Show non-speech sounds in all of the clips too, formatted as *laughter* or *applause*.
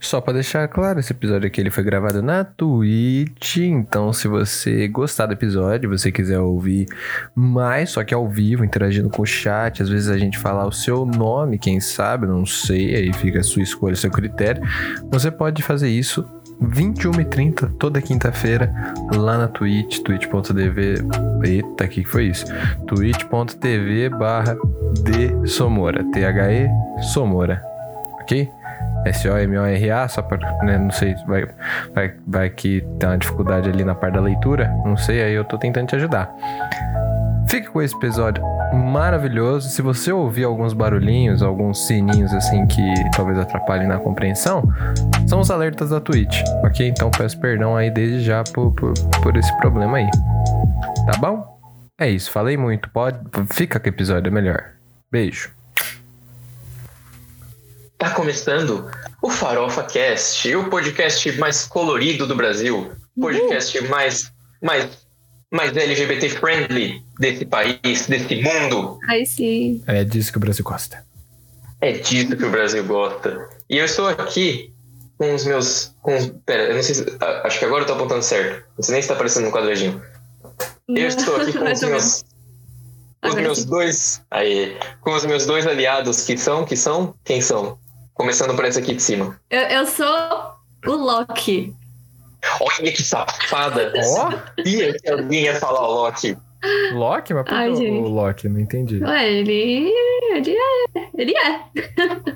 Só pra deixar claro, esse episódio aqui ele foi gravado na Twitch, então se você gostar do episódio, você quiser ouvir mais, só que ao vivo, interagindo com o chat, às vezes a gente falar o seu nome, quem sabe, não sei, aí fica a sua escolha, seu critério, você pode fazer isso 21h30, toda quinta-feira, lá na Twitch, twitch.tv. Eita, que foi isso? twitch.tv barra de Somora. T-H-E Somora. Ok? S-O-M-O-R-A, só pra, né, não sei, vai, vai, vai que tem uma dificuldade ali na parte da leitura, não sei, aí eu tô tentando te ajudar. Fique com esse episódio maravilhoso. Se você ouvir alguns barulhinhos, alguns sininhos assim que talvez atrapalhem na compreensão, são os alertas da Twitch, ok? Então peço perdão aí desde já por, por, por esse problema aí. Tá bom? É isso, falei muito. Pode, fica com o episódio, é melhor. Beijo. Tá começando o Farofa Cast, o podcast mais colorido do Brasil, podcast mais mais mais LGBT friendly desse país, desse mundo. Aí sim. É disso que o Brasil gosta. É disso que o Brasil gosta. E eu estou aqui com os meus. Com os, pera, eu não sei se. Acho que agora eu tô apontando certo. Não sei nem se tá aparecendo no quadradinho. Eu estou aqui *laughs* com os meus. Os meus dois. Aí. Com os meus dois aliados que são. Que são? Quem são? Começando por esse aqui de cima. Eu, eu sou o Loki. Olha que safada! *laughs* Ó, Sabia que alguém ia falar o Loki. Loki? Mas por Ai, que o- Loki? Não entendi. Ué, ele. Ele é. Ele é.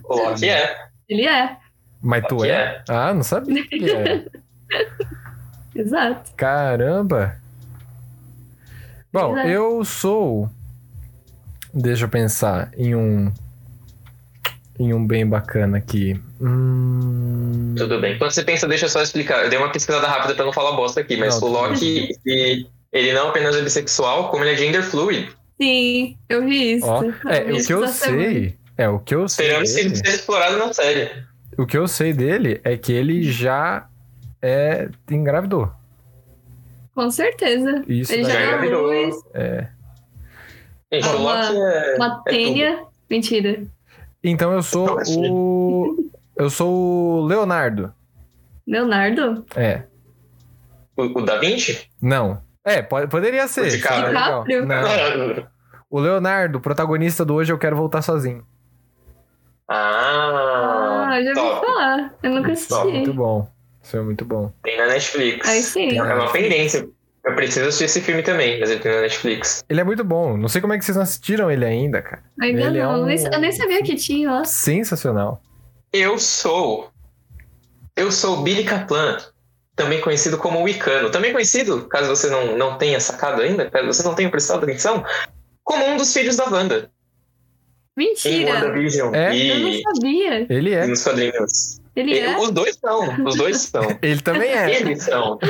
O Loki é. Ele é. Mas tu Loki é? é. Ah, não sabia que é. *laughs* Exato. Caramba! Bom, é. eu sou. Deixa eu pensar em um. Em um bem bacana aqui. Hum... Tudo bem. Quando você pensa, deixa eu só explicar. Eu dei uma pesquisada rápida pra não falar bosta aqui, mas Não, o Loki, ele, ele não apenas é bissexual, como ele é gender fluid. Sim, eu vi isso. Ó, é, vi o isso que eu semana. sei. É, o que eu sei. Ele seja explorado na série. o que eu sei dele é que ele já é. engravidou. Com certeza. Isso Ele já é luz, é. Gente, o Uma- Loki é. uma é tênia. Mentira. Então eu sou Eu achei. o. Eu sou o Leonardo. Leonardo? É. O, o Da Vinci? Não. É, pode, poderia ser. DiCaprio? Não. O Leonardo, protagonista do Hoje Eu Quero Voltar Sozinho. Ah, Ah, já ouvi top. falar. Eu nunca Muito assisti. bom. Isso é muito bom. Tem na Netflix. Aí sim. É uma pendência. Eu preciso assistir esse filme também, mas ele tem na Netflix. Ele é muito bom. Não sei como é que vocês não assistiram ele ainda, cara. Ainda Ele é não. um- Nem- Eu nem sabia que tinha lá. Sensacional. Eu sou. Eu sou o Billy Kaplan, também conhecido como o Wicano. Também conhecido, caso você não, não tenha sacado ainda, caso você não tenha prestado atenção, como um dos filhos da Wanda. Em Mentira. WandaVision É? Eu não e, sabia. Ele e é. nos quadrinhos. Ele é. Os dois são. Os dois são. *laughs* Ele também é. Eles são. *laughs*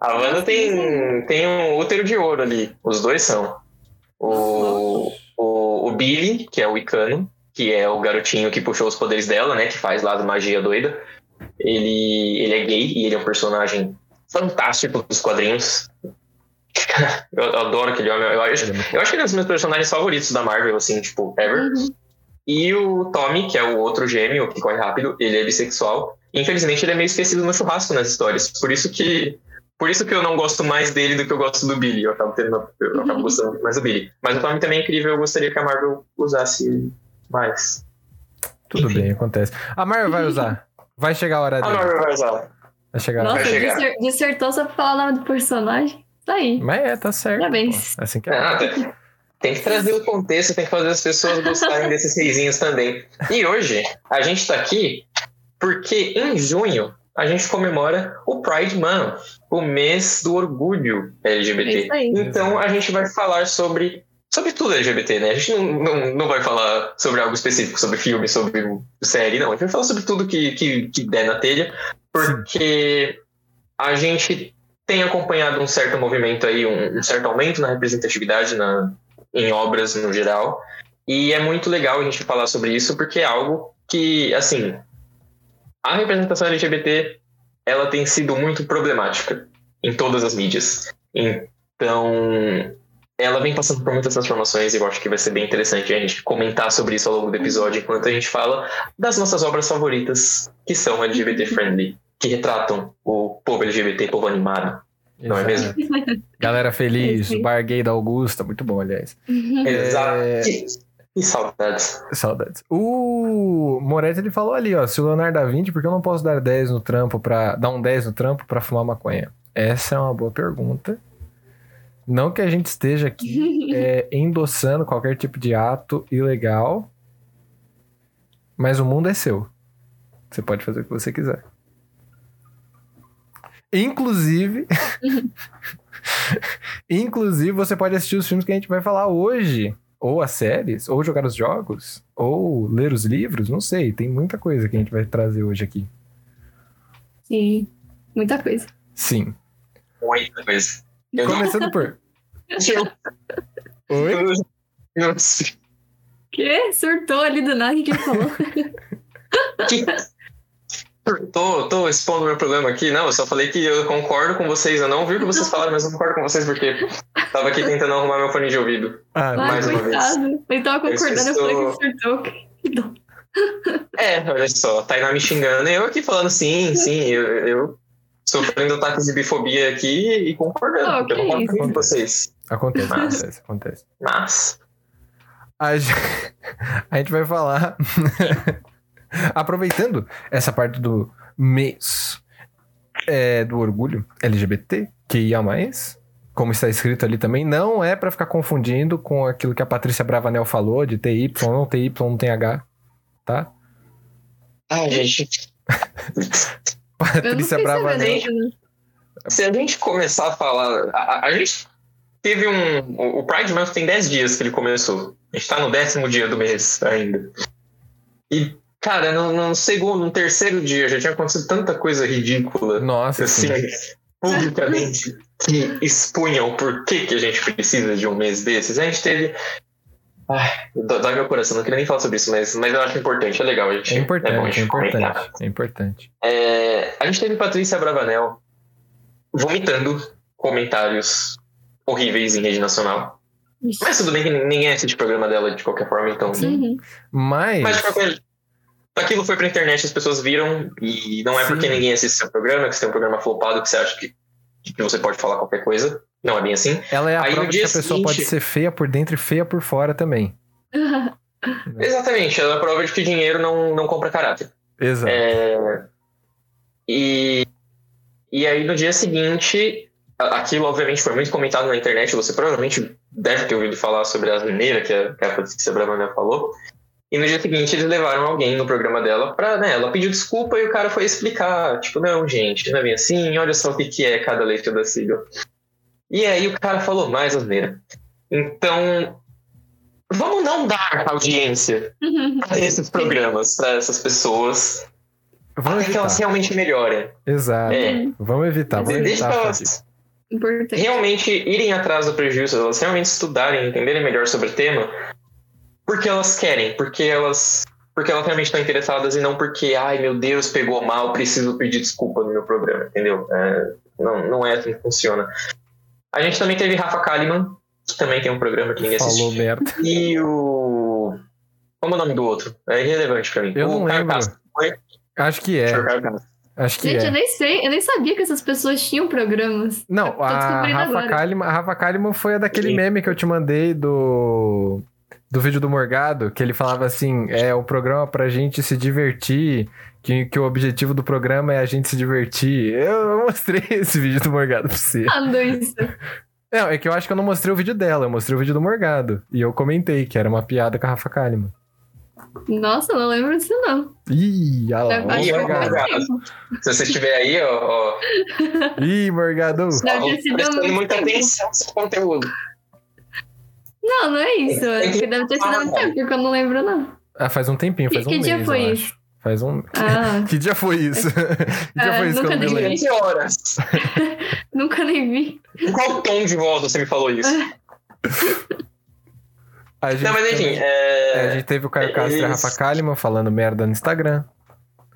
A Wanda tem, tem um útero de ouro ali. Os dois são. O, o, o Billy, que é o Icano, que é o garotinho que puxou os poderes dela, né? Que faz lá da magia doida. Ele, ele é gay e ele é um personagem fantástico dos quadrinhos. *laughs* Eu, eu adoro aquele homem. Eu acho, eu acho que ele é um dos meus personagens favoritos da Marvel, assim, tipo, ever. Uhum. E o Tommy, que é o outro gêmeo que corre rápido, ele é bissexual. Infelizmente, ele é meio esquecido no churrasco nas histórias. Por isso que. Por isso que eu não gosto mais dele do que eu gosto do Billy. Eu acabo, tendo, eu acabo gostando muito mais do Billy. Mas o Tommy também é incrível, eu gostaria que a Marvel usasse mais. Tudo Enfim. bem, acontece. A Marvel vai usar. Vai chegar a hora A dele. Marvel vai usar. Vai chegar a hora. Nossa, Vai chegar. disser- dissertou só pra falar o nome do personagem. Isso aí. Mas é, tá certo. Parabéns. pô. Assim que é. Ah, tem- tem que trazer o contexto, tem que fazer as pessoas gostarem desses reizinhos também. E hoje, a gente tá aqui porque em junho a gente comemora o Pride Month, o mês do orgulho É LGBT. aí. Então a gente vai falar sobre, sobre tudo LGBT, né? A gente não, não, não vai falar sobre algo específico, sobre filme, sobre série, não. A gente vai falar sobre tudo que, que, que der na telha, porque a gente tem acompanhado um certo movimento aí, um, um certo aumento na representatividade na, em obras no geral. E é muito legal a gente falar sobre isso, porque é algo que, assim, a representação LGBT ela tem sido muito problemática em todas as mídias. Então, ela vem passando por muitas transformações e eu acho que vai ser bem interessante a gente comentar sobre isso ao longo do episódio, enquanto a gente fala das nossas obras favoritas, que são LGBT friendly, que retratam o povo LGBT, povo animado. Não é mesmo? *laughs* Galera feliz, bar gay da Augusta, muito bom, aliás. Exato. É. Que, que saudades. Saudades. O Moretti ele falou ali, ó, se o Leonardo dá 20, por que eu não posso dar 10 no trampo para dar um 10 no trampo pra fumar maconha? Essa é uma boa pergunta. Não que a gente esteja aqui *laughs* é, endossando qualquer tipo de ato ilegal, mas o mundo é seu. Você pode fazer o que você quiser. Inclusive, *laughs* *laughs* inclusive você pode assistir os filmes que a gente vai falar hoje, ou as séries, ou jogar os jogos, ou ler os livros, não sei, tem muita coisa que a gente vai trazer hoje aqui. Sim, muita coisa. Sim. Muita coisa. Eu não, Começando por *laughs* Oi? eu não sei. Que? Surtou ali do nada, o que ele falou? *laughs* Que- Tô, tô expondo meu problema aqui. Não, eu só falei que eu concordo com vocês. Eu não vi o que vocês falaram, mas eu concordo com vocês porque tava aqui tentando arrumar meu fone de ouvido. Ah, Ai, mais uma vez. coitado. Ele tava Eu concordando, eu falei estou- que surtou. Que dó. É, olha só, Tainá me xingando e eu aqui falando sim, sim, eu, eu sofrendo ataques de bifobia aqui e concordando, Oh, porque eu concordo com vocês. acontece, Mas- acontece, acontece. Mas, A gente, *laughs* a gente vai falar. *laughs* Aproveitando essa parte do mês é, do orgulho LGBT, que ia mais, como está escrito ali também, não é pra ficar confundindo com aquilo que a Patrícia Bravanel falou de TY, não TY, não tem H, tá? ai, gente, *laughs* Patrícia Bravanel. né? se a gente começar a falar. A, a- gente teve um. O o Pride Month tem 10 dias que ele começou. A gente tá no décimo dia do mês ainda. E, cara, no, no segundo, no terceiro dia já tinha acontecido tanta coisa ridícula. Nossa, assim, sim. publicamente, que expunham por que, que a gente precisa de um mês desses. A gente teve. Ai, dó- dói meu coração, não queria nem falar sobre isso, mas, mas eu acho importante, é legal. A gente, É bom a importante, é gente comentar. importante, é importante. É, a gente teve Patrícia Bravanel vomitando comentários horríveis em rede nacional. Mas tudo bem que ninguém assiste o programa dela de qualquer forma, então. Uhum. Mas, Mas de qualquer Aquilo foi pra internet, as pessoas viram, e não é Sim. porque ninguém assiste seu programa, que você tem um programa flopado, que você acha que, que você pode falar qualquer coisa. Não é bem assim. ela é a Aí prova de que a pessoa seguinte- pode ser feia por dentro e feia por fora também. *laughs* Exatamente, ela é a prova de que dinheiro não, não compra caráter. Exato. É, e, e aí no dia seguinte, aquilo obviamente foi muito comentado na internet, você provavelmente deve ter ouvido falar sobre a mineira que a, que a Patrícia Bravanel falou. E no dia seguinte eles levaram alguém no programa dela pra, né, ela pediu desculpa e o cara foi explicar, tipo, não, gente, não é bem assim, olha só o que, que é cada letra da sigla. E aí o cara falou mais asneira. Então, vamos não dar audiência para esses programas, para essas pessoas, Vamos para que elas realmente melhorem. Exato. É. Vamos evitar, vamos Deixa evitar. elas. Importante. realmente irem atrás do prejuízo, elas realmente estudarem, entenderem melhor sobre o tema, porque elas querem, porque elas, porque elas realmente estão interessadas e não porque, ai meu Deus, pegou mal, preciso pedir desculpa no meu programa, entendeu? É, não, não é assim que funciona. A gente também teve Rafa Kalimann, que também tem um programa que ninguém Falou assiste. merda. E o. Como é o nome do outro? É irrelevante pra mim. Eu o não Caio lembro. Castro. Acho que é. Castro. Acho que Gente, eu é. nem sei, eu nem sabia que essas pessoas tinham programas. Não, a Rafa. Kalimann, a Rafa Kalimann foi a daquele Sim. meme que eu te mandei do do vídeo do Morgado, que ele falava assim, é o programa pra gente se divertir, que, que o objetivo do programa é a gente se divertir. Eu, eu mostrei *laughs* esse vídeo do Morgado pra você. Falando isso. Não, é que eu acho que eu não mostrei o vídeo dela, eu mostrei o vídeo do Morgado. E eu comentei que era uma piada com a Rafa Kalimann. Nossa, eu não lembro disso, não. Ih, olha lá, Ih, Morgado. Se você estiver aí, ó, ó Ih, Morgado. Deve ter sido prestando muito muita atenção no seu conteúdo. Não, não é isso. É que- que deve ter sido há muito tempo, porque eu não lembro, não. Ah, faz um tempinho, Que- faz um que mês, dia foi eu isso? acho. Faz um... Ah, *laughs* Que dia foi isso? *laughs* que dia Ah, foi isso que nunca eu não me nem vi. 15 horas. *laughs* nunca nem vi. Em qual tom de voz você me falou isso? A gente, Não, mas enfim, também- é, a é... gente teve o Caio Castro e a Rafa Kalimann falando merda no Instagram.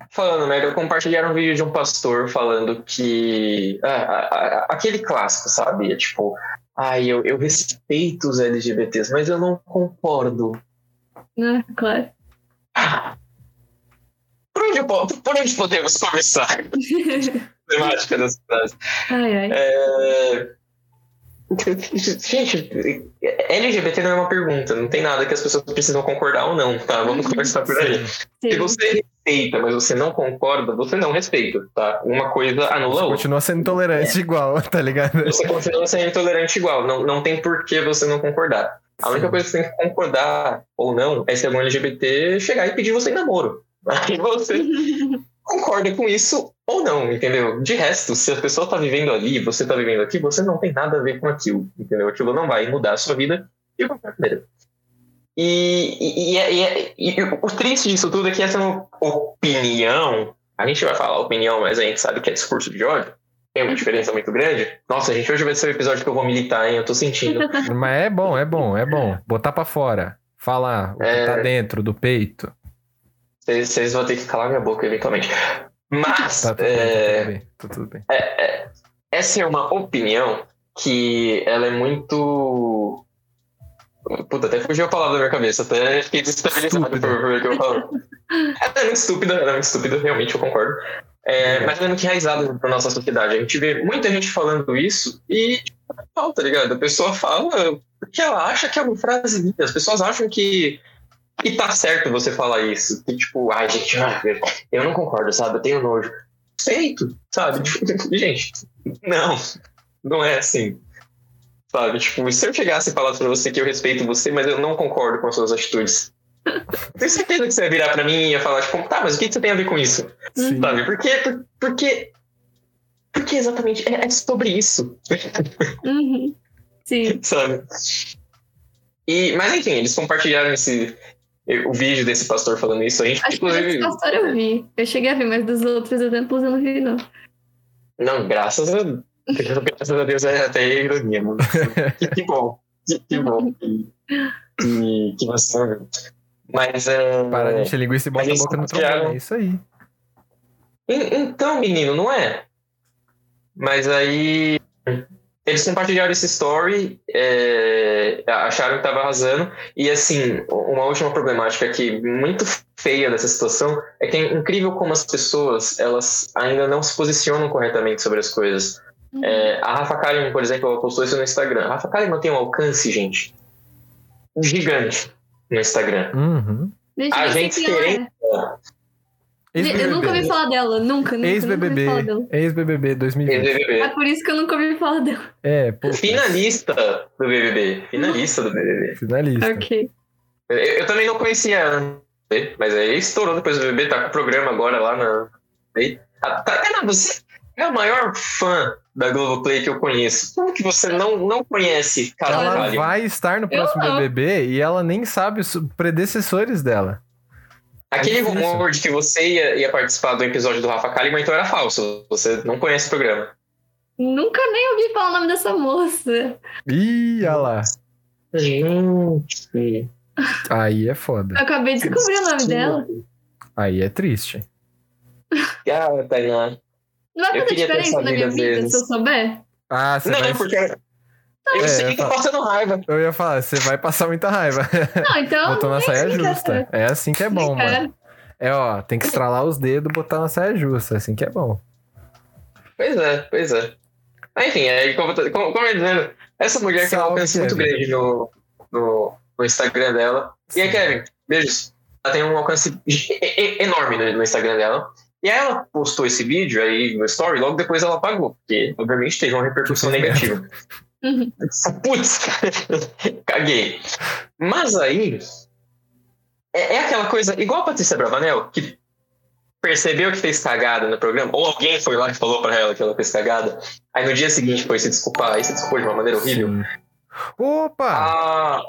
falando merda, compartilharam um vídeo de um pastor falando que. ah, aquele clássico, sabe? É tipo, Ai, eu, eu respeito os LGBTs, mas eu não concordo. Né? Claro. Por onde, por onde podemos começar? *laughs* Temática das frases. ai, ai. É... Gente, LGBT não é uma pergunta, não tem nada que as pessoas precisam concordar ou não, tá? Vamos começar por aí. Se Sim. você respeita, mas você não concorda, você não respeita, tá? Uma coisa anula a outra. Continua sendo intolerante igual, *laughs* tá ligado? Você continua sendo intolerante igual, não, não tem por que você não concordar. A única Sim. coisa que você tem que concordar ou não é se algum LGBT chegar e pedir você em namoro. *laughs* Aí você *laughs* concorda com isso ou não, entendeu? De resto, se a pessoa tá vivendo ali, você tá vivendo aqui, você não tem nada a ver com aquilo, entendeu? Aquilo não vai mudar a sua vida de qualquer maneira. E, e, e, é- e é- o triste disso tudo é que essa é opinião. A gente vai falar opinião, mas a gente sabe que é discurso de ódio. Tem uma diferença muito grande. Nossa, gente, hoje vai ser o episódio que eu vou militar, hein? Eu tô sentindo. *laughs* Mas é bom, é bom, é bom. Botar pra fora. Falar o que É. tá dentro do peito. Vocês vão ter que calar minha boca eventualmente. Mas Tá tudo, é, bem, tá tudo bem. é, é, essa é uma opinião que ela é muito. Puta, até fugiu a palavra da minha cabeça, até fiquei desestabilizado por, Estúpida. por que eu falo. Ela é muito estúpida, ela é muito estúpida, realmente, eu concordo. É, mas ela é muito enraizada na nossa sociedade. A gente vê muita gente falando isso e não, tá ligado? A pessoa fala porque ela acha que é uma frase linda. As pessoas acham que, que tá certo você falar isso. Que tipo, ai, gente, ah, eu não concordo, sabe? Eu tenho nojo. Feito, sabe? *laughs* gente, não, não é assim. Sabe? Tipo, se eu chegasse e falasse pra você que eu respeito você, mas eu não concordo com as suas atitudes. *laughs* Tenho certeza que você ia virar pra mim e ia falar, tipo, tá, mas o que você tem a ver com isso? Sim. Sabe? Porque, por- porque, porque exatamente é, é sobre isso, Uhum. Sim. *laughs* sabe? E, mas enfim, eles compartilharam esse, o vídeo desse pastor falando isso. A gente, Acho que esse inclusive, pastor eu vi. Eu cheguei a ver, mas dos outros exemplos eu não vi, não. não, graças a, graças a Deus é até ironia, mano. Que, que bom, que, que bom que, que, que você. Mas é. Para de encher linguiça e bota a boca no trombone. É isso aí. En- Então, menino, não é? Mas aí eles compartilharam esse story, é, acharam que tava arrasando. E assim, uma última problemática aqui, muito feia dessa situação, é que é incrível como as pessoas elas ainda não se posicionam corretamente sobre as coisas. É, a Rafa Kalimann, por exemplo, ela postou isso no Instagram. A Rafa Kalimann tem um alcance, gente, gigante no Instagram. Uhum. Gente, a gente ela querendo- é. Eu nunca ouvi falar dela, nunca, nunca, nunca ouvi Ex-BBB. falar dela. Ex-BBB 2020. BBB. É por isso que eu nunca ouvi falar dela. É, pô. Finalista do BBB. Finalista do BBB. Finalista. Ok. Eu, eu também não conhecia ela, mas aí estourou depois do BBB, tá com o programa agora lá na. Aí, tá, tá, Ana, você é a maior fã da Globoplay que eu conheço. Como que você não, não conhece Ela vai estar no próximo. BBB e ela nem sabe os predecessores dela. Aquele É rumor de que você ia, ia participar do episódio do Rafa Kalimann, então era falso. Você não conhece o programa. Nunca nem ouvi falar o nome dessa moça. Ih, olha lá. Gente. Aí é foda. Eu acabei de descobrir o nome dela. Aí é triste. Ah, Tainá. Não vai fazer diferença na minha vida vezes. se eu souber? Ah, você Não, vai. porque eu É, sei eu que tá passando raiva. Eu ia falar, você vai passar muita raiva. *laughs* Não, então. Botou na saia é justa. É assim que é bom, mano. É, ó, tem que estralar os dedos e botar na saia justa. Assim que é bom. Pois é, pois é. Mas, enfim, é, como, como, como eu ia dizendo, essa mulher tem um Salve, alcance muito grande no, no, no Instagram dela. E aí, Sim. Kevin, beijos. Ela tem um alcance e- *laughs* e- enorme no, no Instagram dela. E aí ela postou esse vídeo aí no story, logo depois ela apagou, porque obviamente teve uma repercussão negativa. Uhum. Putz, *laughs* caguei. Mas aí, é, é aquela coisa, igual a Patrícia Bravanel, que percebeu que fez cagada no programa, ou alguém foi lá e falou pra ela que ela fez cagada, aí no dia seguinte foi se desculpar, aí se desculpou de uma maneira horrível. Sim. Opa! Ah,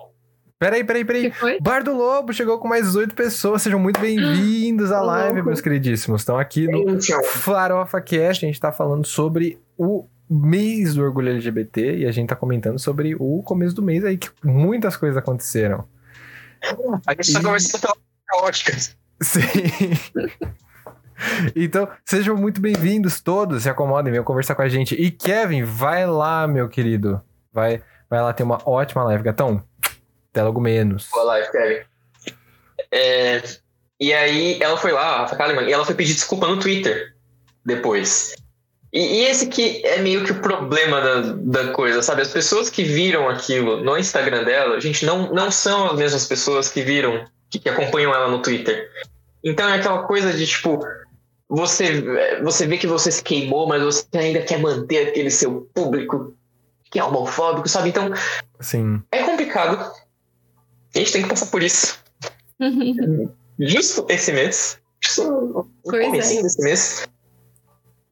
Peraí, peraí, peraí. Bar do Lobo chegou com mais oito pessoas. Sejam muito bem-vindos à live, louco. meus queridíssimos. Estão aqui no Farofa Cast. A gente tá falando sobre o mês do orgulho LGBT e a gente tá comentando sobre o começo do mês aí, que muitas coisas aconteceram. a gente tá E- conversando pela caótica. Sim. *laughs* Então, sejam muito bem-vindos todos. Se acomodem, venham conversar com a gente. E Kevin, vai lá, meu querido. Vai, Vai lá ter uma ótima live, gatão. Até logo menos. Boa live, Kevin. É, e aí ela foi lá, a Rafa Kalimann, e ela foi pedir desculpa no Twitter depois. E, e, esse que é meio que o problema da, da coisa, sabe? As pessoas que viram aquilo no Instagram dela, gente, não, não são as mesmas pessoas que viram, que, que acompanham ela no Twitter. Então é aquela coisa de tipo, você, você vê que você se queimou, mas você ainda quer manter aquele seu público que é homofóbico, sabe? Então, Sim. é complicado. A gente tem que passar por isso. *laughs* Justo esse mês. Justo no comecinho é. desse mês.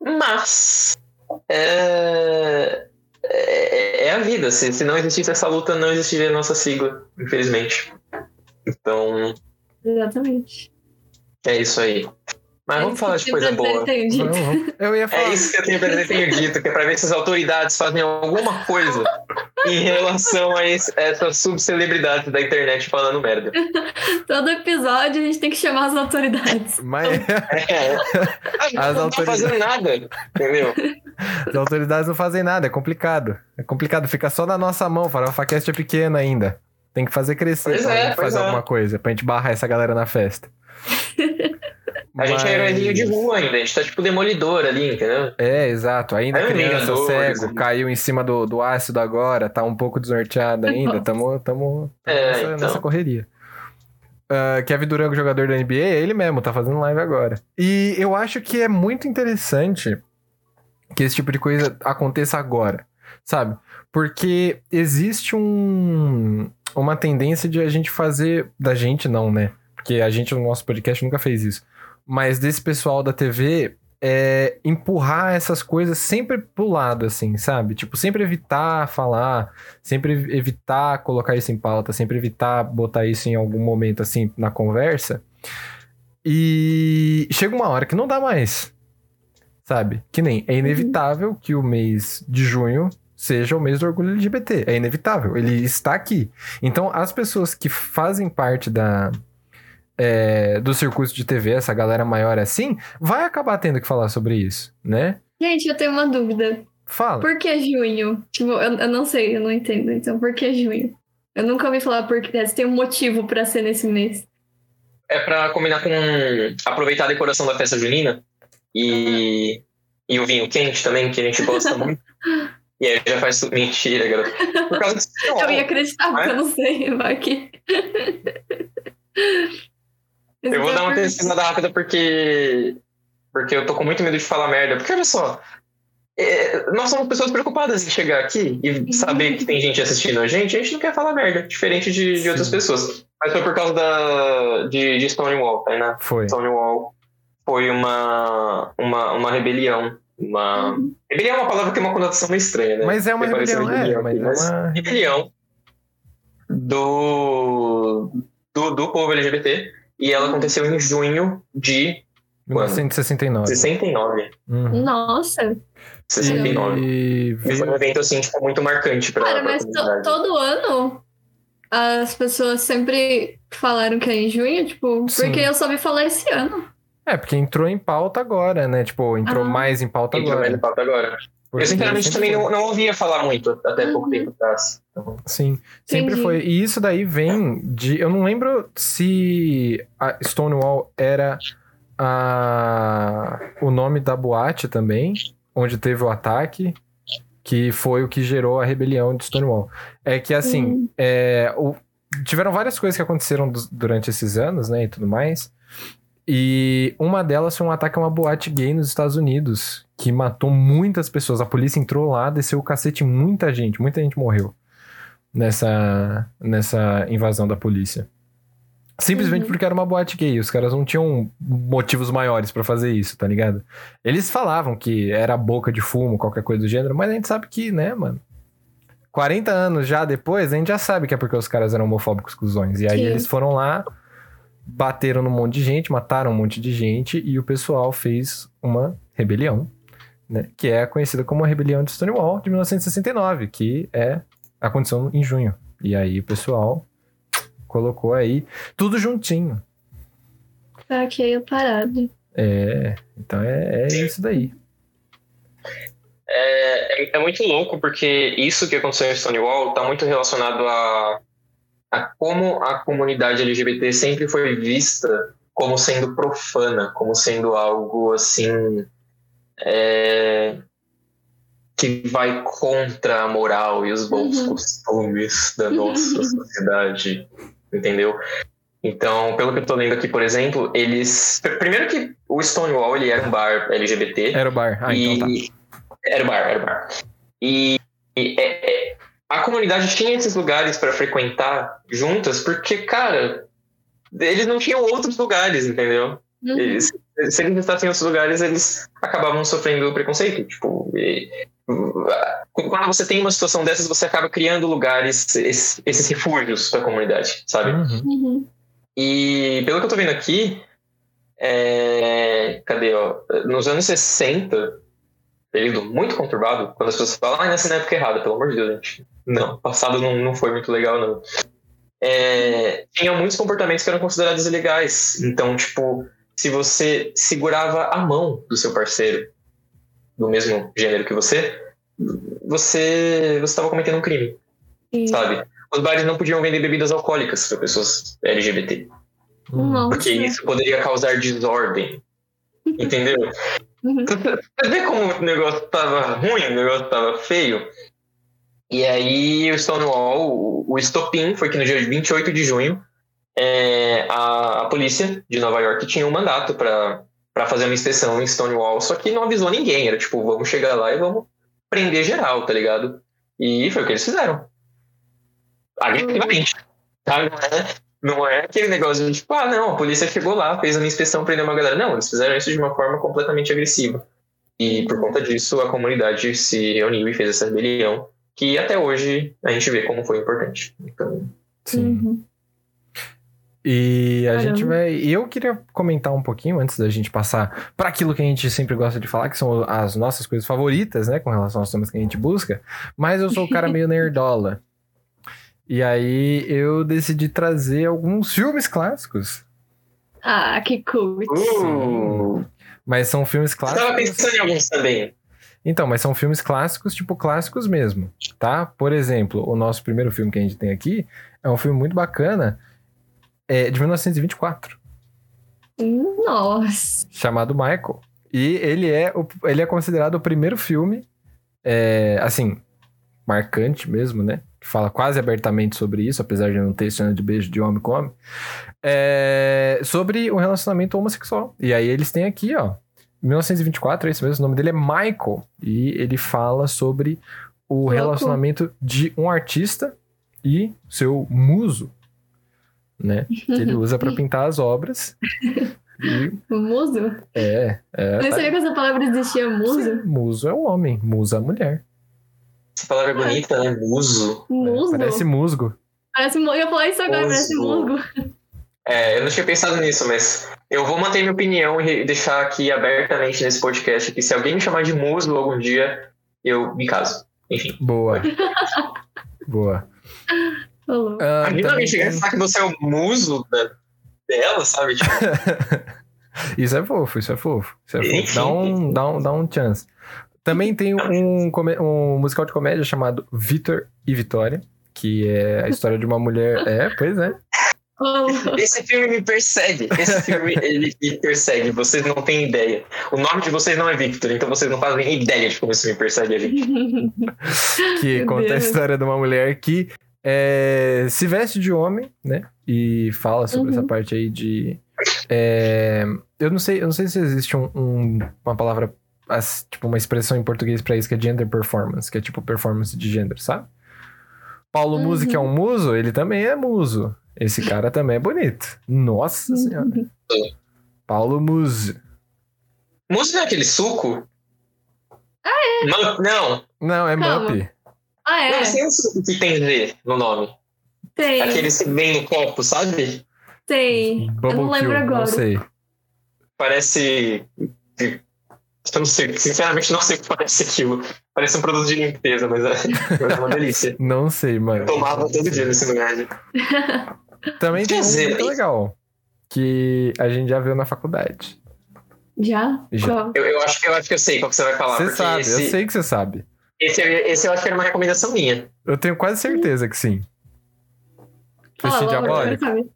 Mas é, é, é, a vida. Se, se não existisse essa luta, não existiria a nossa sigla, infelizmente. Então. Exatamente. É isso aí. Mas é vamos falar de coisa boa. Eu ia falar. É isso que eu tenho pra tenho dito, que é pra ver se as autoridades fazem alguma coisa em relação a esse, essas subcelebridades da internet falando merda. Todo episódio a gente tem que chamar as autoridades. Mas é. As não autoridades... tá fazendo nada, entendeu? As autoridades não fazem nada, é complicado. É complicado, fica só na nossa mão, a Facast é pequena ainda. Tem que fazer crescer pois pra é, gente fazer é. alguma coisa, pra gente barrar essa galera na festa. *laughs* A gente é heróizinho de rua ainda, a gente tá tipo demolidor ali, entendeu? É, exato. Ainda É criança, mesmo, cego, dois. caiu em cima do, do ácido agora, tá um pouco desnorteado ainda. Tamo, tamo, tamo É, nessa, então. nessa correria. Ah, Kevin Durant, jogador da NBA, é ele mesmo, tá fazendo live agora. E eu acho que é muito interessante que esse tipo de coisa aconteça agora, sabe? Porque existe um, uma tendência de a gente fazer. Da gente, não, né? Porque a gente no nosso podcast nunca fez isso. Mas desse pessoal da TV é empurrar essas coisas sempre pro lado, assim, sabe? Tipo, sempre evitar falar, sempre evitar colocar isso em pauta, sempre evitar botar isso em algum momento, assim, na conversa. E chega uma hora que não dá mais, sabe? Que nem é inevitável que o mês de junho seja o mês do orgulho LGBT. É inevitável, ele está aqui. Então, as pessoas que fazem parte da, é, do circuito de TV, essa galera maior assim, vai acabar tendo que falar sobre isso, né? Gente, eu tenho uma dúvida. Fala. Por que junho? Tipo, eu, eu não sei, eu não entendo. Então, por que junho? Eu nunca ouvi falar porque tem um motivo pra ser nesse mês. É pra combinar com aproveitar a decoração da festa junina e, e o vinho quente também, que a gente gosta muito. *laughs* E aí já faz tudo. Mentira, garoto. Por causa disso. Eu ia acreditar, porque eu não sei, vai que. Eu vou dar uma pesquisada rápida porque. Porque eu tô com muito medo de falar merda. Porque olha só. é, nós somos pessoas preocupadas em chegar aqui e saber que tem gente assistindo a gente. A gente não quer falar merda, diferente de, de outras pessoas. Mas foi por causa da, de, de Stonewall, tá, né? Foi. Stonewall foi uma, uma, uma rebelião. Uma... Rebelião é uma palavra que tem uma conotação meio estranha, né? Mas é uma Vai parecer rebelião, é, aqui, mas é uma... rebelião do, do, do povo LGBT. E ela aconteceu em junho de 1969. 69. Uhum. Nossa, 69. E E foi um evento, assim, tipo, muito marcante pra, cara, mas to- todo ano as pessoas sempre falaram que é em junho, tipo, Sim. porque eu só vi falar esse ano. É, porque entrou em pauta agora, né? Tipo, entrou Ah. mais em pauta Entrou mais agora. no papo agora. Porque Eu, sinceramente, sempre também foi. não, não ouvia falar muito até pouco Uhum. tempo atrás. Então, Sim, sempre Entendi. foi. E isso daí vem de. Eu não lembro se a Stonewall era a, o nome da boate também, onde teve o ataque, que foi o que gerou a rebelião de Stonewall. É que assim, Uhum. é, o- tiveram várias coisas que aconteceram durante esses anos, né, e tudo mais. E uma delas foi um ataque a uma boate gay nos Estados Unidos, que matou muitas pessoas. A polícia entrou lá, desceu o cacete muita gente, muita gente morreu nessa, nessa invasão da polícia. Simplesmente Uhum. porque era uma boate gay. Os caras não tinham motivos maiores pra fazer isso, tá ligado? Eles falavam que era boca de fumo, qualquer coisa do gênero, mas a gente sabe que, né, mano? 40 anos já depois, a gente já sabe que é porque os caras eram homofóbicos cuzões. E aí Sim. eles foram lá, bateram num monte de gente, mataram um monte de gente e o pessoal fez uma rebelião, né? Que é conhecida como a Rebelião de Stonewall de 1969, que é aconteceu em junho. E aí o pessoal colocou aí tudo juntinho. Tá aqui a parada. É, então é, é isso daí. É, é, é muito louco porque isso que aconteceu em Stonewall está muito relacionado a, a como a comunidade LGBT sempre foi vista como sendo profana, como sendo algo assim é, que vai contra a moral e os bons Uhum. costumes da nossa sociedade, entendeu? Então, pelo que eu tô lendo aqui, por exemplo, eles. Primeiro que o Stonewall ele era um bar LGBT. Era o bar. Ah, então tá. e... Era o bar, era o bar. E, e, é, é, a comunidade tinha esses lugares para frequentar juntas, porque, cara, eles não tinham outros lugares, entendeu? Uhum. Eles, se eles estassem em outros lugares, eles acabavam sofrendo preconceito. Tipo, e- quando você tem uma situação dessas, você acaba criando lugares, esses, esses refúgios para a comunidade, sabe? Uhum. Uhum. E pelo que eu tô vendo aqui, é, cadê, ó? Nos anos 60, período muito conturbado, quando as pessoas falam, ah, na época errada, pelo amor de Deus, gente. Não, passado não, não foi muito legal, não. É, tinha muitos comportamentos que eram considerados ilegais. Então, tipo, se você segurava a mão do seu parceiro do mesmo gênero que você, você você estava cometendo um crime, Sim. sabe? Os bares não podiam vender bebidas alcoólicas para pessoas LGBT. Nossa. Porque isso poderia causar desordem. Entendeu? Uhum. Você vê como o negócio tava ruim, o negócio tava feio? E aí o Stonewall, o, o estopim, foi que no dia 28 de junho, é, a, a polícia de Nova York tinha um mandato para fazer uma inspeção em Stonewall, só que não avisou ninguém. Era tipo, vamos chegar lá e vamos prender geral, tá ligado? E foi o que eles fizeram. Agressivamente. Tá? Não, é, aquele negócio de tipo, ah, não, a polícia chegou lá, fez uma inspeção, prendeu uma galera. Não, eles fizeram isso de uma forma completamente agressiva. E por conta disso, a comunidade se reuniu e fez essa rebelião, que até hoje a gente vê como foi importante. Então, Sim. Uhum. E a Caramba. gente vai. E eu queria comentar um pouquinho antes da gente passar para aquilo que a gente sempre gosta de falar, que são as nossas coisas favoritas, né? Com relação aos temas que a gente busca. Mas eu sou o cara *laughs* meio nerdola. E aí eu decidi trazer alguns filmes clássicos. Ah, que cool. uh, Mas são filmes eu tava clássicos. pensando em alguns também. Então, mas são filmes clássicos, tipo clássicos mesmo, tá? Por exemplo, o nosso primeiro filme que a gente tem aqui é um filme muito bacana, é de 1924. Nossa. chamado Michael. E ele é, o, ele é considerado o primeiro filme, é, assim, marcante mesmo, né? Que fala quase abertamente sobre isso, apesar de não ter cena de beijo de homem com homem. É, sobre o relacionamento homossexual. E aí eles têm aqui, ó. 1924, é isso mesmo, o nome dele é Michael. E ele fala sobre o Louco. relacionamento de um artista e seu muso, né? Que ele usa pra *laughs* pintar as obras. E Muso? é, é. Eu tá- sabia que essa palavra existia, muso. Sim, muso é o homem, musa é a mulher. Essa palavra é bonita, né? Muso. Muso? É, parece musgo. Parece Eu ia falar isso agora, parece musgo. É, eu não tinha pensado nisso, mas eu vou manter minha opinião e deixar aqui abertamente nesse podcast que se alguém me chamar de muso algum dia, eu me caso. Enfim. Boa. Boa. Louco. Ah, Imagina também chegar e tem- falar que você é o muso da- dela, sabe? *laughs* Tipo, Isso é fofo, isso é fofo. Isso é fofo. Dá um, dá, um, dá um chance. Também tem um, um musical de comédia chamado Vitor e Vitória, que é a história de uma mulher. É, pois é. Esse filme me persegue. Esse filme, ele me persegue. Vocês não têm ideia. O nome de vocês não é Victor, então vocês não fazem ideia de como isso me persegue a gente. *laughs* Que Meu conta a Deus. história de uma mulher que é, se veste de homem, né? E fala sobre Uhum. essa parte aí de. é, eu não sei, eu não sei se existe um- um- uma palavra, as- tipo, uma expressão em português pra isso que é gender performance, que é tipo performance de gênero, sabe? Paulo Uhum. Musi, que é um muso, ele também é muso. Esse cara também é bonito. Nossa senhora. Paulo Musi. Muso não é aquele suco? Ah, é? Não, Não, é Calma. Mup. Ah, é? não tem um suco que tem Z no nome. Tem, Aqueles que vem no copo, sabe? tem. Eu Bubble não lembro Kill, agora. não sei. Parece. Eu não sei, sinceramente não sei o que parece aquilo. Parece um produto de limpeza, mas é, mas é uma delícia. *laughs* Não sei, mano. Eu tomava todo dia nesse lugar. *laughs* Também tem Quer um dizer, muito legal. Que a gente já viu na faculdade. Já? Já. Eu, eu, acho, eu acho que eu sei qual que você vai falar. Você sabe, esse, eu sei que você sabe. Esse, esse eu acho que era uma recomendação minha. Eu tenho quase certeza que sim. Fala logo, eu quero saber.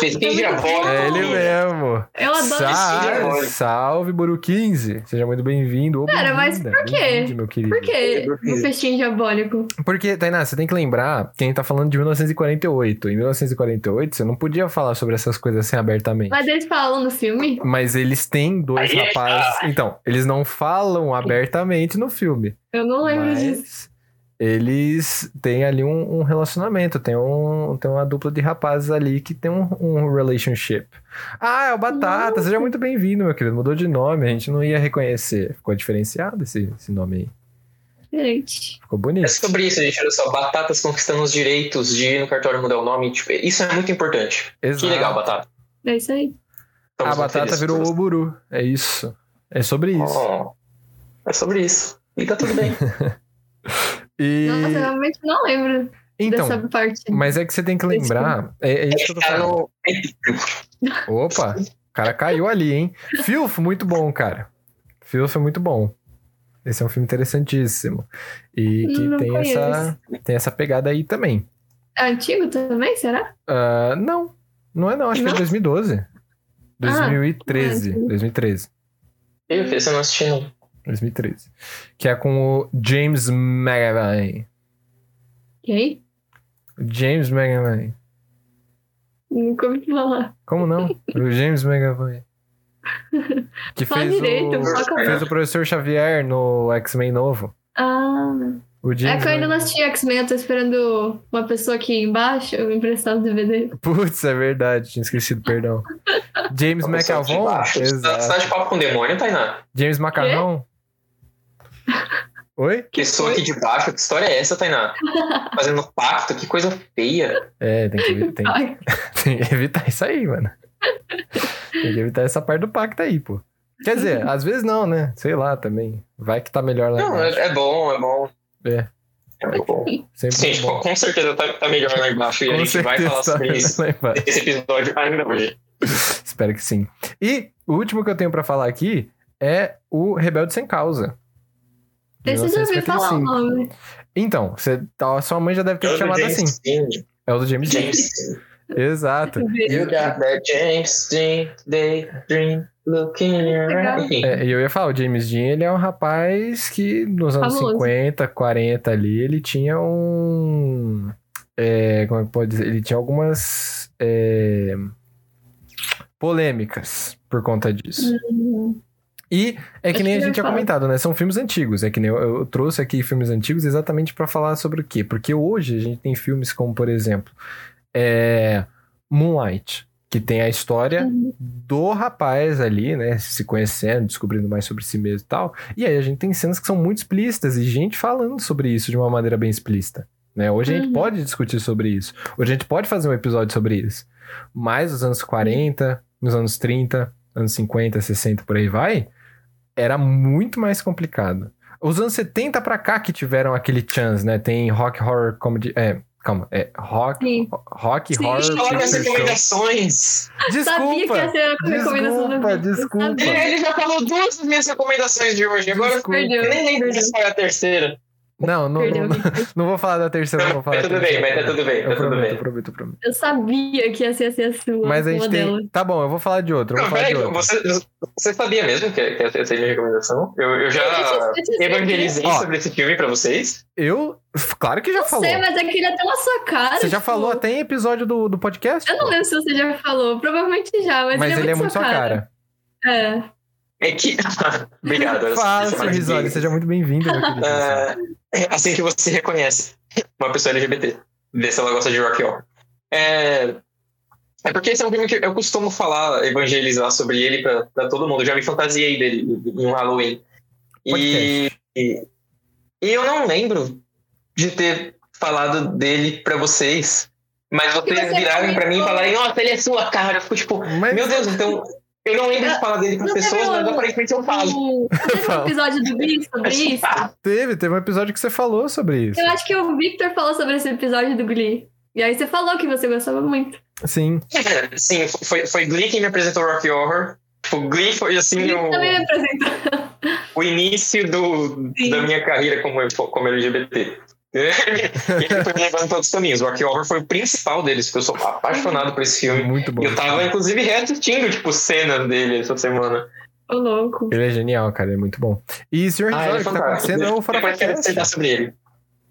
Muito diabólico. bom. É ele mesmo. Eu adoro esse Sa diabólico. salve, Buru 15. Seja muito bem-vindo. Cara, mas por quê? Meu querido. Por quê? o festim diabólico? Porque, Tainá, você tem que lembrar que a gente tá falando de 1948. Em 1948, você não podia falar sobre essas coisas assim abertamente. Mas eles falam no filme? Mas eles têm dois rapazes. Então, eles não falam abertamente no filme. Eu não lembro disso. Eles têm ali um, um relacionamento. Tem, um, tem uma dupla de rapazes ali que tem um, um relationship. Ah, é o Batata. Seja muito bem-vindo, meu querido. Mudou de nome. A gente não ia reconhecer. Ficou diferenciado esse, esse nome aí. Gente. Ficou É bonito. sobre isso, gente. Olha só, Batatas conquistando os direitos de ir no cartório mudar o nome. Tipo, isso é muito importante. Exato. Que legal, Batata. É isso aí. A Estamos muito batata felizes virou o. Oburu. É isso. É sobre isso. Oh, é sobre isso. E tá tudo bem. *laughs* E. Nossa, eu realmente não lembro Então, dessa parte. mas é que você tem que lembrar. É, é isso que eu tô falando. no... Opa, o cara caiu ali, hein? Filfo, muito bom, cara. Filfo é muito bom. Esse é um filme interessantíssimo. E que Não tem essa, tem essa pegada aí também. É antigo também, será? Ah, não, não é não, acho que é Não? 2012. 2013. não é. 2013. Ih, esse eu não assisti, não. 2013. Que é com o James McAvoy. Quem? James McAvoy. Nunca ouvi falar. Como não? O James McAvoy. Que Fala fez direito, o, fez o professor Xavier no X-Men novo. Ah. O É James que eu ainda não assisti X-Men, eu tô esperando uma pessoa aqui embaixo eu me emprestar o DVD. Putz, é verdade, tinha esquecido, perdão. *laughs* James tá- você tá de papo com o demônio, Tainá? James Macarrão? Oi? Pessoa aqui de baixo, que história é essa, Tainá? *laughs* Fazendo pacto, que coisa feia. É, tem que, evi- tem, *laughs* tem que evitar isso aí, mano. Tem que evitar essa parte do pacto aí, pô. Quer dizer, às vezes não, né? Sei lá também. Vai que tá melhor lá Não, embaixo. é, é bom, é bom. É. É muito bom. Sempre Sim, bom. com certeza tá, tá melhor lá embaixo e a Com gente vai falar tá sobre isso nesse episódio ainda hoje. Espero que sim. E o último que eu tenho pra falar aqui é o Rebelde Sem Causa. Eu já ouvi falar o 1955. nome. Então, você, tá- sua mãe já deve ter te chamado assim. Dean. É o do James Dean. Exato. You got that James Dean Legal. eye. É, e eu ia falar, o James Dean, ele é um rapaz que nos anos Famoso. 50, 40 ali, ele tinha um... é, como é que pode dizer? Ele tinha algumas é, polêmicas por conta disso. Hum, E é que Acho nem a que gente tinha comentado, né? São filmes antigos. É que nem eu, eu trouxe aqui filmes antigos exatamente pra falar sobre o quê? Porque hoje a gente tem filmes como, por exemplo, é, Moonlight, que tem a história Uhum. do rapaz ali, né? Se conhecendo, descobrindo mais sobre si mesmo e tal. E aí a gente tem cenas que são muito explícitas e gente falando sobre isso de uma maneira bem explícita. Né? Hoje a gente Uhum. pode discutir sobre isso. Hoje a gente pode fazer um episódio sobre isso. Mas nos anos 40, nos anos 30, anos 50, 60, por aí vai, era muito mais complicado. Os anos 70 pra cá que tiveram aquele chance, né? Tem rock horror comedy. É, calma, é rock, Sim. rock Sim. horror Olha picture as recomendações. Sabia que ia Desculpa, ser a recomendação desculpa, desculpa. Ele já falou duas das minhas recomendações de hoje. Agora Desculpa. Perdeu. eu nem lembro de qual é a terceira. Não, não, Perdeu. não, *laughs* não vou falar da terceira, não vou falar Mas da tudo bem, terceira. mas tá tudo bem, Eu tá tudo prometo, bem. prometo, prometo. Eu sabia que ia ser assim a sua. Mas a gente dela. tem. Tá bom, eu vou falar de outro. Eu vou Não, peraí, você, você sabia mesmo que, que essa é a minha recomendação? Eu, eu já Eu eu evangelizei Ó. sobre esse filme pra vocês. Eu. Claro que já Eu falou. sei, mas é que ele até na sua cara. Você já tipo, falou até em episódio do, do podcast? Eu não lembro se você já falou. Provavelmente já, mas, Mas ele é muito sua cara. É. É que. *laughs* Obrigado. risório. gay. Seja muito bem-vindo, *laughs* é assim que você reconhece uma pessoa LGBT. Vê se ela gosta de rock horror. É, é porque esse é um filme que eu costumo falar, evangelizar sobre ele pra, pra todo mundo. Eu já me fantasiei dele em um Halloween. E, e, e eu não lembro de ter falado dele pra vocês. Mas vocês você virarem pra mim e falarem, nossa, ele é sua cara. Eu fico tipo, Mas meu Deus, então. Eu não lembro de falar dele teve pessoas, mas um- aparentemente eu falo. O... Teve um episódio do Glee sobre *laughs* isso? teve, teve um episódio que você falou sobre isso. Eu acho que o Victor falou sobre esse episódio do Glee. E aí você falou que você gostava muito. Sim. É, Sim, foi, foi Glee quem me apresentou Rock Horror. Tipo, Glee foi assim Ele o, também me apresentou. o início do, Sim. da minha carreira como, como LGBT. E *laughs* ele foi me levando todos os caminhos. O Horror foi o principal deles, porque eu sou apaixonado por esse filme. Muito bom. E eu tava, inclusive, reassistindo, tipo, cenas dele essa semana. Ô, louco. Ele é genial, cara, ele é muito bom. E Sr. Ah, Risório, é que tá acontecendo é o dissertar sobre ele.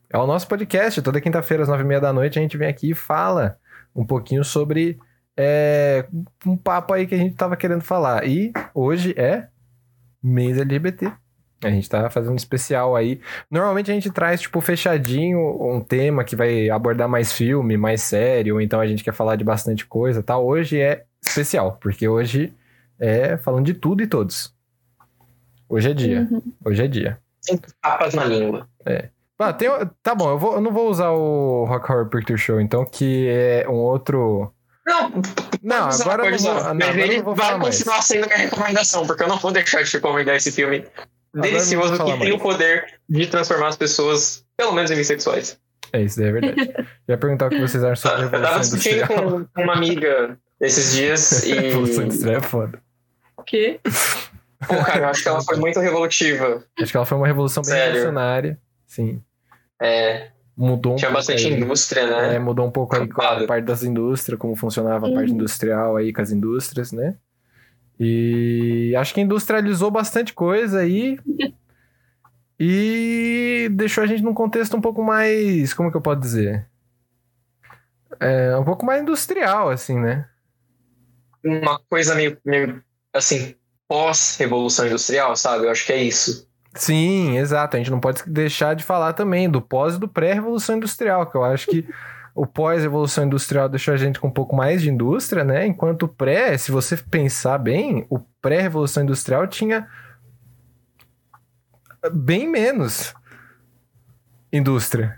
É o nosso podcast. Toda quinta-feira, às nove e meia da noite, a gente vem aqui e fala um pouquinho sobre é, um papo aí que a gente tava querendo falar. E hoje é mês LGBT. A gente tá fazendo um especial aí. Normalmente a gente traz, tipo, fechadinho um tema que vai abordar mais filme, mais série, ou então a gente quer falar de bastante coisa, tá? Hoje é especial, porque hoje é falando de tudo e todos. Hoje é dia. Uhum. Hoje é dia. Sempre tapas na língua. Ah, tem, tá bom, eu, vou, eu não vou usar o Rock Horror Picture Show, então, que é um outro. Não, Não, usar, agora não usar. não, agora não vou vai falar mais. continuar sendo minha recomendação, porque eu não vou deixar de recomendar esse filme Delicioso que tem o poder de transformar as pessoas, pelo menos em bissexuais. É isso, daí é verdade. *laughs* Eu ia perguntar o que vocês acham sobre a Eu tava Revolução discutindo com com uma amiga esses dias A *laughs* Revolução e. Industrial é foda. O quê? Pô, cara, eu acho que ela foi muito revolutiva. Acho que ela foi uma revolução bem Sério? revolucionária. Sim. É, Mudou um tinha pouco bastante aí. indústria, É, né? mudou um pouco aí com a parte das indústrias, como funcionava a parte Uhum. industrial aí com as indústrias, né? E acho que industrializou bastante coisa aí. E deixou a gente num contexto um pouco mais. Como que eu posso dizer? É, um pouco mais industrial, assim, né? Uma coisa meio, meio assim, pós-revolução industrial, sabe? Eu acho que é isso. Sim, exato. A gente não pode deixar de falar também do pós e do pré-revolução industrial, que eu acho que o pós-revolução industrial deixou a gente com um pouco mais de indústria, né? Enquanto o pré, se você pensar bem, o pré-revolução industrial tinha bem menos indústria.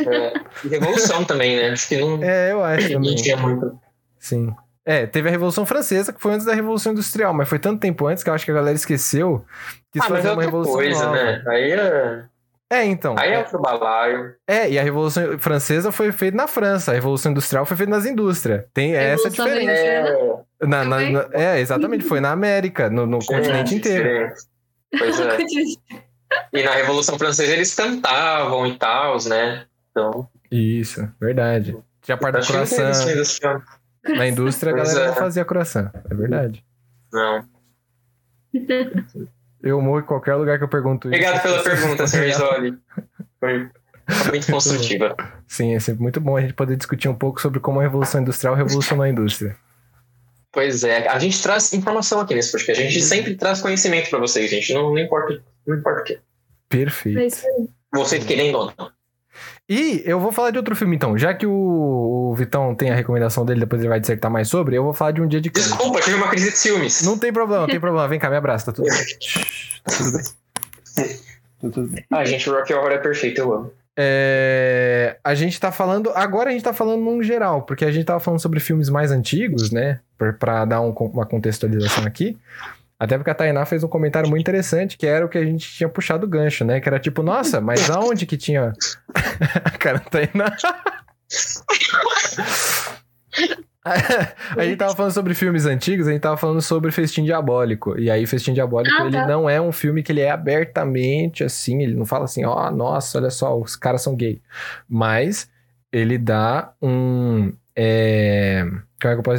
É, e revolução também, né? Acho que não, É, eu acho não também. tinha muito. Sim. É, teve a Revolução Francesa, que foi antes da Revolução Industrial, mas foi tanto tempo antes que eu acho que a galera esqueceu que Ah, isso é foi uma outra revolução coisa, nova. né? Aí é, É, então. aí é é, outro balaio. É, e a Revolução Francesa foi feita na França, a Revolução Industrial foi feita nas indústrias. Tem essa diferença. Francesa. É, Na- na- na- é, exatamente, foi na América, no, no continente é, inteiro. diferente. Pois é. *laughs* E na Revolução Francesa eles cantavam e tal, né? Então, Isso, verdade. Tinha a parte tem croissant. Na indústria a Pois galera é. não fazia croissant. É verdade. Não. *laughs* Eu morro em qualquer lugar que eu pergunto isso. Obrigado pela pergunta, Sr. Isoli. *laughs* Foi muito construtiva. Sim, é sempre muito bom a gente poder discutir um pouco sobre como a Revolução Industrial revolucionou a indústria. Pois é, a gente traz informação aqui nesse podcast. A gente sempre traz conhecimento pra vocês, gente. Não, não importa, não importa o quê. Perfeito. É isso aí. Você querendo ou não. E eu vou falar de outro filme então. Já que o, o Vitão tem a recomendação dele, depois ele vai dissertar mais sobre, eu vou falar de Um Dia de Câncer. Desculpa, tive uma crise de ciúmes. Não tem problema, não tem problema. Vem cá, me abraça, tá tudo bem. *laughs* Tá tudo bem. Tá tudo bem. Ah, gente, o Rocky Horror é perfeito, eu amo. É, a gente tá falando. Agora a gente tá falando num geral, porque a gente tava falando sobre filmes mais antigos, né? Pra, pra dar um- uma contextualização aqui. Até porque a Tainá fez um comentário muito interessante, que era o que a gente tinha puxado o gancho, né? Que era tipo, nossa, mas aonde que tinha. *laughs* a cara da Tainá. *laughs* a gente tava falando sobre filmes antigos, a gente tava falando sobre Festim Diabólico. E aí, Festim Diabólico, Ah, ele tá. não é um filme que ele é abertamente assim, ele não fala assim, ó, nossa, olha só, os caras são gay. Mas ele dá um. É...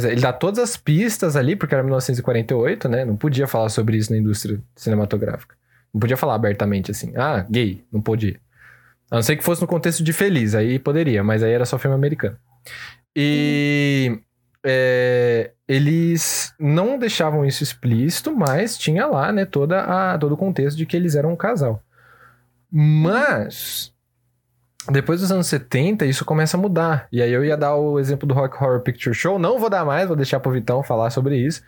Ele dá todas as pistas ali, porque era 1948, né? Não podia falar sobre isso na indústria cinematográfica. Não podia falar abertamente assim, ah, gay, não podia. A não ser que fosse no contexto de feliz, aí poderia, mas aí era só filme americano. E é, eles não deixavam isso explícito, mas tinha lá, né, toda a, todo o contexto de que eles eram um casal. Mas depois dos anos 70, isso começa a mudar. E aí eu ia dar o exemplo do Rock Horror Picture Show, não vou dar mais, vou deixar pro Vitão falar sobre isso.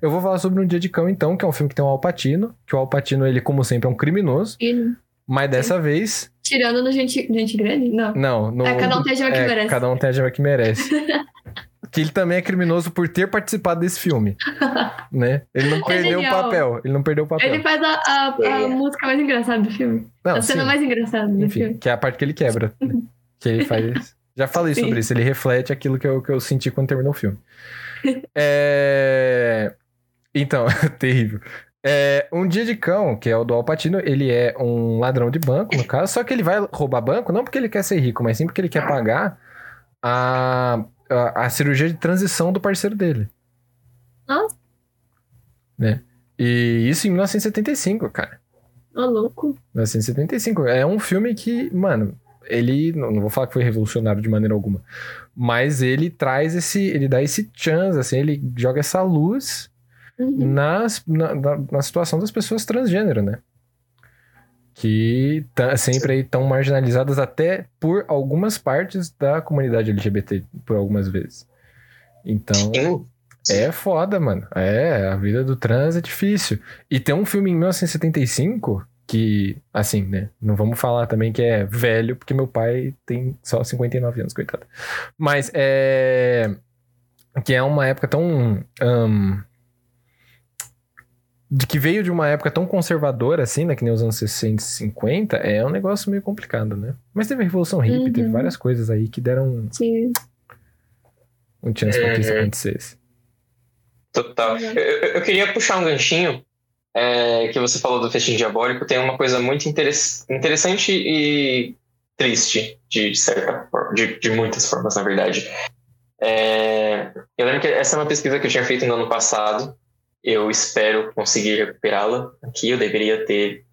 Eu vou falar sobre Um Dia de Cão, então, que é um filme que tem o Alpatino, que o Alpatino, ele, como sempre, é um criminoso, E mas dessa vez, tirando no gente, gente grande? Não. não. No, É, cada um tem a gema que é, merece. Cada um tem a gema que merece. *laughs* que ele também é criminoso por ter participado desse filme, *laughs* né? Ele não É perdeu o papel, ele não perdeu o papel. Ele faz a, a, a É. música mais engraçada do filme. Não, a cena sim. mais engraçada do Enfim, filme. que é a parte que ele quebra. né? que ele faz. Já falei Sim. sobre isso, ele reflete aquilo que eu, que eu senti quando terminou o filme. *laughs* É, Então, *laughs* terrível. É, um dia de cão, que é o do Alpatino, ele é um ladrão de banco, no caso, só que ele vai roubar banco não porque ele quer ser rico, mas sim porque ele quer pagar a, a, a cirurgia de transição do parceiro dele. Nossa. Né? E isso em 1975, cara. Ô, louco. 1975. É um filme que, mano, ele. Não, não vou falar que foi revolucionário de maneira alguma. Mas ele traz esse. Ele dá esse chance, assim, ele joga essa luz Uhum. nas, na, na, na situação das pessoas transgênero, né? Que tá sempre aí tão marginalizadas até por algumas partes da comunidade LGBT, por algumas vezes. Então, Sim. é foda, mano. É, a vida do trans é difícil. E tem um filme em 1975 que, assim, né? Não vamos falar também que é velho, porque meu pai tem só 59 anos, coitado. Mas é. Que é uma época tão. ahn, de que veio de uma época tão conservadora assim, né? Que nem os anos 60 e 50, é um negócio meio complicado, né? Mas teve a Revolução Hippie, Uhum. teve várias coisas aí que deram Sim. um chance pra que isso É. acontecesse. Total. Eu, eu- eu queria puxar um ganchinho é, que você falou do festim diabólico. Tem uma coisa muito interess- interessante e triste, de certa forma, de, de muitas formas, na verdade. É, eu lembro que essa é uma pesquisa que eu tinha feito no ano passado. Eu espero conseguir recuperá-la aqui. Eu deveria ter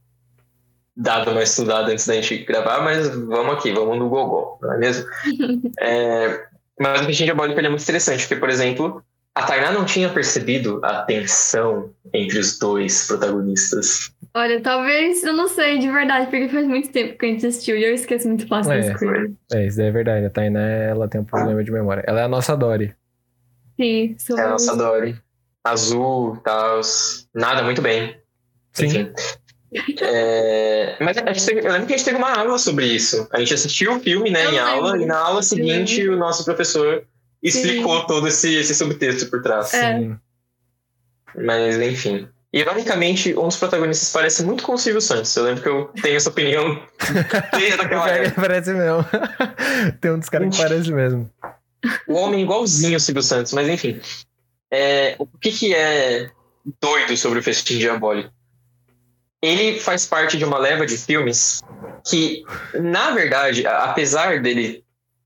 dado uma estudada antes da gente gravar, mas vamos aqui, vamos no Gogol, não é mesmo? *laughs* É, mas o festim diabólico ele é muito interessante, porque, por exemplo, a Tainá não tinha percebido a tensão entre os dois protagonistas. Olha, talvez, eu não sei de verdade, porque faz muito tempo que a gente assistiu e eu esqueço muito fácil É. das coisas. É, isso é verdade. A Tainá, ela tem um problema de memória. Ela é a nossa Dory. Sim, sou... É a nossa Dory. Azul, tal. Nada, muito bem. Sim. Enfim. É, mas a gente teve- eu lembro que a gente teve uma aula sobre isso. A gente assistiu o filme né, Eu em aula, lembro. e na aula seguinte o nosso professor explicou todo esse, esse subtexto por trás. É. Sim. Mas, enfim. Ironicamente, um dos protagonistas parece muito com o Silvio Santos. Eu lembro que eu tenho essa opinião desde aquela época. Parece mesmo. *laughs* tem um dos caras que parece mesmo. O homem igualzinho o Silvio Santos, mas enfim. É, o que, que é doido sobre o Festim Diabólico? Ele faz parte de uma leva de filmes que, na verdade, a- apesar dele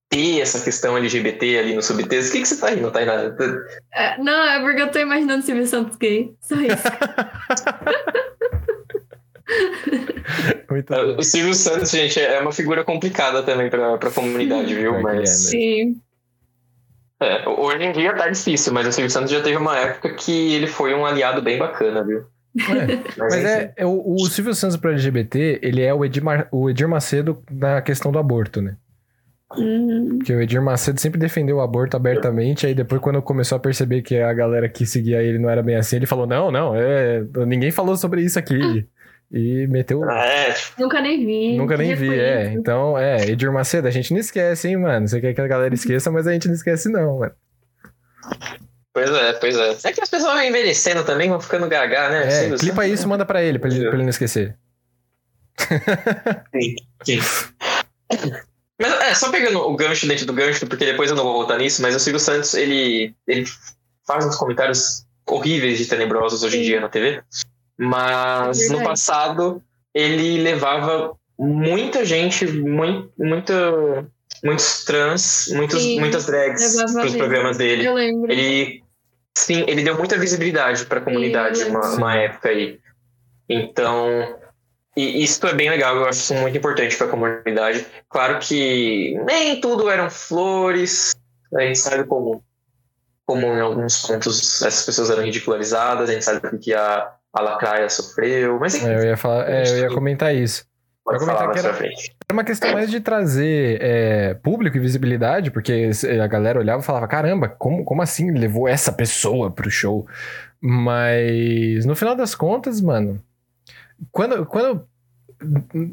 ter essa questão LGBT ali no subtexto, o que, que você tá rindo, Tainá? É, não, é porque eu tô imaginando Silvio Santos gay. Só isso. *laughs* O Silvio Santos, gente, é uma figura complicada também pra, pra comunidade, viu? Ele é Mas mesmo. Sim. É, hoje em dia tá difícil, mas o Silvio Santos já teve uma época que ele foi um aliado bem bacana, viu? É. *laughs* Mas, é, é o, o Silvio Santos pro LGBT, ele é o Edir, Mar- o Edir Macedo na questão do aborto, né? Uhum. Porque o Edir Macedo sempre defendeu o aborto abertamente, aí depois quando começou a perceber que a galera que seguia ele não era bem assim, ele falou, não, não, é, ninguém falou sobre isso aqui. *laughs* E meteu... É, Nunca nem vi. Nunca nem vi, Reconheço. é. Então, é, Edir Macedo, a gente não esquece, hein, mano? Você quer que a galera esqueça, mas a gente não esquece não, mano. Pois é, pois é. É que as pessoas vão envelhecendo também, vão ficando gaga, né? É, Silvio clipa Santos- isso, manda pra ele, pra ele, pra ele não esquecer. Mas é, só pegando o gancho dentro do gancho, porque depois eu não vou voltar nisso, mas o Silvio Santos, ele, ele faz uns comentários horríveis de tenebrosos hoje em Sim. dia na TV. Mas É no passado, ele levava muita gente, muito, muita, muitos trans, muitos, Sim, muitas drags pros mesmo. programas dele. Eu lembro. Ele, sim, ele deu muita visibilidade para a comunidade uma, uma época aí. Então, e isso é bem legal, eu acho isso muito importante para a comunidade. Claro que nem tudo eram flores, a gente sabe como, como em alguns pontos essas pessoas eram ridicularizadas, a gente sabe que a, a Lacraia sofreu, mas enfim, É, eu ia falar, é, eu ia comentar isso. pode eu comentar que era-. Era uma questão mais de trazer é, público e visibilidade, porque a galera olhava e falava, caramba, como, como assim levou essa pessoa pro show? Mas no final das contas, mano, quando, quando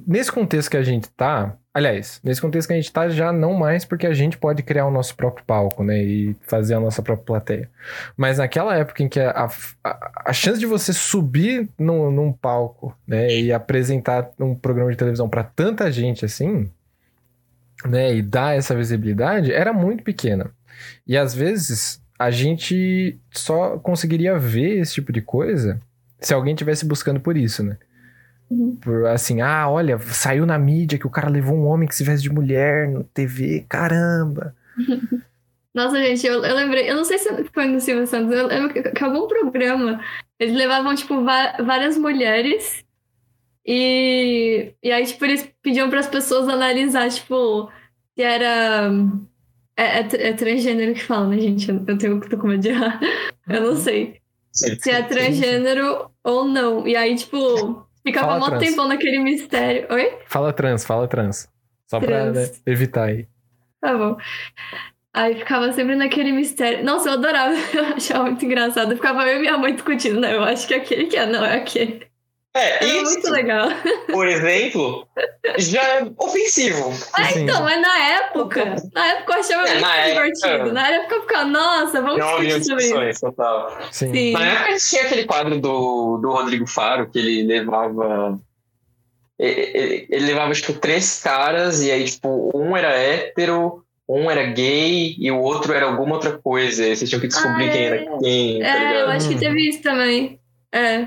nesse contexto que a gente tá, aliás, nesse contexto que a gente tá, já não mais porque a gente pode criar o nosso próprio palco, né, e fazer a nossa própria plateia. Mas naquela época em que a, a, a chance de você subir num, num palco, né, e apresentar um programa de televisão pra tanta gente assim, né, e dar essa visibilidade, era muito pequena. E às vezes a gente só conseguiria ver esse tipo de coisa se alguém tivesse buscando por isso, né? Uhum. Por, assim, ah, olha, saiu na mídia que o cara levou um homem que se veste de mulher no TV, caramba. *laughs* Nossa, gente, eu, eu lembrei, eu não sei se foi no Silvio Santos, eu lembro que, algum programa, eles levavam, tipo, várias mulheres e, e aí, tipo, eles pediam para as pessoas analisar, tipo, se era. É, é, é transgênero que fala, né, gente? Eu, eu tenho, tô com medo de errar. Eu não sei. Se é transgênero ou não. E aí, tipo, ficava mó tempão naquele mistério. Oi? Fala trans, fala trans. Só pra Trans. né, evitar aí. Tá bom. Aí ficava sempre naquele mistério. Nossa, eu adorava, *laughs* eu achava muito engraçado. Ficava eu e minha mãe discutindo, né? Eu acho que é aquele que é, não, é aquele. É, Era isso, muito legal. por exemplo, já é ofensivo. Ah, Sim. então, mas na época, na época eu achava É, muito na época- divertido. Na época eu ficava, nossa, vamos Não discutir sobre isso. discussões, total. Sim. Sim. Na época tinha aquele quadro do, do Rodrigo Faro que ele levava. Ele, ele- levava, tipo, três caras, e aí, tipo, um era hétero, um era gay e o outro era alguma outra coisa. E vocês tinham que descobrir Ah, quem é. era quem, tá É, eu ligado? acho que teve isso também. É,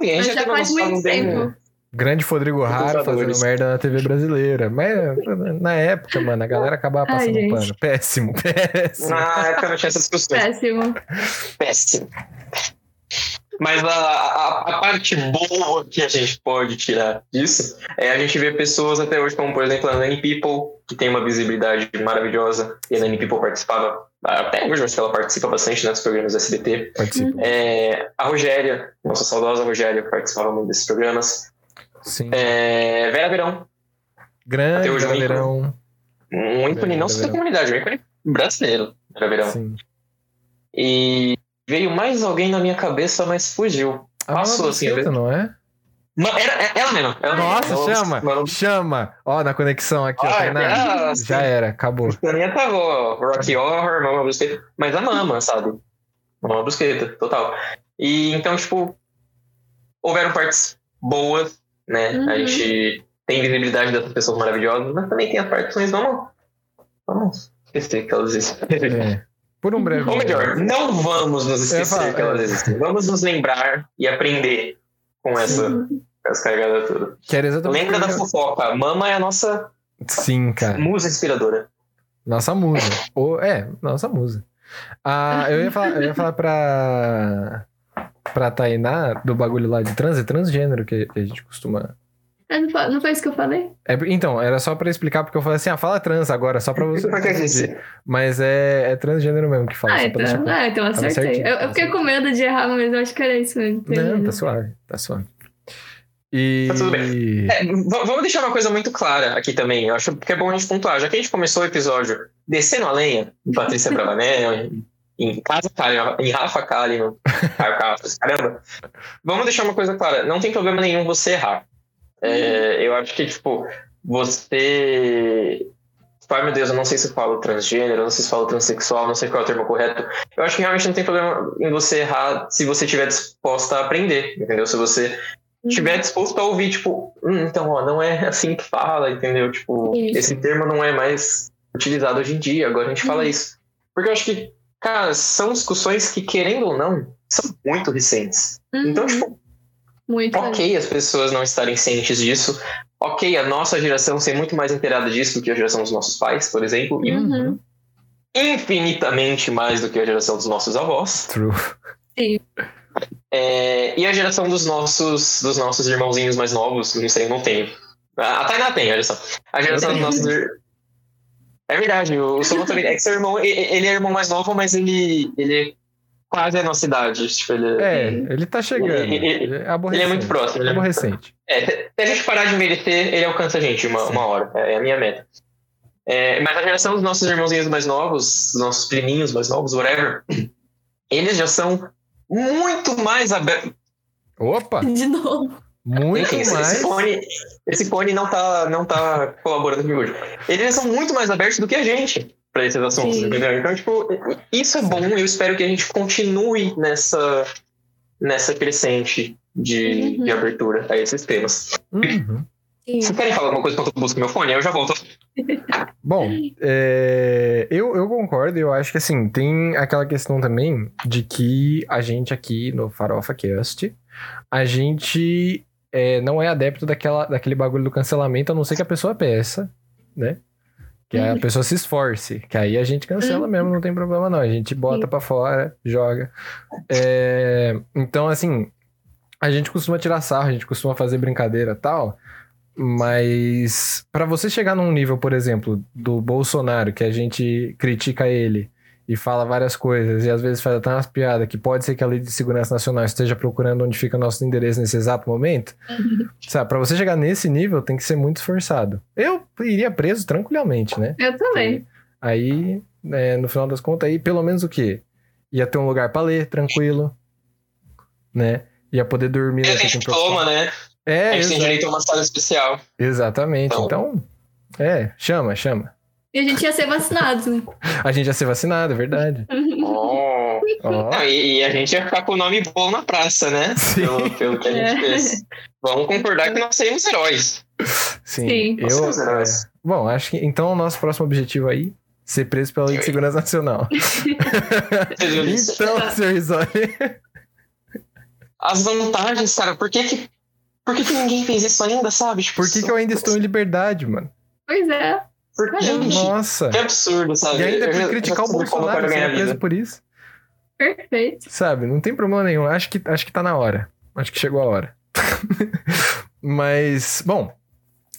mas já uma faz muito bem- tempo. Grande Rodrigo Raro fazendo merda na TV brasileira. Mas na época, mano, a galera acabava Ai, passando gente. pano. Péssimo, péssimo. Na época não tinha essas discussões. Péssimo. Péssimo. Mas a, a, a parte boa que a gente pode tirar disso é a gente ver pessoas até hoje, como por exemplo a Nanny People, que tem uma visibilidade maravilhosa, e a Nanny People participava, até hoje acho que ela participa bastante né, dos programas do SBT. Participa. É, a Rogéria, nossa saudosa Rogéria, participava muito desses programas. Sim. É, Vera Verão, Grande até hoje um verão. um ícone Vera não só da comunidade, um ícone brasileiro, Vera Verão. Sim. E veio mais alguém na minha cabeça, mas fugiu. A Mama Passou, assim, não é? Era, é- ela mesma. Ela Nossa, mesma. chama! Mano, Chama! Ó, na conexão aqui, ó. Ah, Tainá. é. Já era, acabou. A minha tava, ó, Rocky Horror, Mama Brusqueta, mas a Mama, sabe? Mama Brusqueta, total. E então, tipo, houveram partes boas, né? Uhum. A gente tem visibilidade dessas pessoas maravilhosas, mas também tem as partes ruins, vamos, vamos esquecer que elas existem. É. Por um breve Ou melhor, não vamos nos esquecer falar, que elas é. existem. Vamos nos lembrar e aprender com essa, essa cagada toda. Que era exatamente Lembra da eu- fofoca? Mama é a nossa Sim, cara. musa inspiradora. Nossa musa. Ou, é, nossa musa. Ah, eu ia falar, eu ia falar pra, pra Tainá do bagulho lá de trans, é transgênero que, que a gente costuma. Mas Não foi, isso que eu falei? É, então, era só pra explicar, porque eu falei assim, ah, fala trans agora, só pra você. Disse? Mas é, é transgênero mesmo que fala. Ah, então, deixar ah, então acertei. Eu, eu fiquei com medo de errar, mas eu acho que era isso mesmo. Não, tá suave, tá suave. E. Tá tudo bem. É, vamos deixar uma coisa muito clara aqui também. Eu acho que é bom a gente pontuar. Já que a gente começou o episódio descendo a lenha em Patrícia Bravanel, em, em Casa Kalimann, em Rafa Castro, caramba. Vamos deixar uma coisa clara. Não tem problema nenhum você errar. É, eu acho que, tipo, você. Ai meu Deus, eu não sei se eu falo transgênero, eu não sei se eu falo transexual, não sei qual é o termo correto. Eu acho que realmente não tem problema em você errar se você estiver disposta a aprender, entendeu? Se você estiver disposto a ouvir, tipo, hum, então, ó, não é assim que fala, entendeu? Tipo, Isso. esse termo não é mais utilizado hoje em dia, agora a gente fala Uhum. isso. Porque eu acho que, cara, são discussões que, querendo ou não, são muito recentes. Então, Uhum. tipo, Muito ok as pessoas não estarem cientes disso, ok a nossa geração ser muito mais inteirada disso do que a geração dos nossos pais, por exemplo, e Uhum. infinitamente mais do que a geração dos nossos avós. True. É, e a geração dos nossos, dos nossos irmãozinhos mais novos, não sei, eu não tenho. A Tainá tem, olha só. A geração dos nossos. É verdade, o Soma também. É que seu irmão, ele é irmão mais novo, mas ele, ele é quase a nossa idade. Tipo, ele, É, ele tá chegando. Ele- ele- Ele é ele é muito próximo. Ele é, Aborrecente. é, se a gente parar de envelhecer, ele alcança a gente uma, Sim. uma hora. É a minha meta. É, mas a geração dos nossos irmãozinhos mais novos, dos nossos priminhos mais novos, whatever, *clears throat* eles já são muito mais abertos. Opa! De novo. Muito Enfim, mais. esse fone, esse fone não tá, não tá colaborando comigo hoje. Eles são muito mais abertos do que a gente para esses assuntos, Sim. entendeu? Então, tipo, isso é bom e eu espero que a gente continue nessa, nessa crescente de, Uhum. de abertura a esses temas. Uhum. Sim. Vocês querem falar alguma coisa enquanto eu busco meu fone? Aí eu já volto. *laughs* Bom, é, eu, eu concordo, eu acho que assim, tem aquela questão também de que a gente aqui no Farofa Cast, a gente é, não é adepto daquela, daquele bagulho do cancelamento, a não ser que a pessoa peça, né? Que a pessoa se esforce, que aí a gente cancela mesmo, não tem problema não. A gente bota pra fora, joga. É, então, assim, a gente costuma tirar sarro, a gente costuma fazer brincadeira e tal, mas pra você chegar num nível, por exemplo, do Bolsonaro, que a gente critica ele e fala várias coisas, e às vezes faz até umas piadas que pode ser que a Lei de Segurança Nacional esteja procurando onde fica nosso endereço nesse exato momento, sabe? Pra você chegar nesse nível, tem que ser muito esforçado. Eu iria preso tranquilamente, né? Eu também. Aí, é, no final das contas, aí pelo menos o quê? Ia ter um lugar pra ler, tranquilo, né? Ia poder dormir. A não ter toma, né? É, a gente tem direito a uma sala especial. exatamente. Então- Então, é, chama, chama. E a gente ia ser vacinado. né? *laughs* A gente ia ser vacinado, é verdade. *laughs* Oh. Ó, Não, e, e a gente ia ficar com o nome bom na praça, né? *laughs* Sim. Pelo, pelo que a gente É. fez. Vamos concordar que nós seremos heróis. sim. Sim. Eu, Nós seremos é, heróis. bom, acho que então o nosso próximo objetivo aí ser preso pela Lei de Segurança Nacional. então, seu Risoli. As vantagens, cara, por que que, por que, que ninguém fez isso ainda, sabe? Tipo, Por que, que eu ainda estou em liberdade, mano? Pois é. Por- Gente, Nossa. que absurdo, sabe? E ainda por criticar o Bolsonaro, você é preso vida. por isso. Perfeito. Sabe, não tem problema nenhum. Acho que, acho que tá na hora. Acho que chegou a hora. *laughs* Mas, bom,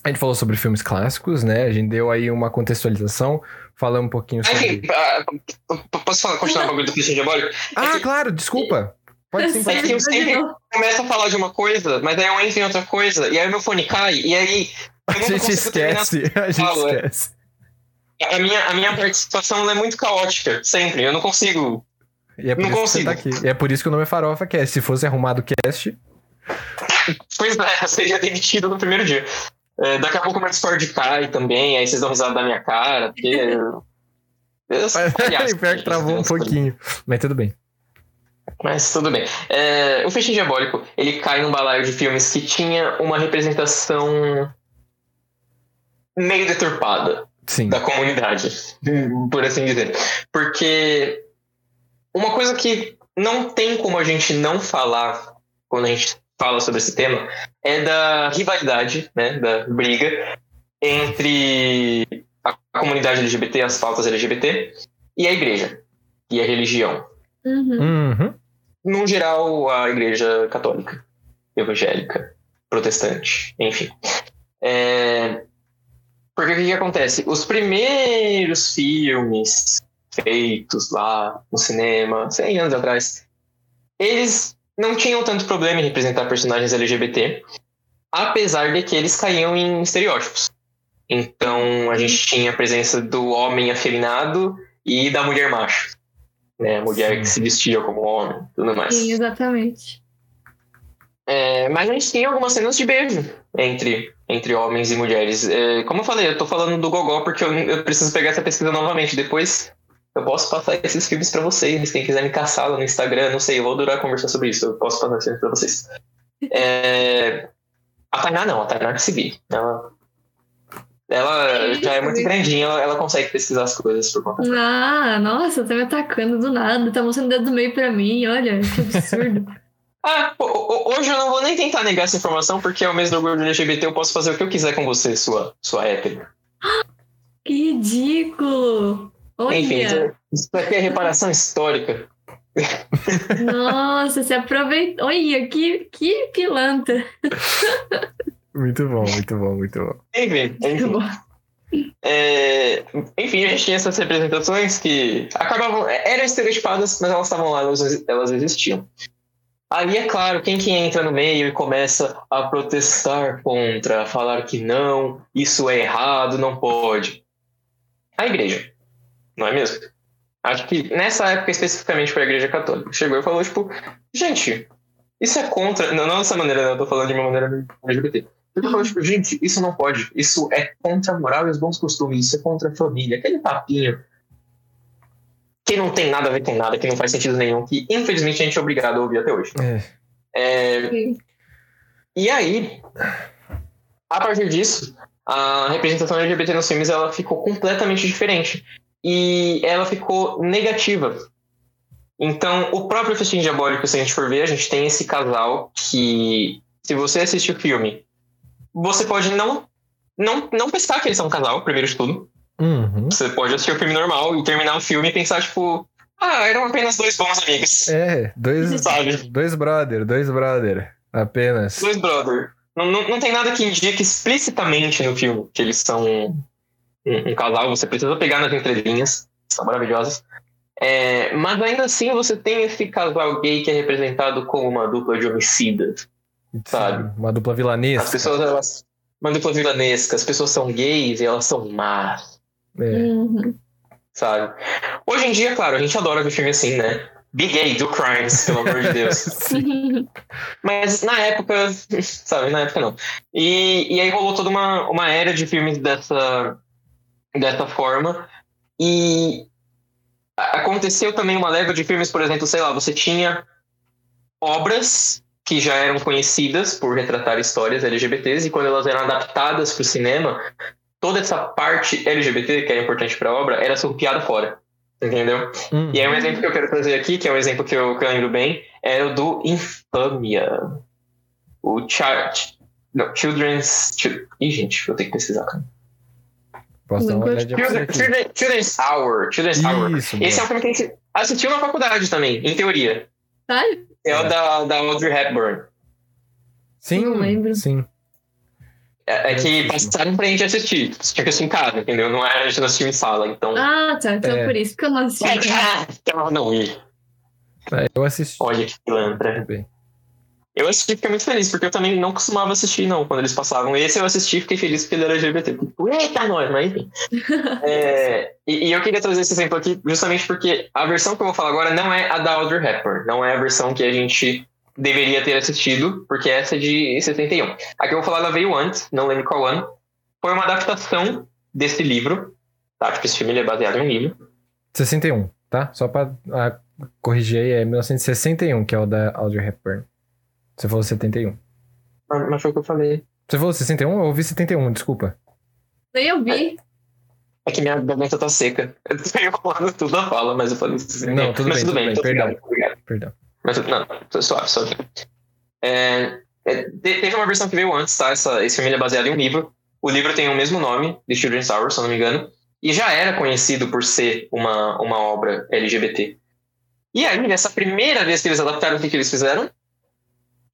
a gente falou sobre filmes clássicos, né? A gente deu aí uma contextualização, falando um pouquinho sobre. ah, posso falar, continuar o bagulho do Christian Diabólico? Ah, claro, desculpa. *laughs* Pode sim, pode É que sim. eu sempre começo a falar de uma coisa, mas aí eu entro em outra coisa, e aí meu fone cai, e aí. A gente consigo terminar esquece. A gente fala, esquece. A minha, a minha participação é muito caótica, sempre. Eu não consigo. E é por Não isso que você tá aqui. E é por isso que o nome é Farofa Cast. Se fosse arrumado cast, Pois é, *laughs* seria demitido no primeiro dia. É, daqui a pouco o meu Discord cai também, aí vocês dão risada da minha cara, porque. eu- eu sou *laughs* palhaço, pior que travou um pouquinho. Mas tudo bem. Mas tudo bem. É, o Festim Diabólico, ele cai num balaio de filmes que tinha uma representação meio deturpada Sim. da comunidade, por assim dizer. Porque uma coisa que não tem como a gente não falar quando a gente fala sobre esse tema é da rivalidade, né, da briga entre a comunidade LGBT, as pautas LGBT, e a igreja, e a religião Uhum. Uhum. No geral, a igreja católica, evangélica, protestante, enfim. É... Porque o que, que acontece? Os primeiros filmes feitos lá no cinema, 100 anos atrás, eles não tinham tanto problema em representar personagens LGBT, apesar de que eles caíam em estereótipos. Então, a gente tinha a presença do homem afeminado e da mulher macho. Né? A mulher Sim. que se vestia como homem tudo mais. Sim, exatamente. É, mas a gente tinha algumas cenas de beijo entre, entre homens e mulheres. É, como eu falei, eu tô falando do Gogó porque eu, eu preciso pegar essa pesquisa novamente. Depois eu posso passar esses filmes pra vocês. Quem quiser me caçar lá no Instagram, não sei, eu vou durar conversar sobre isso. Eu posso passar esses filmes pra vocês. É, a Tainá não, a Tainá que se vi. Ela, ela já é muito grandinha, ela, ela consegue pesquisar as coisas por conta. Ah, nossa, tá me atacando do nada. Tá mostrando o dedo do meio pra mim, olha, que absurdo. *laughs* Ah, ho- ho- hoje eu não vou nem tentar negar essa informação, porque é o mês do orgulho LGBT, eu posso fazer o que eu quiser com você, sua, sua hétero. *gasps* que ridículo! Olha! Enfim, isso- isso aqui é reparação histórica. *laughs* Nossa, se aproveita. Olha, que, que pilantra. *laughs* Muito bom, muito bom, muito bom. Enfim, enfim. É, enfim, a gente tinha essas representações que acabavam, eram estereotipadas, mas elas estavam lá, elas, elas existiam. Aí, é claro, quem que entra no meio e começa a protestar contra, a falar que não, isso é errado, não pode? A igreja, não é mesmo? Acho que nessa época, especificamente para a igreja católica, chegou e falou, tipo, gente, isso é contra, não, não dessa maneira, né? eu tô falando de uma maneira LGBT. Ele falou, tipo, gente, isso não pode. Isso é contra a moral e os bons costumes. Isso é contra a família. Aquele papinho que não tem nada a ver com nada, que não faz sentido nenhum, que infelizmente a gente é obrigado a ouvir até hoje. É. É, e aí, a partir disso, a representação LGBT nos filmes ela ficou completamente diferente. E ela ficou negativa. Então, o próprio Festim Diabólico, se a gente for ver, a gente tem esse casal que, se você assistir o filme, você pode não, não, não pensar que eles são um casal, primeiro de tudo. Uhum. Você pode assistir o filme normal e terminar o filme e pensar, tipo, ah, eram apenas dois bons amigos. É, dois, *laughs* Sabe? dois brother, dois brother. Apenas. Dois brother. Não, não, não tem nada que indique explicitamente no filme que eles são um, um casal. Você precisa pegar nas entrelinhas. São maravilhosas. É, mas ainda assim você tem esse casal gay que é representado como uma dupla de homicidas. Sabe? Sim, Uma dupla vilanesca. As pessoas, elas. Uma dupla vilanesca. As pessoas são gays e elas são más. É. Uhum. Sabe? Hoje em dia, claro, a gente adora ver filme assim, né? Be gay, do crimes, pelo amor de Deus. *laughs* *laughs* Mas na época, *laughs* sabe, na época não. E, e aí rolou toda uma, uma era de filmes dessa, dessa forma. E aconteceu também uma leva de filmes, por exemplo, sei lá, você tinha obras que já eram conhecidas por retratar histórias LGBTs, e quando elas eram adaptadas para o cinema, toda essa parte LGBT, que era importante para a obra, era surpiada fora. Entendeu? Hum. E aí um exemplo que eu quero trazer aqui, que é um exemplo que eu, que eu lembro bem, é o do Infâmia. O Child... Não, Children's... Chil- Ih, gente, eu tenho que pesquisar, cara. Posso dar uma Children- olhadinha pra você Children, aqui. Children, Children's Hour. Children's Hour. Isso, Esse é um filme que a gente assistiu na faculdade também, em teoria. Sabe? É, o É. da, da Audrey Hepburn. Sim, Não lembro. sim. É, é que É, passaram pra gente assistir. Você tinha que assistir em casa, entendeu? Não era a gente não assistiu em sala, então... Ah, tá. Então É. por isso que eu não assisti. *laughs* Então, não ir. É, Eu assisti. Olha que pilantra. Eu assisti e fiquei muito feliz, porque eu também não costumava assistir, não, quando eles passavam. Esse eu assisti e fiquei feliz porque ele era LGBT. Tipo, Eita, nós, mas enfim. *laughs* É, e, e eu queria trazer esse exemplo aqui justamente porque a versão que eu vou falar agora não é a da Audrey Hepburn. Não é a versão que a gente deveria ter assistido, porque essa é de 71. A que eu vou falar, ela veio antes, não lembro qual ano. Foi uma adaptação desse livro, tá? Tipo, esse filme é baseado em um livro. 61, tá? Só pra ah, corrigir aí, é 1961, que é o da Audrey Hepburn. Você falou 71. Mas foi o que eu falei. Você falou 61? Eu ouvi 71, desculpa. Nem eu vi. É que minha garganta tá seca. Eu tô enrolando tudo a fala, mas eu falei isso. Não, tudo mas bem, tudo bem, bem, tô perdão. obrigado. Perdão. Mas não, tô suave, suave. É, é, te- teve uma versão que veio antes, tá? Essa, esse filme é baseado em um livro. O livro tem o mesmo nome, The Children's Hour, se eu não me engano. E já era conhecido por ser uma, uma obra LGBT. E aí, nessa primeira vez que eles adaptaram, o que, que eles fizeram?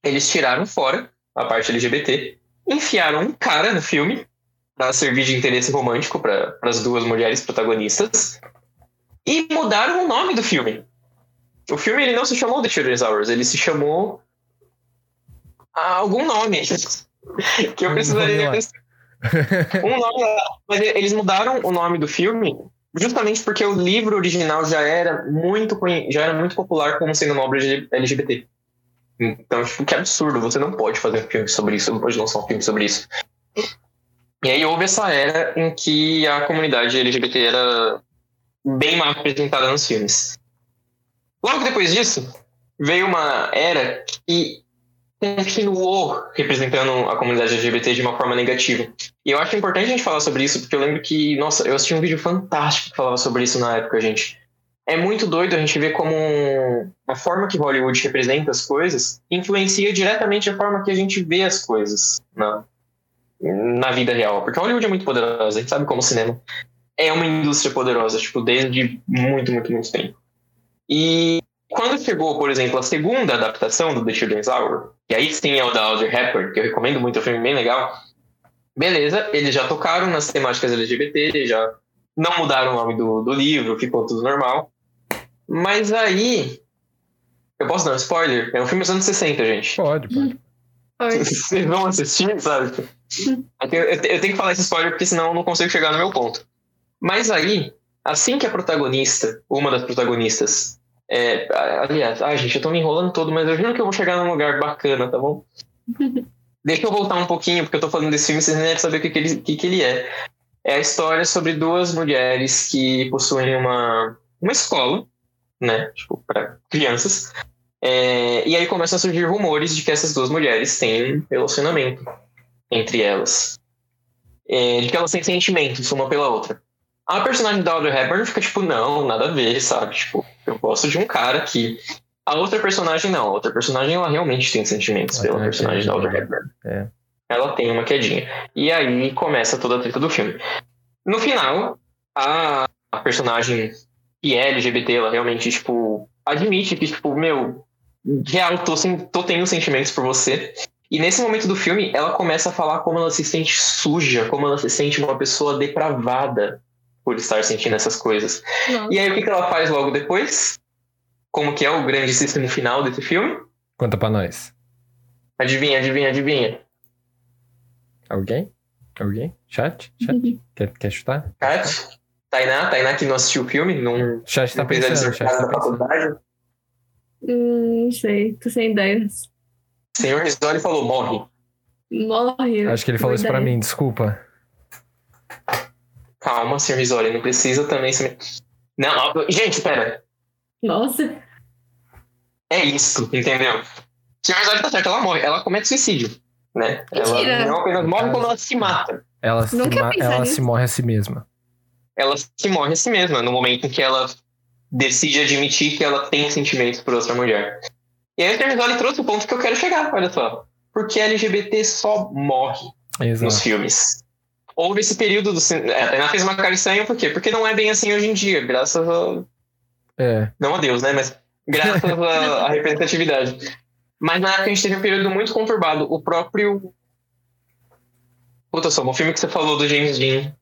Eles tiraram fora a parte LGBT, enfiaram um cara no filme para servir de interesse romântico para as duas mulheres protagonistas e mudaram o nome do filme. O filme ele não se chamou The Children's Hours, ele se chamou algum nome *laughs* que eu Um precisaria um nome. Mas eles mudaram o nome do filme justamente porque o livro original já era muito já era muito popular como sendo uma obra LGBT. Então, tipo, que absurdo, você não pode fazer um filme sobre isso, não pode lançar um filme sobre isso. E aí houve essa era em que a comunidade LGBT era bem mal representada nos filmes. Logo depois disso, veio uma era que continuou representando a comunidade LGBT de uma forma negativa. E eu acho importante a gente falar sobre isso, porque eu lembro que, nossa, eu assisti um vídeo fantástico que falava sobre isso na época, gente. É muito doido a gente ver como a forma que Hollywood representa as coisas influencia diretamente a forma que a gente vê as coisas na, na vida real. Porque Hollywood é muito poderosa, a gente sabe como o cinema é uma indústria poderosa, tipo, desde muito, muito, muito tempo. E quando chegou, por exemplo, a segunda adaptação do The Children's Hour, e aí sim é o da Audrey Hepburn, que eu recomendo muito, é um filme bem legal. Beleza, eles já tocaram nas temáticas LGBT, já não mudaram o nome do, do livro, ficou tudo normal. Mas aí. Eu posso dar um spoiler? É um filme dos anos 60, gente. Pode, pode. Foi. *laughs* Vocês vão assistir, sabe? *laughs* Eu tenho, eu te- eu tenho que falar esse spoiler porque senão eu não consigo chegar no meu ponto. Mas aí, assim que a protagonista, uma das protagonistas, é, aliás, ai gente, eu tô me enrolando todo, mas eu juro que eu vou chegar num lugar bacana, tá bom? *laughs* Deixa eu voltar um pouquinho, porque eu tô falando desse filme, vocês nem devem saber o que, que, ele, que, que ele é. É a história sobre duas mulheres que possuem uma, uma escola, né? Tipo, pra crianças. É, e aí começam a surgir rumores de que essas duas mulheres têm relacionamento. entre elas. É, de que elas têm sentimentos uma pela outra. A personagem da Audrey Hepburn fica tipo, não, nada a ver, sabe? Tipo, eu gosto de um cara que. A outra personagem não. A outra personagem ela realmente tem sentimentos Ela pela personagem da Audrey. Hepburn. É. Ela tem uma quedinha. E aí começa toda a treta do filme. No final, a, a personagem que é LGBT, ela realmente, tipo, admite que, tipo, meu, real, tô, sem, tô tendo sentimentos por você. E nesse momento do filme, ela começa a falar como ela se sente suja, como ela se sente uma pessoa depravada por estar sentindo essas coisas. Nossa. E aí, o que, que ela faz logo depois? Como que é o grandíssimo final desse filme? Conta pra nós. Adivinha, adivinha, adivinha. Alguém? Alguém? Chat? Chat? *laughs* Quer, quer chutar? Kat? Tainá? Tainá que não assistiu o filme, não, Chat tá não pensando, chat lição tá da faculdade. Hum, não sei, tô sem ideias. Senhor Risoli falou, morre. Morre. Acho que ele falou isso pra mim, desculpa. Calma, senhor Risoli, não precisa também... se- Não, gente, pera. Nossa. É isso, entendeu? Senhor Risoli tá certo, ela morre. Ela comete suicídio, né? Mentira. Ela não apenas morre, como ela se mata. Ela, se, ma- ela se morre a si mesma. Ela se morre a si mesma, no momento em que ela decide admitir que ela tem sentimentos por outra mulher. E aí o senhor Risoli trouxe o ponto que eu quero chegar, olha só. Porque LGBT só morre nos Exato. filmes. Houve esse período do cinema. É, a Tainá fez uma cara estranha, por quê? Porque não é bem assim hoje em dia, graças a. É. Não a Deus, né? Mas graças à *laughs* à representatividade. Mas na época a gente teve um período muito conturbado. O próprio. Puta só, o filme que você falou do James Dean.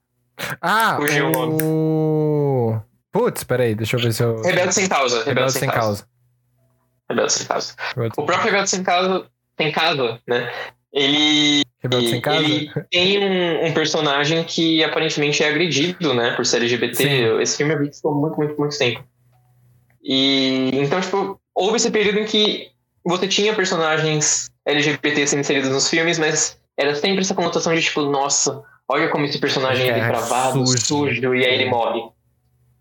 Ah, Fugiu o o... Putz, peraí, deixa eu ver se eu... Rebelde Sem Causa. Rebelde sem causa. Rebelde Sem Causa. Rebelde O próprio Rebelde Sem Causa, Sem Casa, né? Ele Rebelde sem casa? Ele tem um, um personagem que aparentemente é agredido, né, por ser LGBT. Sim. Esse filme é visto por muito, muito, muito tempo. E então, tipo, houve esse período em que você tinha personagens LGBT sendo inseridos nos filmes, mas era sempre essa conotação de tipo, nossa, olha como esse personagem é, É, depravado, sujo. sujo. e aí ele morre.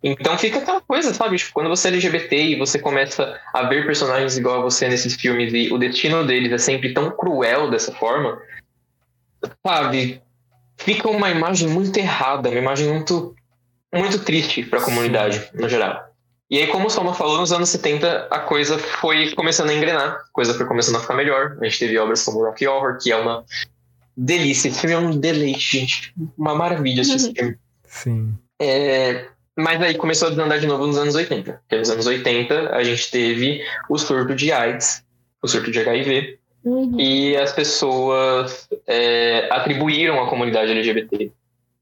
Então fica aquela coisa, sabe? Tipo, quando você é LGBT e você começa a ver personagens igual a você nesses filmes e o destino deles é sempre tão cruel dessa forma, sabe? Fica uma imagem muito errada, uma imagem muito, muito triste para a comunidade, no geral. E aí, como o Soma falou, nos anos 70 a coisa foi começando a engrenar, a coisa foi começando a ficar melhor. A gente teve obras como Rocky Horror, que é uma delícia. Esse filme é um deleite, gente. Uma maravilha assistir esse filme. Sim. É, mas aí começou a desandar de novo nos anos 80. Porque nos anos 80 a gente teve o surto de AIDS, o surto de HIV, Uhum. e as pessoas é, atribuíram à comunidade LGBT.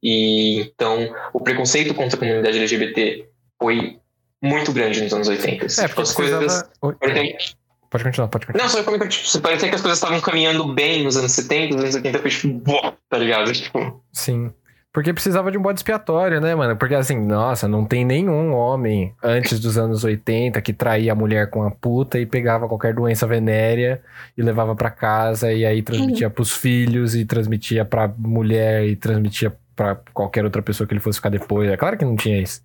E então o preconceito contra a comunidade LGBT foi muito grande nos anos 80. É, porque as coisas. precisava... Pode continuar, pode continuar. Não, só como tipo, parecia que as coisas estavam caminhando bem nos anos 70, nos anos 80 foi tipo, "Boa", tá ligado? Tipo, Sim. Porque precisava de um bode expiatório, né, mano? Porque assim, nossa, não tem nenhum homem antes dos anos 80 que traía a mulher com a puta e pegava qualquer doença venérea e levava pra casa e aí transmitia pros filhos e transmitia pra mulher e transmitia pra qualquer outra pessoa que ele fosse ficar depois. É claro que não tinha isso.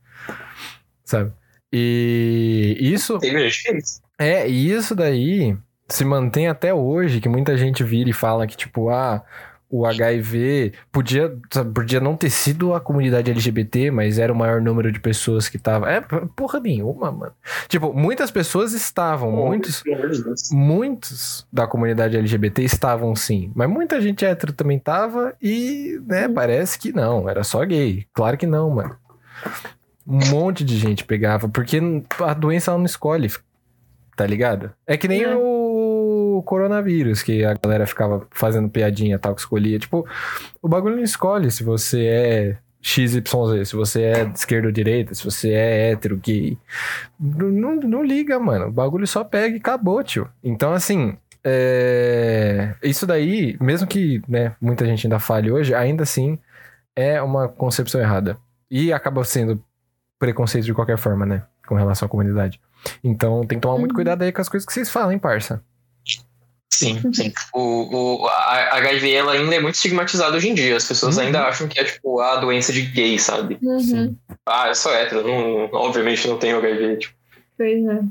Sabe? E isso teve gente. É, e isso daí se mantém até hoje, que muita gente vira e fala que, tipo, ah, o HIV podia, podia não ter sido a comunidade LGBT, mas era o maior número de pessoas que tava. É, porra nenhuma, mano. Tipo, muitas pessoas estavam, muitos, de Deus. muitos da comunidade LGBT estavam sim, mas muita gente hétero também tava e, né, parece que não, era só gay. Claro que não, mano. Um monte de gente pegava, porque a doença ela não escolhe, tá ligado? É que nem É. o coronavírus, que a galera ficava fazendo piadinha tal, que escolhia. Tipo, o bagulho não escolhe se você é XYZ, se você é esquerda ou direita, se você é hétero, gay. Não, não, não liga, mano. O bagulho só pega e acabou, tio. Então, assim, é, isso daí, mesmo que né, muita gente ainda fale hoje, ainda assim é uma concepção errada. E acaba sendo preconceito de qualquer forma, né? Com relação à comunidade. Então tem que tomar muito Uhum. cuidado aí com as coisas que vocês falam, hein, parça. Sim, sim. O, o, a HIV ela ainda é muito estigmatizada hoje em dia. As pessoas Uhum. ainda acham que é tipo a doença de gay, sabe? Uhum. Ah, eu sou hétero, não, obviamente não tenho HIV. Tipo, Pois é.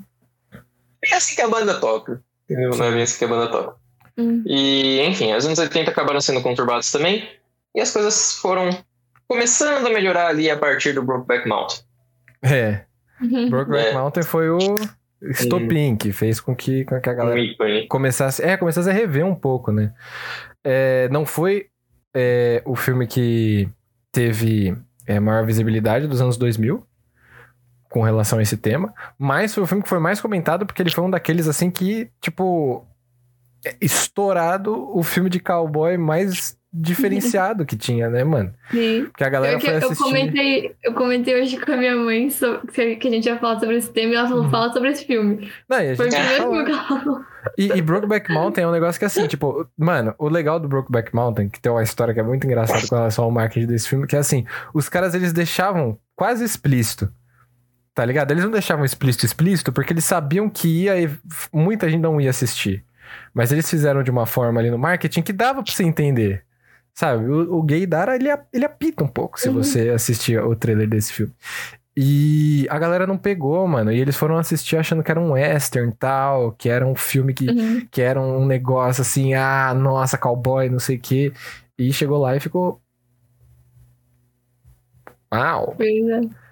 é assim que a banda toca. Entendeu? Não é bem assim que a banda toca. Hum. E, enfim, os anos 80 acabaram sendo conturbados também. E as coisas foram começando a melhorar ali a partir do Brokeback Mountain. É. Uhum. Brokeback É. Mountain foi o estopim que fez com que, com que a galera começasse, é, começasse a rever um pouco, né? É, não foi é, o filme que teve é, maior visibilidade dos anos 2000 com relação a esse tema, mas foi o filme que foi mais comentado porque ele foi um daqueles assim que, tipo, é estourado o filme de cowboy mais diferenciado que tinha, né, mano? Sim. Porque a galera Eu, foi eu assistir. comentei, eu comentei hoje com a minha mãe sobre, que a gente ia falar sobre esse tema e ela falou, Uhum. fala sobre esse filme. Não, e a Foi o gente primeiro que ela falou. E, e Brokeback *laughs* Mountain é um negócio que assim, tipo, mano, o legal do Brokeback Mountain, que tem uma história que é muito engraçada com relação ao marketing desse filme, que é assim, os caras eles deixavam quase explícito. Tá ligado? Eles não deixavam explícito explícito porque eles sabiam que ia e muita gente não ia assistir. Mas eles fizeram de uma forma ali no marketing que dava pra você entender. Sabe? O, o gay Dara, ele, ele apita um pouco se Uhum. você assistir o trailer desse filme. E a galera não pegou, mano. E eles foram assistir achando que era um western e tal, que era um filme que Uhum. que era um negócio assim, ah, nossa, cowboy, não sei o quê. E chegou lá e ficou. Uau! É.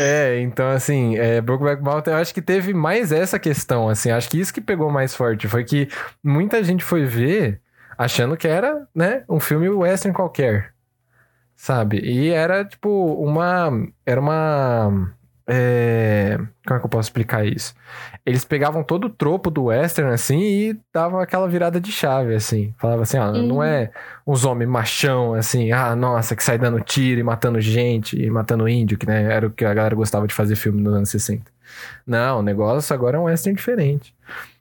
É, então assim, é, Brokeback Mountain, eu acho que teve mais essa questão, assim, acho que isso que pegou mais forte, foi que muita gente foi ver achando que era, né, um filme western qualquer, sabe? E era, tipo, uma, era uma, é, como é que eu posso explicar isso? Eles pegavam todo o tropo do western, assim, e davam aquela virada de chave, assim, falava assim, ah, não é uns homens machão, assim, ah, nossa, que sai dando tiro e matando gente e matando índio, que né, era o que a galera gostava de fazer filme nos anos 60. Não, o negócio agora é um western diferente.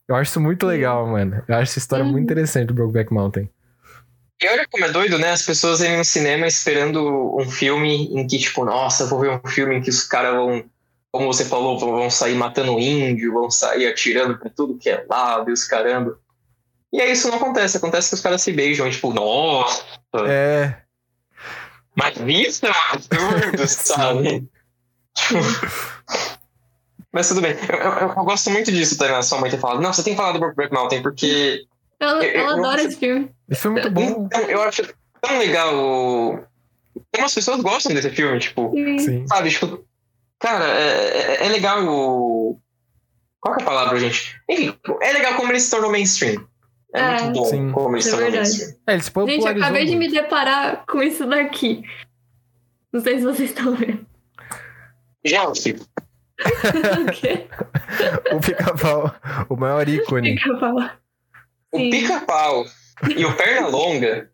Eu acho isso muito legal, mano. Eu acho essa história Uhum. muito interessante do Brokeback Mountain. E olha como é doido, né? As pessoas irem no cinema esperando um filme em que, tipo, nossa, vou ver um filme em que os caras vão, como você falou, vão vão sair matando índio, vão sair atirando pra tudo que é lado e os caramba. E aí isso não acontece, acontece que os caras se beijam, e, tipo, nossa, É, mas isso é um absurdo, *laughs* sabe? *laughs* Mas tudo bem. Eu, eu- eu gosto muito disso, tá? Sua mãe ter falado. Não, você tem que falar do Brokeback Mountain, porque Ela, Eu- adora esse filme. esse foi muito bom. Então, eu acho tão legal o- como as pessoas gostam desse filme, tipo, Sim. Sabe, tipo, cara, é, é- é legal o. Qual que é a palavra, gente? Enfim, é legal como ele se tornou mainstream. É, É. muito bom Sim. como ele se É tornou verdade. mainstream. É, ele se Gente, eu acabei de me deparar com isso daqui. Não sei se vocês estão vendo. Gente, *laughs* o pica-pau, o maior ícone. Falar. o pica-pau e o Pernalonga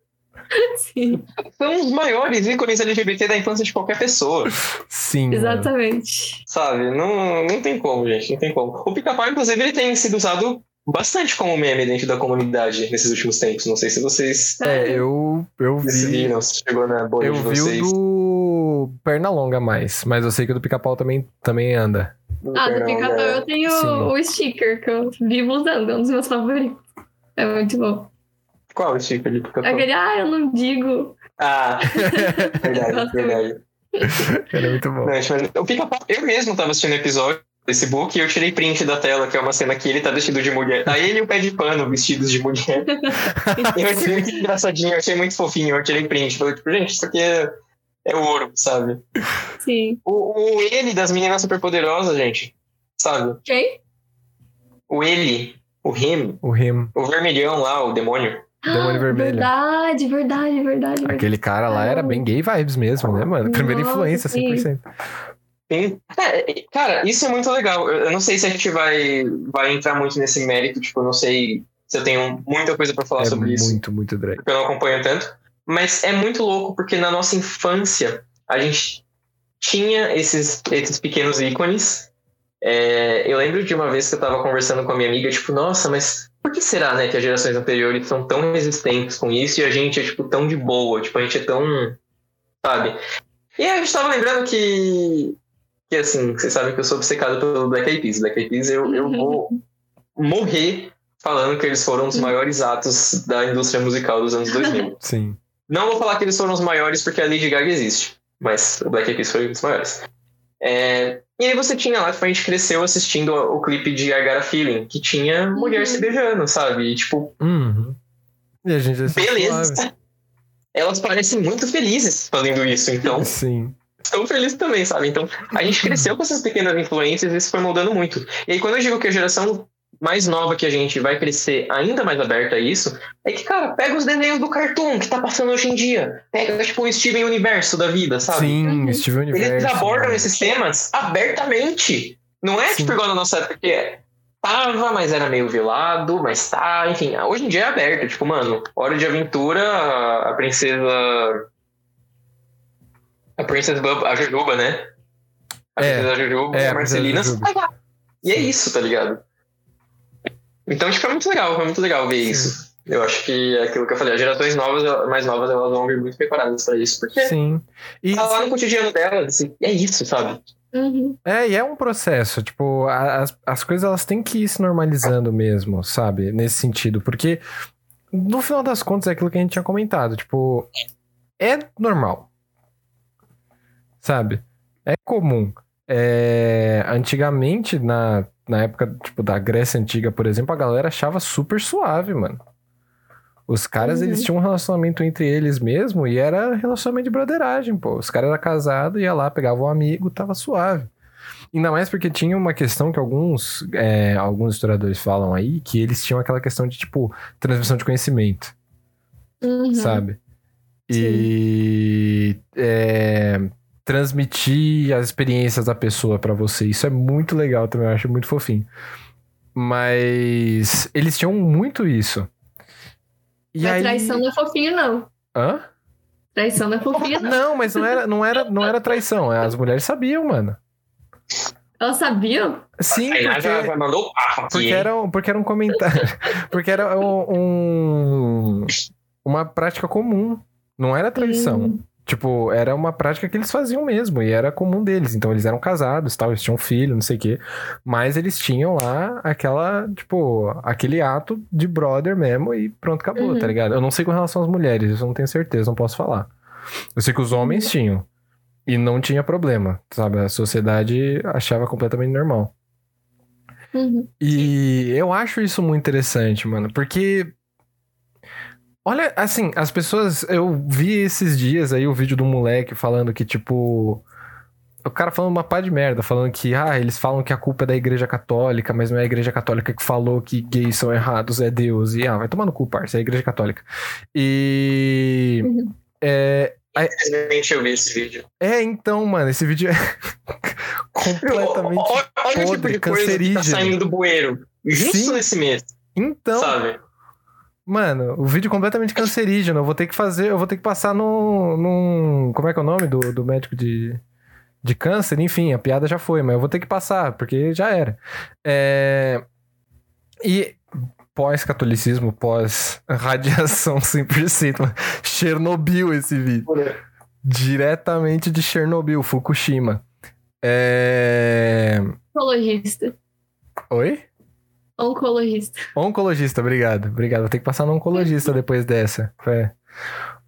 *laughs* Sim, são os maiores ícones LGBT da infância de qualquer pessoa. Sim. mano. exatamente. Sabe? Não, não tem como, gente. Não tem como. O pica-pau, inclusive, ele tem sido usado bastante como meme dentro da comunidade nesses últimos tempos. Não sei se vocês É, eu, eu vi. decidiram, se chegou na bolha Eu de vi vocês. o do Pernalonga mais, mas eu sei que o do pica-pau também, também anda. Ah, do pica-pau eu tenho Sim. o sticker que eu vivo usando, é um dos meus favoritos. É muito bom. Qual o sticker de pica-pau? Aquele, ah, eu não digo. Ah, *laughs* verdade, verdade. Era muito bom. Não, o pica-pau, eu mesmo tava assistindo o episódio do Facebook e eu tirei print da tela, que é uma cena que ele tá vestido de mulher. Tá ele e o pé de pano vestidos de mulher. *laughs* Eu achei muito engraçadinho, eu achei muito fofinho, eu tirei print. Falei, tipo, gente, isso aqui é, é ouro, sabe? Sim. O, o ele das meninas superpoderosas, gente, sabe? Quem? O ele, o him, O Rim, o vermelhão lá, o demônio. Demônio Vermelho. Verdade, verdade, verdade. Aquele cara lá era bem gay vibes mesmo, né, mano? Primeira Nossa, influência, sim. 100%. Sim. É, cara, isso é muito legal. Eu não sei se a gente vai, vai entrar muito nesse mérito, tipo, eu não sei se eu tenho muita coisa pra falar É sobre isso. muito, muito drag. porque eu não acompanho tanto. Mas é muito louco porque na nossa infância a gente tinha esses, esses pequenos ícones. É, eu lembro de uma vez que eu tava conversando com a minha amiga, tipo, nossa, mas por que será, né, que as gerações anteriores são tão resistentes com isso e a gente é, tipo, tão de boa? Tipo, a gente é tão. Sabe? E aí a gente tava lembrando que. Que assim, vocês sabem que eu sou obcecado pelo Black Eyed Peas. Black Eyed Peas eu, eu vou morrer falando que eles foram os maiores atos da indústria musical dos anos 2000. Sim. Não vou falar que eles foram os maiores porque a Lady Gaga existe, mas o Black Eyed Peas foi um dos maiores. É, e aí você tinha lá, tipo, a gente cresceu assistindo o, clipe de I Got a Feeling, que tinha mulher Uhum. se beijando, sabe? E, tipo, Uhum. E a gente beleza. suave. *laughs* Elas parecem muito felizes fazendo isso, então Sim. estão felizes também, sabe? Então a gente cresceu com essas pequenas influências e isso foi moldando muito. E aí quando eu digo que a geração mais nova que a gente vai crescer ainda mais aberta a isso, é que, cara, pega os desenhos do Cartoon que tá passando hoje em dia. Pega, tipo, o Steven Universo da vida, sabe? Sim, Uhum. Steven Universo. Eles abordam mano. esses temas abertamente. Não é Sim. tipo igual na nossa época que é. Tava, mas era meio velado, mas tá, enfim. Hoje em dia é aberto. Tipo, mano, Hora de Aventura, a, a princesa. A princesa a Jujuba, né? A É, princesa Jujuba, é, a a princesa Marcelina. Jujuba. tá lá. E é isso, tá ligado? Então, tipo, é muito legal, foi muito legal ver Sim. isso. Eu acho que é aquilo que eu falei, as gerações novas, mais novas, elas vão vir muito preparadas pra isso, porque Sim. E, tá lá no cotidiano delas, assim, é isso, sabe? Uhum. É, e é um processo, tipo, as, as coisas elas têm que ir se normalizando mesmo, sabe? Nesse sentido, porque no final das contas é aquilo que a gente tinha comentado, tipo, é normal, sabe? É comum. É, antigamente, na, na época, tipo, da Grécia Antiga, por exemplo, a galera achava super suave, mano. Os caras, Uhum. eles tinham um relacionamento entre eles mesmo e era relacionamento de broderagem, pô. Os caras eram casados, ia lá, pegava um amigo, tava suave. Ainda mais porque tinha uma questão que alguns, é, alguns historiadores falam aí, que eles tinham aquela questão de, tipo, transmissão de conhecimento, Uhum. sabe? E é, transmitir as experiências da pessoa pra você. Isso é muito legal também, eu acho muito fofinho. Mas eles tinham muito isso. E Mas aí... traição não é fofinho, não. Hã? Traição não é fofinho, não. Não, mas não era, não era, não era traição. As mulheres sabiam, mano. Elas sabiam? Sim, porque, porque, era, um- porque era um comentário. *laughs* Porque era um, uma prática comum. Não era traição. Hum. Tipo, era uma prática que eles faziam mesmo. E era comum deles. Então eles eram casados, tal, eles tinham um filho, não sei o quê. Mas eles tinham lá aquela, tipo, aquele ato de brother mesmo e pronto, acabou, Uhum. tá ligado? Eu não sei com relação às mulheres, isso eu não tenho certeza, não posso falar. Eu sei que os homens tinham. E não tinha problema, sabe? A sociedade achava completamente normal. Uhum. E eu acho isso muito interessante, mano, porque. Olha, assim, as pessoas. Eu vi esses dias aí o vídeo do moleque falando que, tipo. O cara falando uma pá de merda, falando que, ah, eles falam que a culpa é da igreja católica, mas não é a igreja católica que falou que gays são errados, é Deus. E, ah, vai tomar no cu, parça, é a igreja católica. E. Uhum. É, Infelizmente eu vi esse vídeo. é, então, mano, esse vídeo é *laughs* completamente. Olha, olha o tipo de coisa que tá saindo do bueiro. Justo Sim. nesse mês, Então, sabe? Mano, o vídeo é completamente cancerígeno. Eu vou ter que fazer, eu vou ter que passar num. num como é que é o nome do, do médico de, de câncer? Enfim, a piada já foi, mas eu vou ter que passar, porque já era. É, e pós-catolicismo, pós-radiação *laughs* 100%. mano. Chernobyl esse vídeo. Diretamente de Chernobyl, Fukushima. É... Oncologista. Oi? Oncologista. Oncologista, obrigado. Obrigado. Vou ter que passar no oncologista depois dessa. É.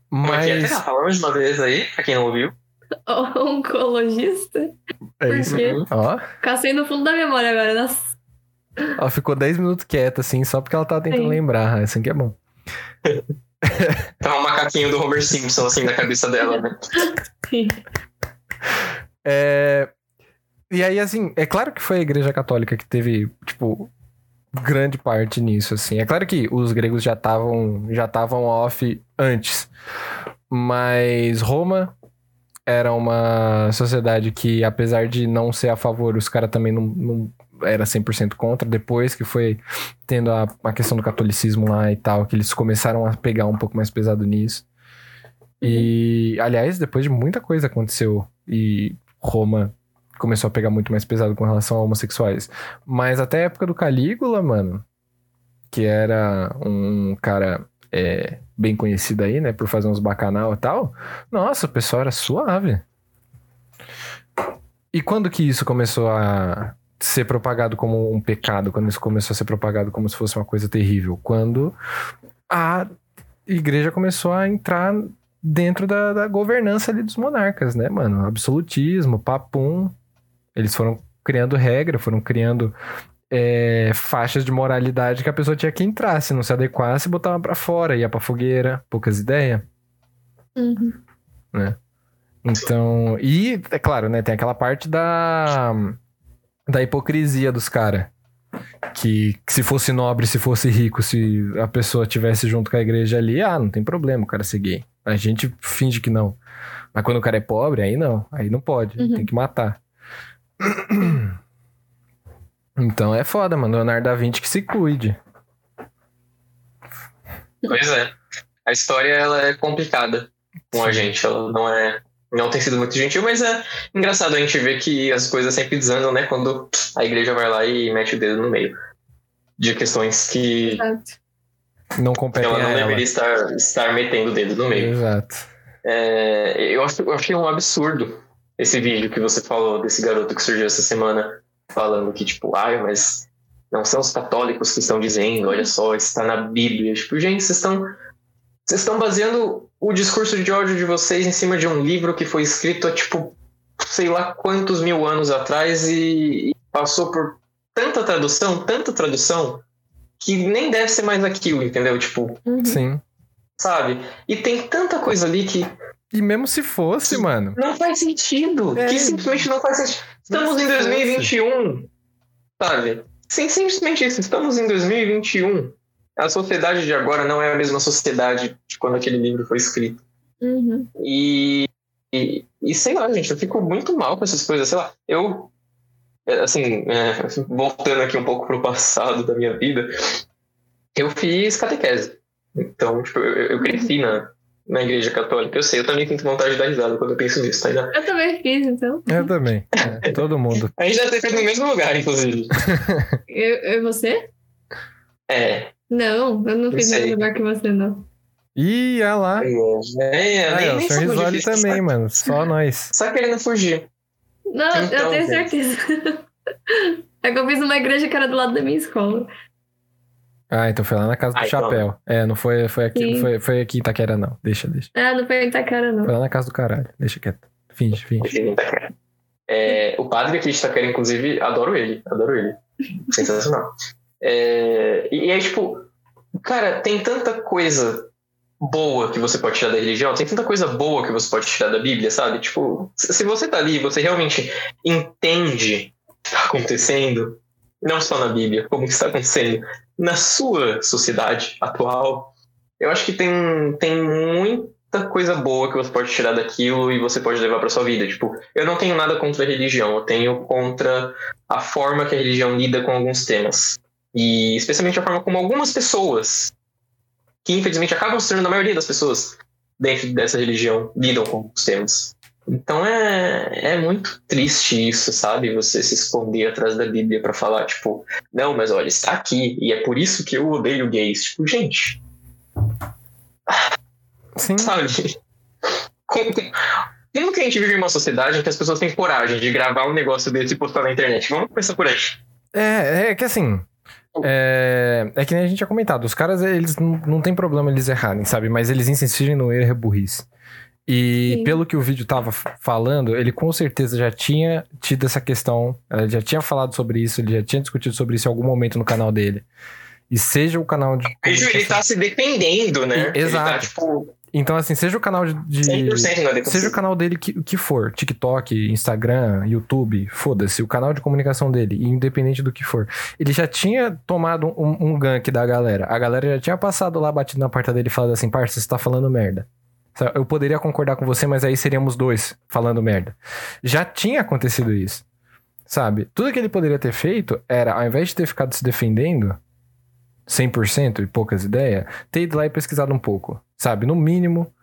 Como é que é? Mas. Ah, Falamos de uma vez aí, pra quem não ouviu. *laughs* Oncologista? É isso. Ó, Ficar sem no fundo da memória agora. Nossa. ela ficou 10 minutos quieta, assim, só porque ela tava tentando Sim. lembrar. Assim que é bom. *laughs* Tá um macaquinho do Homer Simpson, assim, na cabeça dela, né? É... E aí, assim, é claro que foi a Igreja Católica que teve, tipo, grande parte nisso, assim. É claro que os gregos já estavam já estavam off antes, mas Roma era uma sociedade que, apesar de não ser a favor, os caras também não, não era 100% contra. Depois que foi tendo a, a questão do catolicismo lá e tal, que eles começaram a pegar um pouco mais pesado nisso. E, aliás, depois de muita coisa aconteceu e Roma começou a pegar muito mais pesado com relação a homossexuais. Mas até a época do Calígula, mano, que era um cara é, bem conhecido aí, né, por fazer uns bacanal e tal, nossa, o pessoal era suave. E quando que isso começou a ser propagado como um pecado? Quando isso começou a ser propagado como se fosse uma coisa terrível? Quando a igreja começou a entrar dentro da, da governança ali dos monarcas, né, mano? Absolutismo, papum. Eles foram criando regra, foram criando é, faixas de moralidade que a pessoa tinha que entrar. Se não se adequasse, botava pra fora, ia pra fogueira, poucas ideias, Uhum. né? Então, e é claro, né, tem aquela parte da da hipocrisia dos caras. Que, que se fosse nobre, se fosse rico, se a pessoa tivesse junto com a igreja ali, ah, não tem problema o cara ser gay. A gente finge que não. Mas quando o cara é pobre, aí não. Aí não pode. Uhum. Tem que matar. *clears throat* Então é foda, mano. Leonardo da Vinci que se cuide. Pois é. A história ela é complicada com a gente. Ela não é. Não tem sido muito gentil, mas é engraçado a gente ver que as coisas sempre desandam, né? Quando a igreja vai lá e mete o dedo no meio. De questões que Exato. Não competem ela não ela. deveria estar, estar metendo o dedo no meio. Exato. É, eu, acho, eu achei um absurdo esse vídeo que você falou desse garoto que surgiu essa semana falando que, tipo, ai, mas não são os católicos que estão dizendo, olha só, está na Bíblia. Tipo, gente, vocês estão. Vocês estão baseando o discurso de ódio de vocês em cima de um livro que foi escrito há, tipo, sei lá quantos mil anos atrás e, e passou por tanta tradução, tanta tradução, que nem deve ser mais aquilo, entendeu? Tipo, Uhum. Sim. sabe? E tem tanta coisa ali que E mesmo se fosse, mano. não faz sentido. É. Que simplesmente não faz sentido. Estamos em 2021, sabe? Sim, simplesmente isso. Estamos em 2021. A sociedade de agora não é a mesma sociedade de quando aquele livro foi escrito. Uhum. E, e, e sei lá, gente, eu fico muito mal com essas coisas. Sei lá, eu, é, assim, é, voltando aqui um pouco pro passado da minha vida, eu fiz catequese. Então, tipo, eu, eu cresci na, na igreja católica. Eu sei, eu também sinto vontade de dar risada quando eu penso nisso, tá ligado? Eu também fiz, então. Eu também. É, todo mundo. A gente ter feito no mesmo lugar, inclusive. *laughs* Eu, eu e você? É. Não, eu não Não fiz no mesmo lugar que você, não. Ih, olha lá. É, Ah, nem, é, o Sr. Risoli também, só- mano. Só nós. Só querendo fugir. Não, eu Então, tenho gente. certeza. *laughs* É que eu fiz numa igreja que era do lado da minha escola. Ah, então foi lá na casa do Ah, então. chapéu. É, não foi, foi aqui, não Sim. foi, foi aqui em Itaquera, não. Deixa, deixa. Ah, não foi em Itacara, não. Foi lá na casa do caralho. Deixa quieto. Finge, finge. Itaquera. É, o padre aqui de Itaquera, inclusive, adoro ele. Adoro ele. Sensacional. É, e, aí, tipo, cara, tem tanta coisa boa que você pode tirar da religião, tem tanta coisa boa que você pode tirar da Bíblia, sabe? Tipo, se se você tá ali, você realmente entende o que tá acontecendo, não só na Bíblia, como que está acontecendo na sua sociedade atual, eu acho que tem, tem muita coisa boa que você pode tirar daquilo e você pode levar para sua vida. Tipo, eu não tenho nada contra a religião, eu tenho contra a forma que a religião lida com alguns temas. E especialmente a forma como algumas pessoas, que infelizmente acabam se tornando a maioria das pessoas dentro dessa religião, lidam com os temas. Então é, é muito triste isso, sabe? Você se esconder atrás da Bíblia para falar, tipo, não, mas olha, está aqui, e é por isso que eu odeio gays. Tipo, gente, Sim. sabe? Como, como que a gente vive em uma sociedade em que as pessoas têm coragem de gravar um negócio desse e postar na internet? Vamos começar por aí. É, é que assim. É, é que nem a gente tinha comentado. Os caras, eles não, não tem problema eles errarem, sabe? Mas eles insistirem no erro é burrice. E Sim. pelo que o vídeo tava falando, ele com certeza já tinha tido essa questão, ele já tinha falado sobre isso, ele já tinha discutido sobre isso em algum momento no canal dele. E seja o canal de. Vejo, ele tá se defendendo, né? E- exato. Ele tá, tipo, Então, assim, seja o canal de. de- 100% na defensiva. Seja o canal dele que, que for, TikTok, Instagram, YouTube, foda-se, o canal de comunicação dele, independente do que for. Ele já tinha tomado um, um gank da galera. A galera já tinha passado lá, batido na porta dele e falado assim, parça, você tá falando merda. Sabe, Eu poderia concordar com você, mas aí seríamos dois falando merda. Já tinha acontecido isso. Sabe? Tudo que ele poderia ter feito era, ao invés de ter ficado se defendendo 100% e poucas ideias, ter ido lá e pesquisado um pouco. Sabe? No mínimo,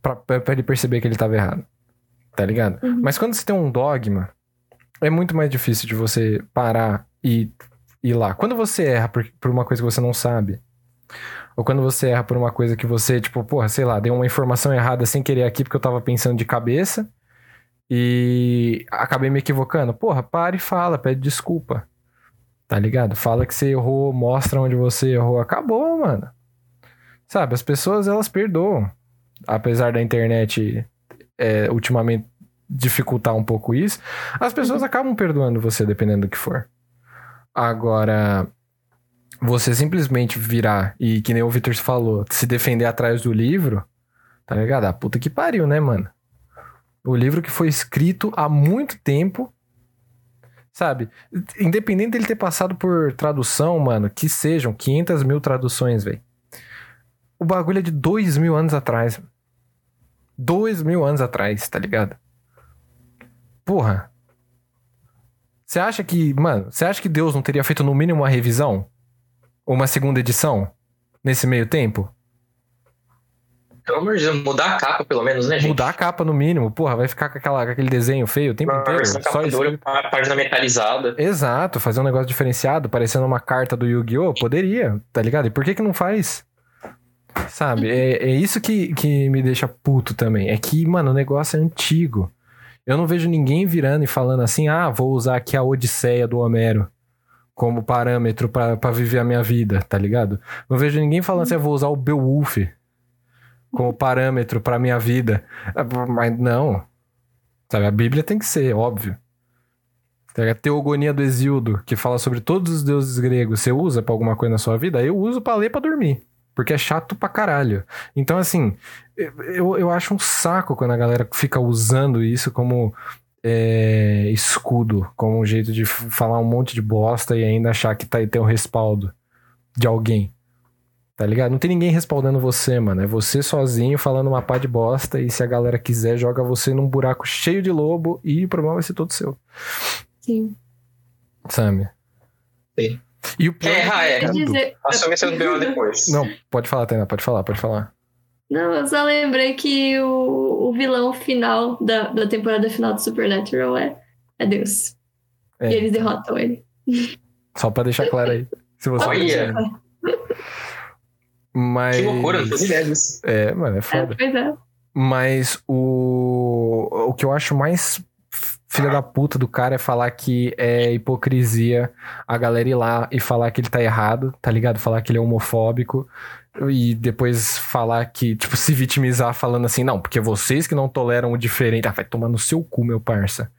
pra, pra ele perceber que ele tava errado. Tá ligado? Uhum. Mas quando você tem um dogma, é muito mais difícil de você parar e ir lá. Quando você erra por, por uma coisa que você não sabe, ou quando você erra por uma coisa que você, tipo, porra, sei lá, deu uma informação errada sem querer aqui porque eu tava pensando de cabeça e acabei me equivocando. Porra, para e fala, pede desculpa. Tá ligado? Fala que você errou, mostra onde você errou. Acabou, mano. Sabe, as pessoas elas perdoam. Apesar da internet é, ultimamente dificultar um pouco isso, as pessoas acabam perdoando você dependendo do que for. Agora, você simplesmente virar e, que nem o Victor falou, se defender atrás do livro, tá ligado? Ah, puta que pariu, né, mano? O livro que foi escrito há muito tempo, sabe? Independente dele ter passado por tradução, mano, que sejam 500 mil traduções, velho. O bagulho é de dois mil anos atrás. Dois mil anos atrás, tá ligado? Porra. Você acha que, mano, você acha que Deus não teria feito no mínimo uma revisão? Uma segunda edição? Nesse meio tempo? Pelo amor de Deus, mudar a capa, pelo menos, né, gente? Mudar a capa no mínimo. Porra, vai ficar com, aquela, com aquele desenho feio o tempo Uma inteiro. versão Só isso. dura, a página metalizada. Exato, fazer um negócio diferenciado, parecendo uma carta do Yu-Gi-Oh! Poderia, tá ligado? E por que que não faz? Sabe? É, é isso que, que me deixa puto também. É que, mano, o negócio é antigo. Eu não vejo ninguém virando e falando assim, ah, vou usar aqui a Odisseia do Homero como parâmetro pra viver a minha vida, tá ligado? Não vejo ninguém falando assim, ah, vou usar o Beowulf como parâmetro pra minha vida. Ah, Mas não. Sabe, a Bíblia tem que ser, óbvio. A Teogonia do Exildo, que fala sobre todos os deuses gregos, você usa pra alguma coisa na sua vida? Eu uso pra ler pra dormir. Porque é chato pra caralho. Então, assim, eu, eu acho um saco quando a galera fica usando isso como é, escudo, como um jeito de falar um monte de bosta e ainda achar que tá, tem o respaldo de alguém. Tá ligado? Não tem ninguém respaldando você, mano. É você sozinho falando uma pá de bosta e se a galera quiser, joga você num buraco cheio de lobo e o problema vai ser todo seu. Sim. Sabe? Sim. E o pior é. Dizer, Assume B.O. depois. Não, pode falar, Tainá, pode falar, pode falar. Não, eu só lembrei que o, o vilão final da, da temporada final do Supernatural é, é Deus. É. E eles derrotam ele. Só pra deixar claro aí. Se você Olha. Mas. Que loucura, não fazia ideia disso. É, mano, é É, foda. pois é. Mas o. O que eu acho mais filha da puta do cara é falar que é hipocrisia a galera ir lá e falar que ele tá errado, tá ligado? Falar que ele é homofóbico e depois falar que, tipo, se vitimizar falando assim, não, porque vocês que não toleram o diferente. Ah, vai tomar no seu cu, meu parça.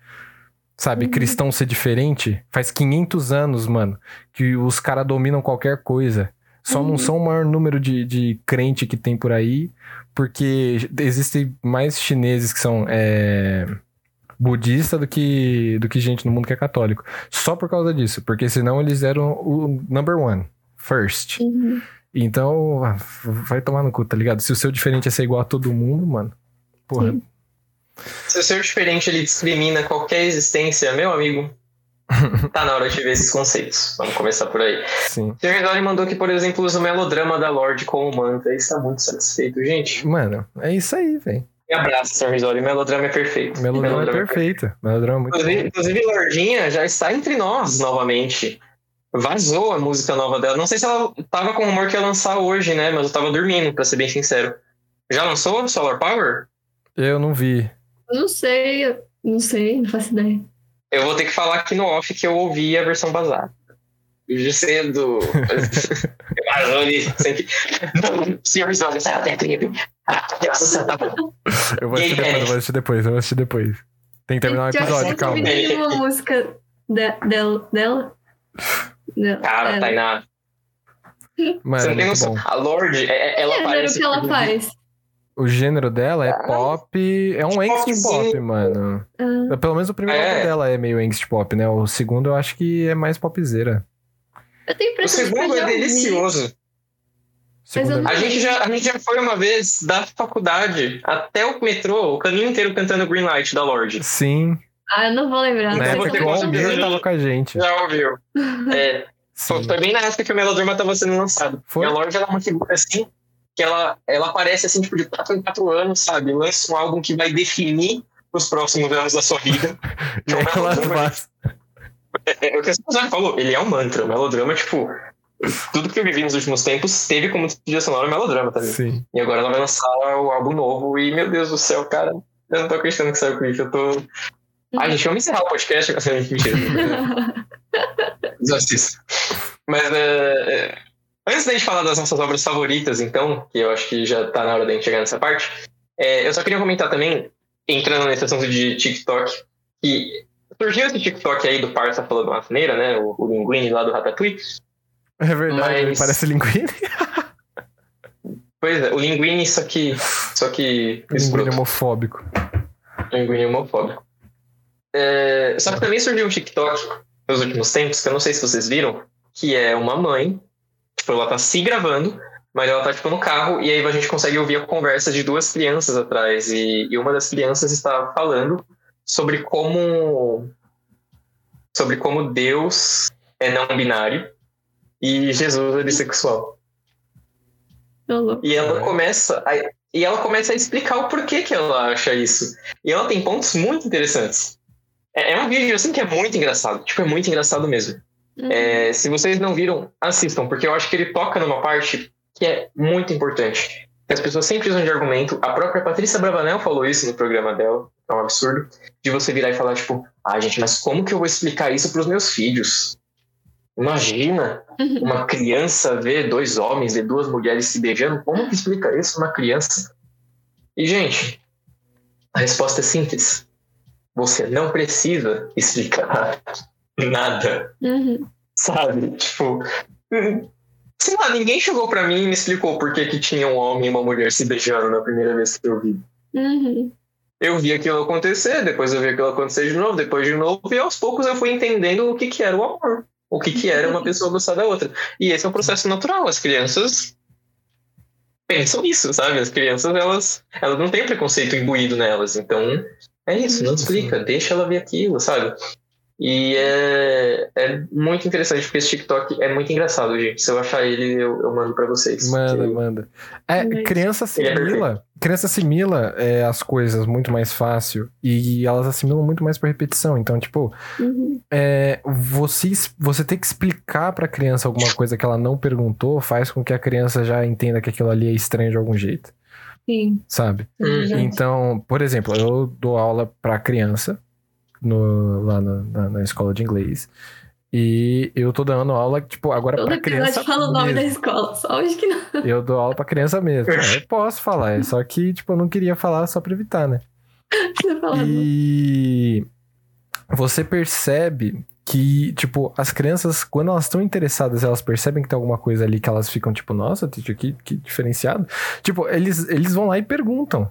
Sabe, Uhum. cristão ser diferente? Faz 500 anos, mano, que os caras dominam qualquer coisa. Só não Uhum. são o maior número de, de crente que tem por aí, porque existem mais chineses que são é, budista do que, do que gente no mundo que é católico. Só por causa disso, porque senão eles eram o number one, first. Uhum. Então, ah, vai tomar no cu, tá ligado? Se o seu diferente é ser igual a todo mundo, mano. Porra. Sim. Se o ser diferente ele discrimina qualquer existência, meu amigo, *laughs* tá na hora de ver esses conceitos. Vamos começar por aí. Sim. O Sr. Mandou que, por exemplo, usa o melodrama da Lorde como mantra. Ele está muito satisfeito, gente. Mano, é isso aí, velho. Abraço, Sr. Rizoli. O melodrama é perfeito. Melodrama é perfeito. Melodrama é muito Inclusive, Lordinha já está entre nós novamente. Vazou a música nova dela. Não sei se ela tava com rumor que ia lançar hoje, né? Mas eu tava dormindo, pra ser bem sincero. Já lançou Solar Power? Eu não vi. Eu Não sei, eu não sei, não faço ideia. Eu vou ter que falar aqui no off que eu ouvi a versão vazada. Ali. Sempre. Não, Nossa, tá bom. Eu vou assistir depois, eu vou assistir depois, eu vou assistir depois. Tem que terminar o eu episódio, calma. ouvi nenhuma música de- dela. dela. Cara. Tainá. Mano, Você é não tem noção. bom. A Lorde, é- ela que gênero parece. que ela faz? O gênero dela é Ah, pop. É um angst pop, mano. Ah, Pelo menos o primeiro É. dela é meio angst pop, né? O segundo eu acho que é mais popzeira. Eu tenho O impressão segundo é delicioso. O segundo é- não- A gente, já, a gente já foi uma vez da faculdade até o metrô, o caminho inteiro cantando Green Light da Lorde. Sim, Ah, eu não vou lembrar. na época que o fazer tava com a gente. Já ouviu? *laughs* É, Sim. foi, foi bem na época que o Melodrama tava sendo lançado. Foi? E a Lorde ela é uma figura assim, que ela, ela aparece assim, tipo, de 4 em 4 anos, sabe? Lança um álbum que vai definir os próximos anos da sua vida. *laughs* E aí ela faz. É, o que Suzana falou, ele é um mantra. O melodrama, tipo, tudo que eu vivi nos últimos tempos teve como trilha sonora melodrama, tá ligado? Sim. E agora ela vai lançar o álbum novo e, meu Deus do céu, cara, eu não tô acreditando que saiu o clipe, eu tô... Ah, gente, vamos encerrar o podcast. Mentira. *laughs* Desassisto. Mas, é, é, antes da gente falar das nossas obras favoritas, então, que eu acho que já tá na hora da gente chegar nessa parte, é, eu só queria comentar também entrando nesse assunto de TikTok, que surgiu esse TikTok aí do Parça falando uma asneira, né? O, o Linguini lá do Ratatouille. É verdade, ele Mas- parece linguine. Pois é, o Linguini, só que. Só que. linguine homofóbico. Linguini homofóbico. É, só que também surgiu um TikTok nos últimos tempos, que eu não sei se vocês viram, que é uma mãe, tipo, ela tá se gravando, mas ela tá, tipo, no carro, e aí a gente consegue ouvir a conversa de duas crianças atrás, e, e uma das crianças está falando sobre como sobre como Deus é não binário e Jesus é bissexual. E ela É. começa a, e ela começa a explicar o porquê que ela acha isso. E ela tem pontos muito interessantes. É, é um vídeo assim que é muito engraçado. Tipo, é muito engraçado mesmo. Uhum. É, se vocês não viram, assistam, porque eu acho que ele toca numa parte que é muito importante. As pessoas sempre usam de argumento. A própria Patrícia Bravanel falou isso no programa dela, é um absurdo, de você virar e falar, tipo, ah, gente, mas como que eu vou explicar isso pros meus filhos? Imagina *laughs* uma criança ver dois homens, ver duas mulheres se beijando. Como que explica isso uma criança? E, gente, a resposta é simples. Você não precisa explicar *laughs* nada Uhum. sabe? Tipo, sei lá, ninguém chegou pra mim e me explicou por que, que tinha um homem e uma mulher se beijando na primeira vez que eu vi. Uhum. Eu vi aquilo acontecer, depois eu vi aquilo acontecer de novo, depois de novo, e aos poucos eu fui entendendo o que, que era o amor, o que, que era uma pessoa gostar da outra. E esse é um processo natural, as crianças pensam isso, sabe? As crianças, elas, elas não têm preconceito imbuído nelas, então é isso, não explica, deixa ela ver aquilo, sabe? E é, é muito interessante, porque esse TikTok é muito engraçado, gente. Se eu achar ele, eu, eu mando pra vocês. Manda, Porque- manda. É, Mas- criança é assimila. criança assimila é, as coisas muito mais fácil. E elas assimilam muito mais por repetição. Então, tipo, Uhum. é, você, você ter que explicar pra criança alguma coisa que ela não perguntou faz com que a criança já entenda que aquilo ali é estranho de algum jeito, Sim. sabe? é. Então, por exemplo, eu dou aula pra criança no- lá na, na- na escola de inglês. E eu tô dando aula, tipo, agora Todo pra episódio criança. fala o nome da escola, só hoje que não. Eu dou aula pra criança mesmo. *laughs* Eu posso falar, é só que, tipo, eu não queria falar só pra evitar, né? E você percebe que, tipo, as crianças, quando elas estão interessadas, elas percebem que tem alguma coisa ali que elas ficam, tipo, nossa, teacher, que, que diferenciado. Tipo, eles, eles vão lá e perguntam,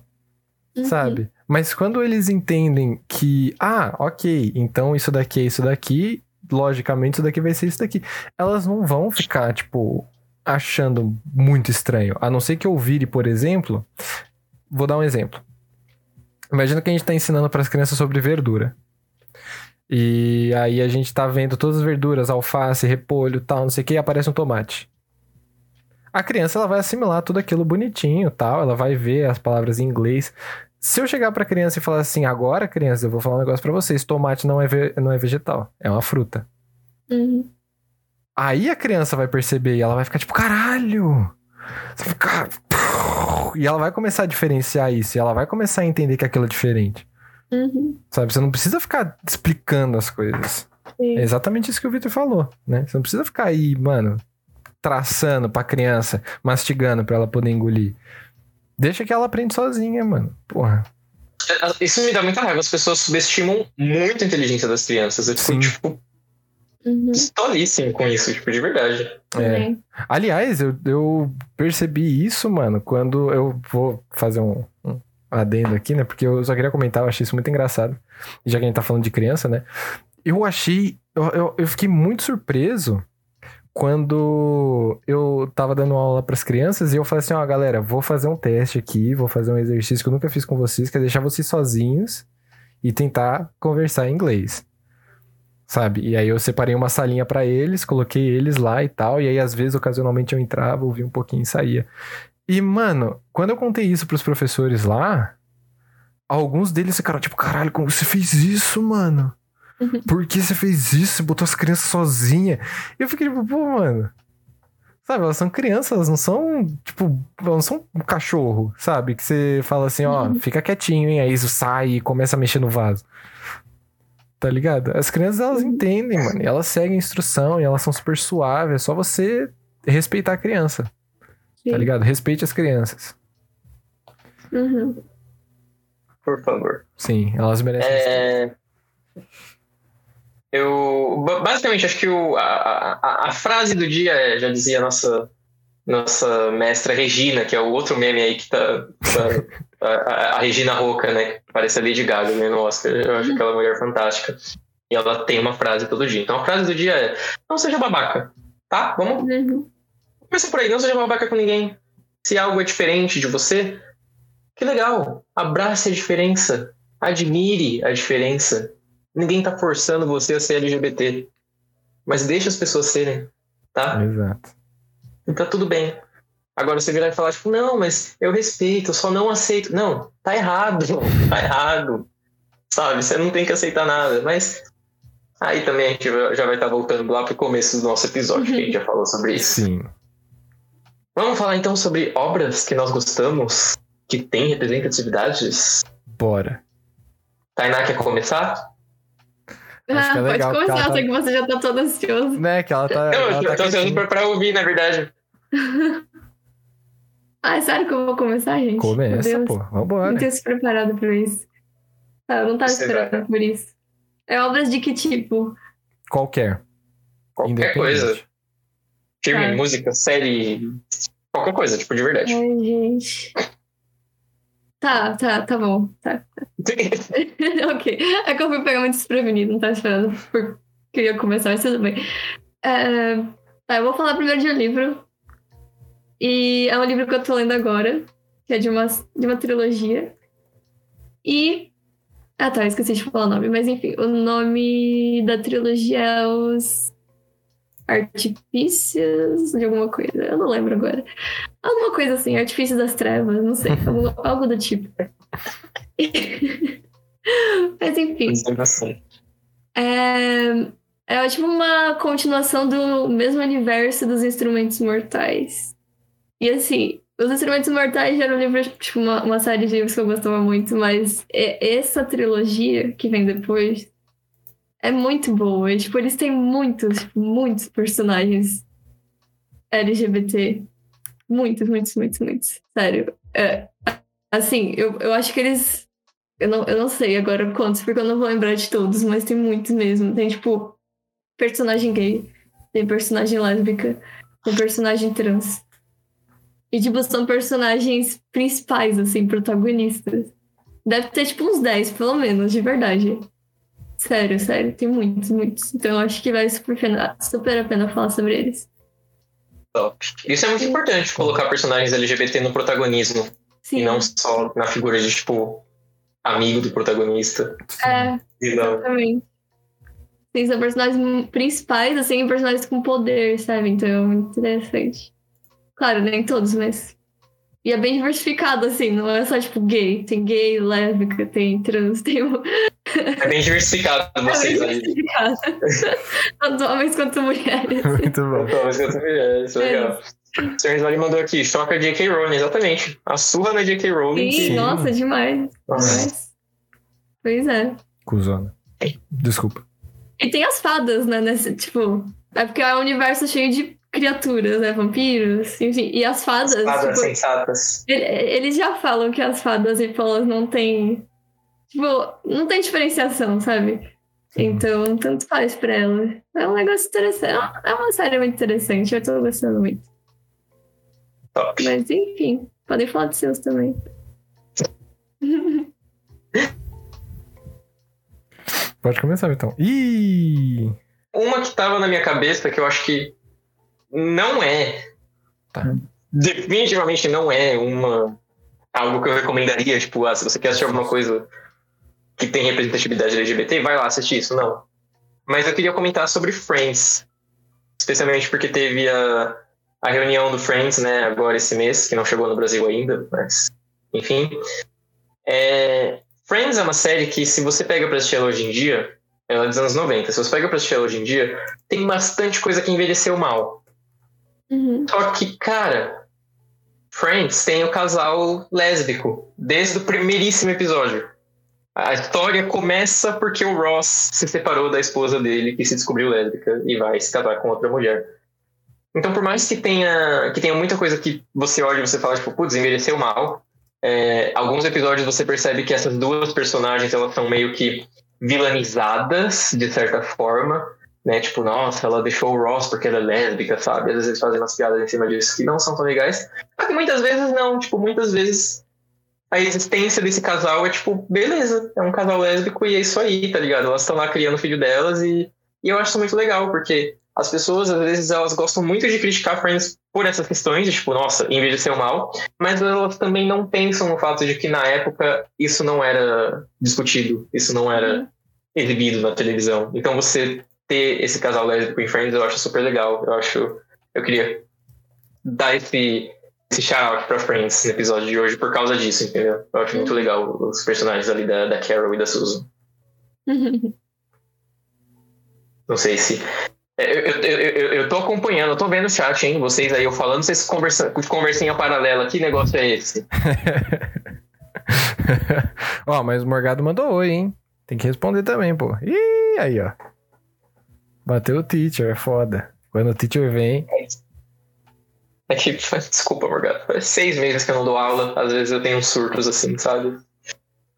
Uhum. sabe? Mas quando eles entendem que, ah, ok, então isso daqui é isso daqui, logicamente isso daqui vai ser isso daqui. Elas não vão ficar, tipo, achando muito estranho. A não ser que eu vire, por exemplo, vou dar um exemplo. Imagina que a gente tá ensinando para as crianças sobre verdura. E aí a gente tá vendo todas as verduras, alface, repolho, tal, não sei o que, e aparece um tomate. A criança ela vai assimilar tudo aquilo bonitinho, tal, ela vai ver as palavras em inglês. Se eu chegar pra criança e falar assim, agora, criança, eu vou falar um negócio pra vocês, tomate não é, não é vegetal, é uma fruta. Uhum. Aí a criança vai perceber e ela vai ficar tipo, caralho! Você fica- E ela vai começar a diferenciar isso, e ela vai começar a entender que aquilo é diferente. Uhum. Sabe? Você não precisa ficar explicando as coisas. Sim. É exatamente isso que o Victor falou, né? Você não precisa ficar aí, mano, traçando pra criança, mastigando pra ela poder engolir. Deixa que ela aprende sozinha, mano. Porra. Isso me dá muita raiva. As pessoas subestimam muito a inteligência das crianças. Eu fico, Sim. tipo, Uhum. com isso, tipo, de verdade. É. Aliás, eu, eu percebi isso, mano, quando eu vou fazer um, um adendo aqui, né? Porque eu só queria comentar, eu achei isso muito engraçado. Já que a gente tá falando de criança, né? Eu achei. Eu, eu, eu fiquei muito surpreso quando eu tava dando aula pras crianças e eu falei assim: ó, galera, vou fazer um teste aqui, vou fazer um exercício que eu nunca fiz com vocês, que é deixar vocês sozinhos e tentar conversar em inglês. Sabe? E aí eu separei uma salinha pra eles, coloquei eles lá e tal, e aí às vezes ocasionalmente eu entrava, ouvia um pouquinho e saía. E mano, quando eu contei isso pros professores lá, alguns deles ficaram tipo, caralho, como você fez isso, mano? Por que você fez isso? Você botou as crianças sozinha? E eu fiquei tipo, pô, mano. Sabe, elas são crianças, elas não são, tipo, elas não são um cachorro, sabe? Que você fala assim, ó, Uhum. fica quietinho, hein? Aí isso sai e começa a mexer no vaso. Tá ligado? As crianças, elas Uhum. entendem, mano. E elas seguem a instrução e elas são super suaves. É só você respeitar a criança, Sim. tá ligado? Respeite as crianças. Uhum. por favor. Sim, elas merecem. É... Eu basicamente acho que o, a, a, a, frase do dia é, já dizia a nossa nossa mestra Regina, que é o outro meme aí que tá, tá a, a, Regina Roca, né? Parece a Lady Gaga né, no Oscar. Eu acho aquela mulher fantástica. E ela tem uma frase todo dia. Então a frase do dia é: não seja babaca, tá? Vamos uhum. começar por aí. Não seja babaca com ninguém. Se algo é diferente de você, que legal. Abrace a diferença. Admire a diferença. Ninguém tá forçando você a ser LGBT. Mas deixa as pessoas serem, tá? Exato. E tá tudo bem. Agora você virar e falar, tipo, não, mas eu respeito, eu só não aceito. Não, tá errado, *laughs* tá errado. Sabe? Você não tem que aceitar nada. Mas aí também a gente já vai estar tá voltando lá pro começo do nosso episódio, que a gente já falou sobre isso. Sim. Vamos falar então sobre obras que nós gostamos, que têm representatividades? Bora. Tainá quer começar? Ah, é pode começar, tá... sei que você já tá todo ansioso. Né, que ela tá. Não, ela eu tá tô ansioso pra, pra ouvir, na verdade. *laughs* ah, é sério que eu vou começar, gente? Começa, pô. Vambora. Não tenho se preparado pra isso. Ah, eu não tava você esperando vai. por isso. É obras de que tipo? Qualquer. Qualquer coisa. Filme, ah. música, série. Qualquer coisa, tipo, de verdade. Ai, gente. Tá, tá, tá bom. Tá. *laughs* ok. É que eu fui pegar muito desprevenido, não tava esperando porque queria começar, mas tudo bem. É, tá, eu vou falar primeiro de um livro. E é um livro que eu tô lendo agora, que é de uma, de uma trilogia. E. Ah, tá, esqueci de falar o nome, mas enfim, o nome da trilogia é Os Artifícios de alguma coisa. Eu não lembro agora. Alguma coisa assim, Artifícios das Trevas, não sei. *laughs* algo, algo do tipo. *laughs* Mas enfim. É, é tipo uma continuação do mesmo universo dos Instrumentos Mortais. E assim, os Instrumentos Mortais já era um livro, tipo, uma, uma série de livros que eu gostava muito, mas essa trilogia que vem depois é muito boa. E, tipo, eles têm muitos, muitos personagens LGBT. Muitos, muitos, muitos, muitos. Sério. É, assim, eu, eu acho que eles. Eu não, eu não sei agora quantos, porque eu não vou lembrar de todos, mas tem muitos mesmo. Tem, tipo, personagem gay, tem personagem lésbica, tem personagem trans. E, tipo, são personagens principais, assim, protagonistas. Deve ter, tipo, uns 10, pelo menos, de verdade. Sério, sério, tem muitos, muitos. Então eu acho que vale super, pena, super a pena falar sobre eles. Top. Isso é muito importante, colocar personagens LGBT no protagonismo. Sim. E não só na figura de, tipo, amigo do protagonista. É, exatamente. Sim, são personagens principais, assim, personagens com poder, sabe? Então é muito interessante. Claro, nem todos, mas e é bem diversificado, assim, não é só tipo gay. Tem gay, lésbica, tem trans, *laughs* tem. É bem diversificado vocês é bem diversificado. *laughs* Tanto homens quanto mulheres. Muito bom. Tanto homens quanto mulheres, legal. É. O Sr. Smiley mandou aqui, choca J.K. Rowling, exatamente. A surra na J.K. Rowling. Sim, sim, nossa, demais. Nossa. Pois é. Cusona. Desculpa. E tem as fadas, né? Nesse, tipo, é porque é um universo cheio de criaturas, né? Vampiros, enfim. E as fadas. As fadas tipo, sensatas. Eles já falam que as fadas e falas não tem. Tipo, não tem diferenciação, sabe? Então, tanto faz pra ela. É um negócio interessante. É uma série muito interessante. Eu tô gostando muito. Top. Mas, enfim, podem falar dos seus também. *laughs* Pode começar, então. Ih! Uma que tava na minha cabeça, que eu acho que não é. Tá. Definitivamente não é uma. Algo que eu recomendaria, tipo, ah, se você quer assistir alguma coisa que tem representatividade LGBT, vai lá assistir isso. Não. Mas eu queria comentar sobre Friends. Especialmente porque teve a, a reunião do Friends, né, agora esse mês, que não chegou no Brasil ainda, mas. Enfim. É, Friends é uma série que, se você pega pra assistir ela hoje em dia, ela é dos anos 90. Se você pega pra assistir ela hoje em dia, tem bastante coisa que envelheceu mal. Uhum. Só que, cara, Friends tem o casal lésbico desde o primeiríssimo episódio. A história começa porque o Ross se separou da esposa dele, que se descobriu lésbica e vai se casar com outra mulher. Então, por mais que tenha, que tenha muita coisa que você olha e você fala, tipo, putz, envelheceu mal, É, alguns episódios você percebe que essas duas personagens elas são meio que vilanizadas de certa forma, né? Tipo, nossa, ela deixou o Ross porque ela é lésbica, sabe? Às vezes eles fazem umas piadas em cima disso que não são tão legais. Mas muitas vezes não, tipo, muitas vezes a existência desse casal é tipo, beleza, é um casal lésbico e é isso aí, tá ligado? Elas estão lá criando o filho delas e, e eu acho isso muito legal, porque as pessoas, às vezes, elas gostam muito de criticar Friends por essas questões, de, tipo, nossa, envelheceu mal, mas elas também não pensam no fato de que na época isso não era discutido, isso não era exibido na televisão. Então você ter esse casal lésbico em Friends eu acho super legal. Eu acho. Eu queria dar esse, esse shout pra Friends no episódio de hoje por causa disso, entendeu? Eu acho muito legal os personagens ali da, da Carol e da Susan. *laughs* Não sei se. Eu, eu, eu, eu tô acompanhando, eu tô vendo o chat, hein? Vocês aí, eu falando, vocês conversando, conversinha paralela. Que negócio é esse? *laughs* ó, mas o Morgado mandou oi, hein? Tem que responder também, pô. Ih, aí, ó. Bateu o teacher, é foda. Quando o teacher vem. É que, *laughs* desculpa, Morgado. Faz seis meses que eu não dou aula. Às vezes eu tenho uns surtos assim, sabe?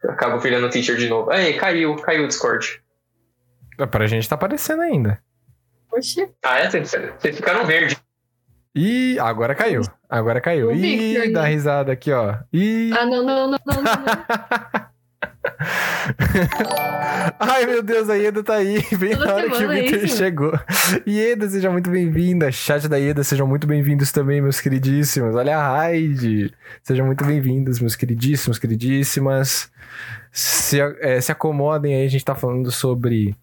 Eu acabo virando teacher de novo. Aí, caiu, caiu o Discord. Pra gente tá aparecendo ainda. Oxi. Ah, é? Vocês ficaram verde. Ih, agora caiu. Agora caiu. Ih, dá risada aqui, ó. Ih. Ah, não, não, não, não, não. não. *laughs* *laughs* Ai, meu Deus, a Ieda tá aí, *laughs* bem Toda na hora que o é Victor isso. chegou. Ieda, seja muito bem-vinda. Chat da Ieda, sejam muito bem-vindos também, meus queridíssimos. Olha a Raid. Sejam muito bem-vindos, meus queridíssimos, queridíssimas. Se, é, se acomodem aí, a gente tá falando sobre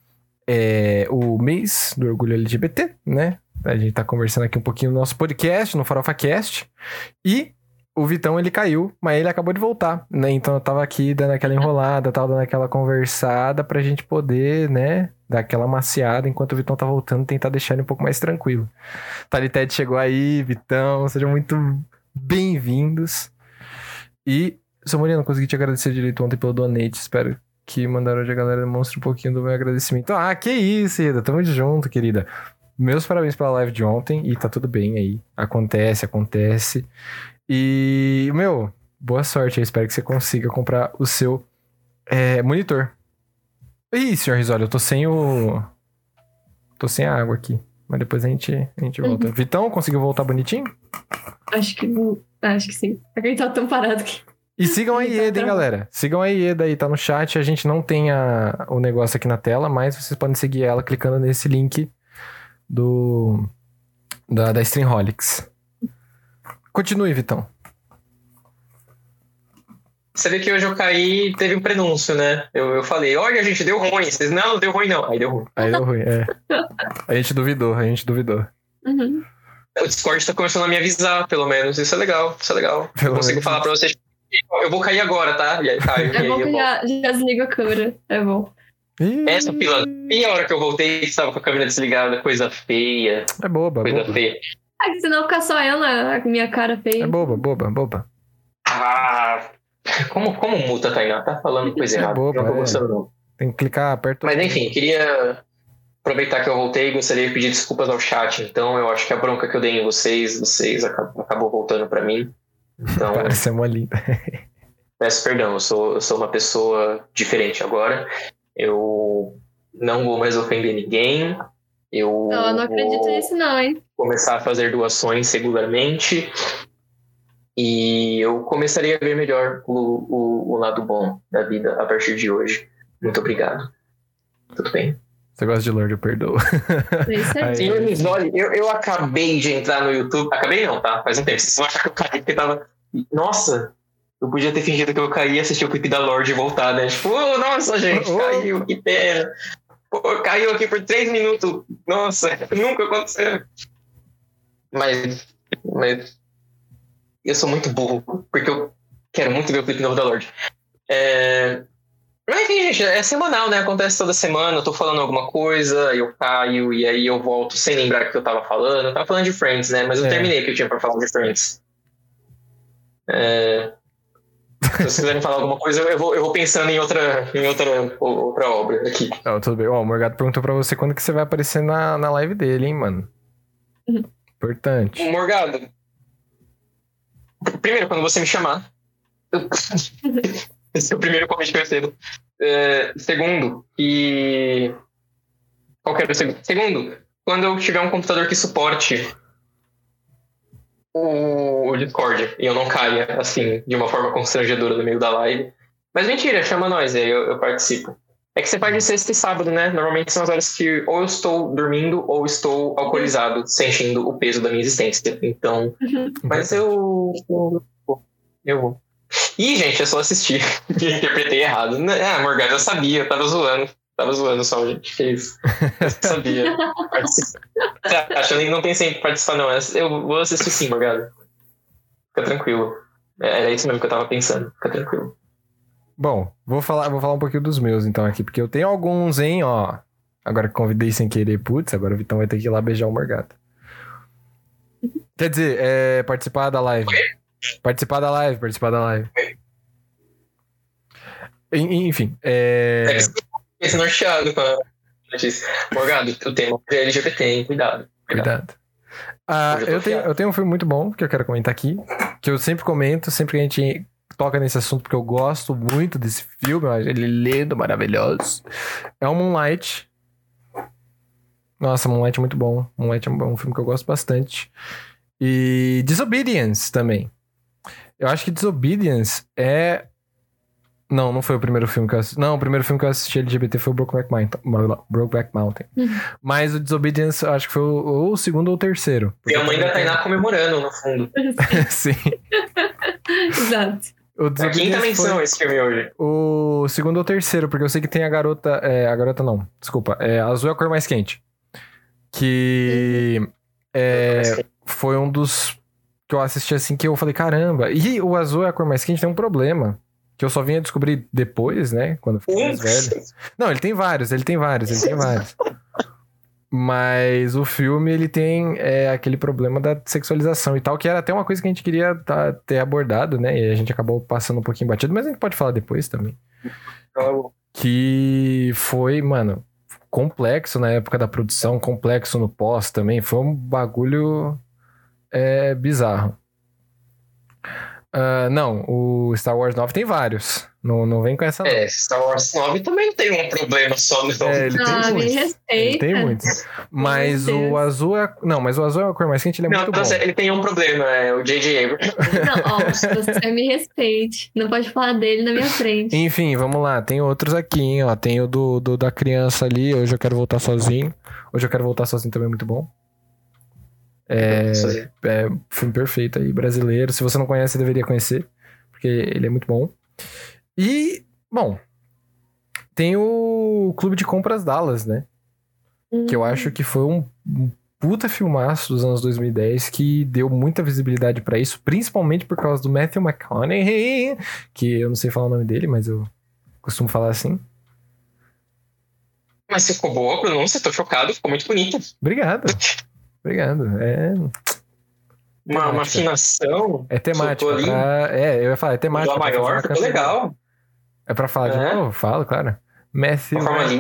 é, o mês do orgulho LGBT, né? A gente tá conversando aqui um pouquinho no nosso podcast, no Farofa Cast. E o Vitão, ele caiu, mas ele acabou de voltar, né? Então eu tava aqui dando aquela enrolada, tava dando aquela conversada pra gente poder, né? Dar aquela maciada enquanto o Vitão tá voltando, tentar deixar ele um pouco mais tranquilo. Talited chegou aí, Vitão, sejam muito bem-vindos. E, seu Moreno, consegui te agradecer direito ontem pelo donate, espero que mandaram hoje a galera demonstre um pouquinho do meu agradecimento. Ah, que isso, Ida, tamo junto, querida. Meus parabéns pela live de ontem e tá tudo bem aí. Acontece, acontece. E, meu, boa sorte. Eu espero que você consiga comprar o seu é, monitor. Ih, senhor Risoli, eu tô sem o. Tô sem a água aqui. Mas depois a gente, a gente volta. Vitão, conseguiu voltar bonitinho? Acho que. Acho que sim. É que ele tá tão parado que. E sigam a *laughs* Ele tá Ieda, hein, galera. Sigam a Ieda aí, tá no chat. A gente não tem a- o negócio aqui na tela, mas vocês podem seguir ela clicando nesse link do da, da Streamholics. Continue, Vitão. Você vê que hoje eu caí e teve um prenúncio, né? Eu, eu falei, olha, gente, deu ruim. Vocês, não, não deu ruim, não. Aí deu ruim. Aí deu ruim, é. A gente duvidou, a gente duvidou. Uhum. O Discord tá começando a me avisar, pelo menos. Isso é legal, isso é legal. Pelo eu consigo menos. falar pra vocês, eu vou cair agora, tá? E aí caio, É bom que já, já desliga a câmera. É bom. Ih, Essa fila, e a hora que eu voltei, estava com a câmera desligada, coisa feia, É boba, coisa boba. feia. Que senão fica só eu na a minha cara feia. É boba, boba, boba. Ah, como, como muta, Tainá? Tá falando coisa É errada. boba, não tô é. gostando, não. Tem que clicar perto. Mas enfim, queria aproveitar que eu voltei e gostaria de pedir desculpas ao chat. Então, eu acho que a bronca que eu dei em vocês, vocês acabou, acabou voltando pra mim. Então, *laughs* Parece ser molinda. peço perdão, eu sou, eu sou uma pessoa diferente agora. Eu não vou mais ofender ninguém. Eu Não, não acredito vou nisso, não, hein? começar a fazer doações regularmente. E eu começaria a ver melhor o, o, o lado bom da vida a partir de hoje. Muito obrigado. Tudo bem? Você gosta de Lorde, eu perdoo. É isso aí. Aí. Senhor Risoli, eu, eu acabei de entrar no YouTube. Acabei não, tá? Faz um tempo. Vocês vão achar que eu caí porque tava. Nossa! Eu podia ter fingido que eu caí e assistir o clipe da Lorde e voltar, né? Tipo, oh, nossa, gente, Oh. caiu, que pena. Pô, caiu aqui por três minutos. Nossa, *laughs* nunca aconteceu. Mas. Mas. Eu sou muito burro, porque eu quero muito ver o clipe novo da Lorde. É. Mas enfim, gente, é semanal, né? Acontece toda semana, eu tô falando alguma coisa, eu caio, e aí eu volto sem lembrar o que eu tava falando. Eu tava falando de Friends, né? Mas eu É. terminei o que eu tinha pra falar de Friends. É, Se vocês quiserem falar alguma coisa, eu vou, eu vou pensando em outra, em outra, outra obra aqui. Não, tudo bem. Ó, o Morgado perguntou pra você quando que você vai aparecer na, na live dele, hein, mano. Importante. Morgado. Primeiro, quando você me chamar. *laughs* Esse é o primeiro convite que eu recebo. É, segundo, e. Qual que era o segundo? Segundo, quando eu tiver um computador que suporte o, o Discord e eu não caia, assim, de uma forma constrangedora no meio da live. Mas mentira, chama nós aí, eu, eu participo. É que você faz de sexta e sábado, né? Normalmente são as horas que ou eu estou dormindo ou estou alcoolizado, sentindo o peso da minha existência. Então. Uhum. Mas eu. Eu vou. Eu vou. Ih, gente, eu só assisti. *laughs* Interpretei errado. Ah, Morgana, eu sabia, eu tava zoando. Tava zoando só, gente. Que isso. Eu *laughs* sabia. Tá, Achando que não pensei em participar, não. Eu vou assistir sim, Morgana. Fica tranquilo. É, Era isso mesmo que eu tava pensando. Fica tranquilo. Bom, vou falar, vou falar um pouquinho dos meus então aqui, porque eu tenho alguns, hein, ó. Agora que convidei sem querer, putz, agora o Vitão vai ter que ir lá beijar o Morgado. Quer dizer, é, participar da live. Participar da live, participar da live. En- Enfim, é... É esse norteado com a notícia. Morgado, o tema é LGBT, hein? Cuidado. Cuidado. Ah, eu eu, tenho, eu tenho um filme muito bom que eu quero comentar aqui. Que eu sempre comento, sempre que a gente toca nesse assunto, porque eu gosto muito desse filme. Ele é lindo, maravilhoso. É o Moonlight. Nossa, Moonlight é muito bom. Moonlight é um um filme que eu gosto bastante. E Disobedience também. Eu acho que Disobedience é. Não, não foi o primeiro filme que eu assisti. Não, o primeiro filme que eu assisti LGBT foi o Brokeback Mountain. Brokeback Mountain. Uhum. Mas o Disobedience, acho que foi o, ou o segundo ou o terceiro. E a mãe da Tainá comemorando, no fundo. *laughs* Sim. Exato. O A quinta menção esse filme hoje. o segundo ou terceiro, porque eu sei que tem a garota. É, a garota não, desculpa. É, azul é a cor mais quente. Que é, foi um dos que eu assisti assim que eu falei, caramba. E o azul é a cor mais quente tem um problema. Que eu só vinha descobrir depois, né? Quando eu fiquei mais velho. Não, ele tem vários, ele tem vários, ele tem vários. Mas o filme, ele tem é, aquele problema da sexualização e tal, que era até uma coisa que a gente queria tá- ter abordado, né? E a gente acabou passando um pouquinho batido, mas a gente pode falar depois também. Então, Que foi, mano, complexo na época da produção, complexo no pós também. Foi um bagulho é, bizarro. Ah, não, o Star Wars 9 tem vários. Não, não vem com essa. não. É, Star Wars 9 também tem um problema só no É, ele tem Ah, me muitos. respeita. Ele tem muitos. Mas o azul é. Não, mas o azul é a cor mais quente, ele é Não, muito bom. ele tem um problema, é o J.J. Abrams. Não, ó, você me respeite. Não pode falar dele na minha frente. Enfim, vamos lá. Tem outros aqui, hein, ó. Tem o do, do- da criança ali. Hoje eu quero voltar sozinho. Hoje eu quero voltar sozinho também é muito bom. É, é filme perfeito aí, brasileiro. Se você não conhece, deveria conhecer. Porque ele é muito bom. E, bom, tem o Clube de Compras Dallas, né? Que eu acho que foi um, um puta filmaço dos anos 2010 que deu muita visibilidade pra isso, principalmente por causa do Matthew McConaughey, que eu não sei falar o nome dele, mas eu costumo falar assim. Mas ficou boa a pronúncia, tô chocado, ficou muito bonito. Obrigado. *laughs* Obrigado. É, Uma, uma afinação. é temática. Pra- é, eu ia falar, é temática. pra fazer maior, ficou legal. É pra falar de É. novo? Falo, claro. McConaughey.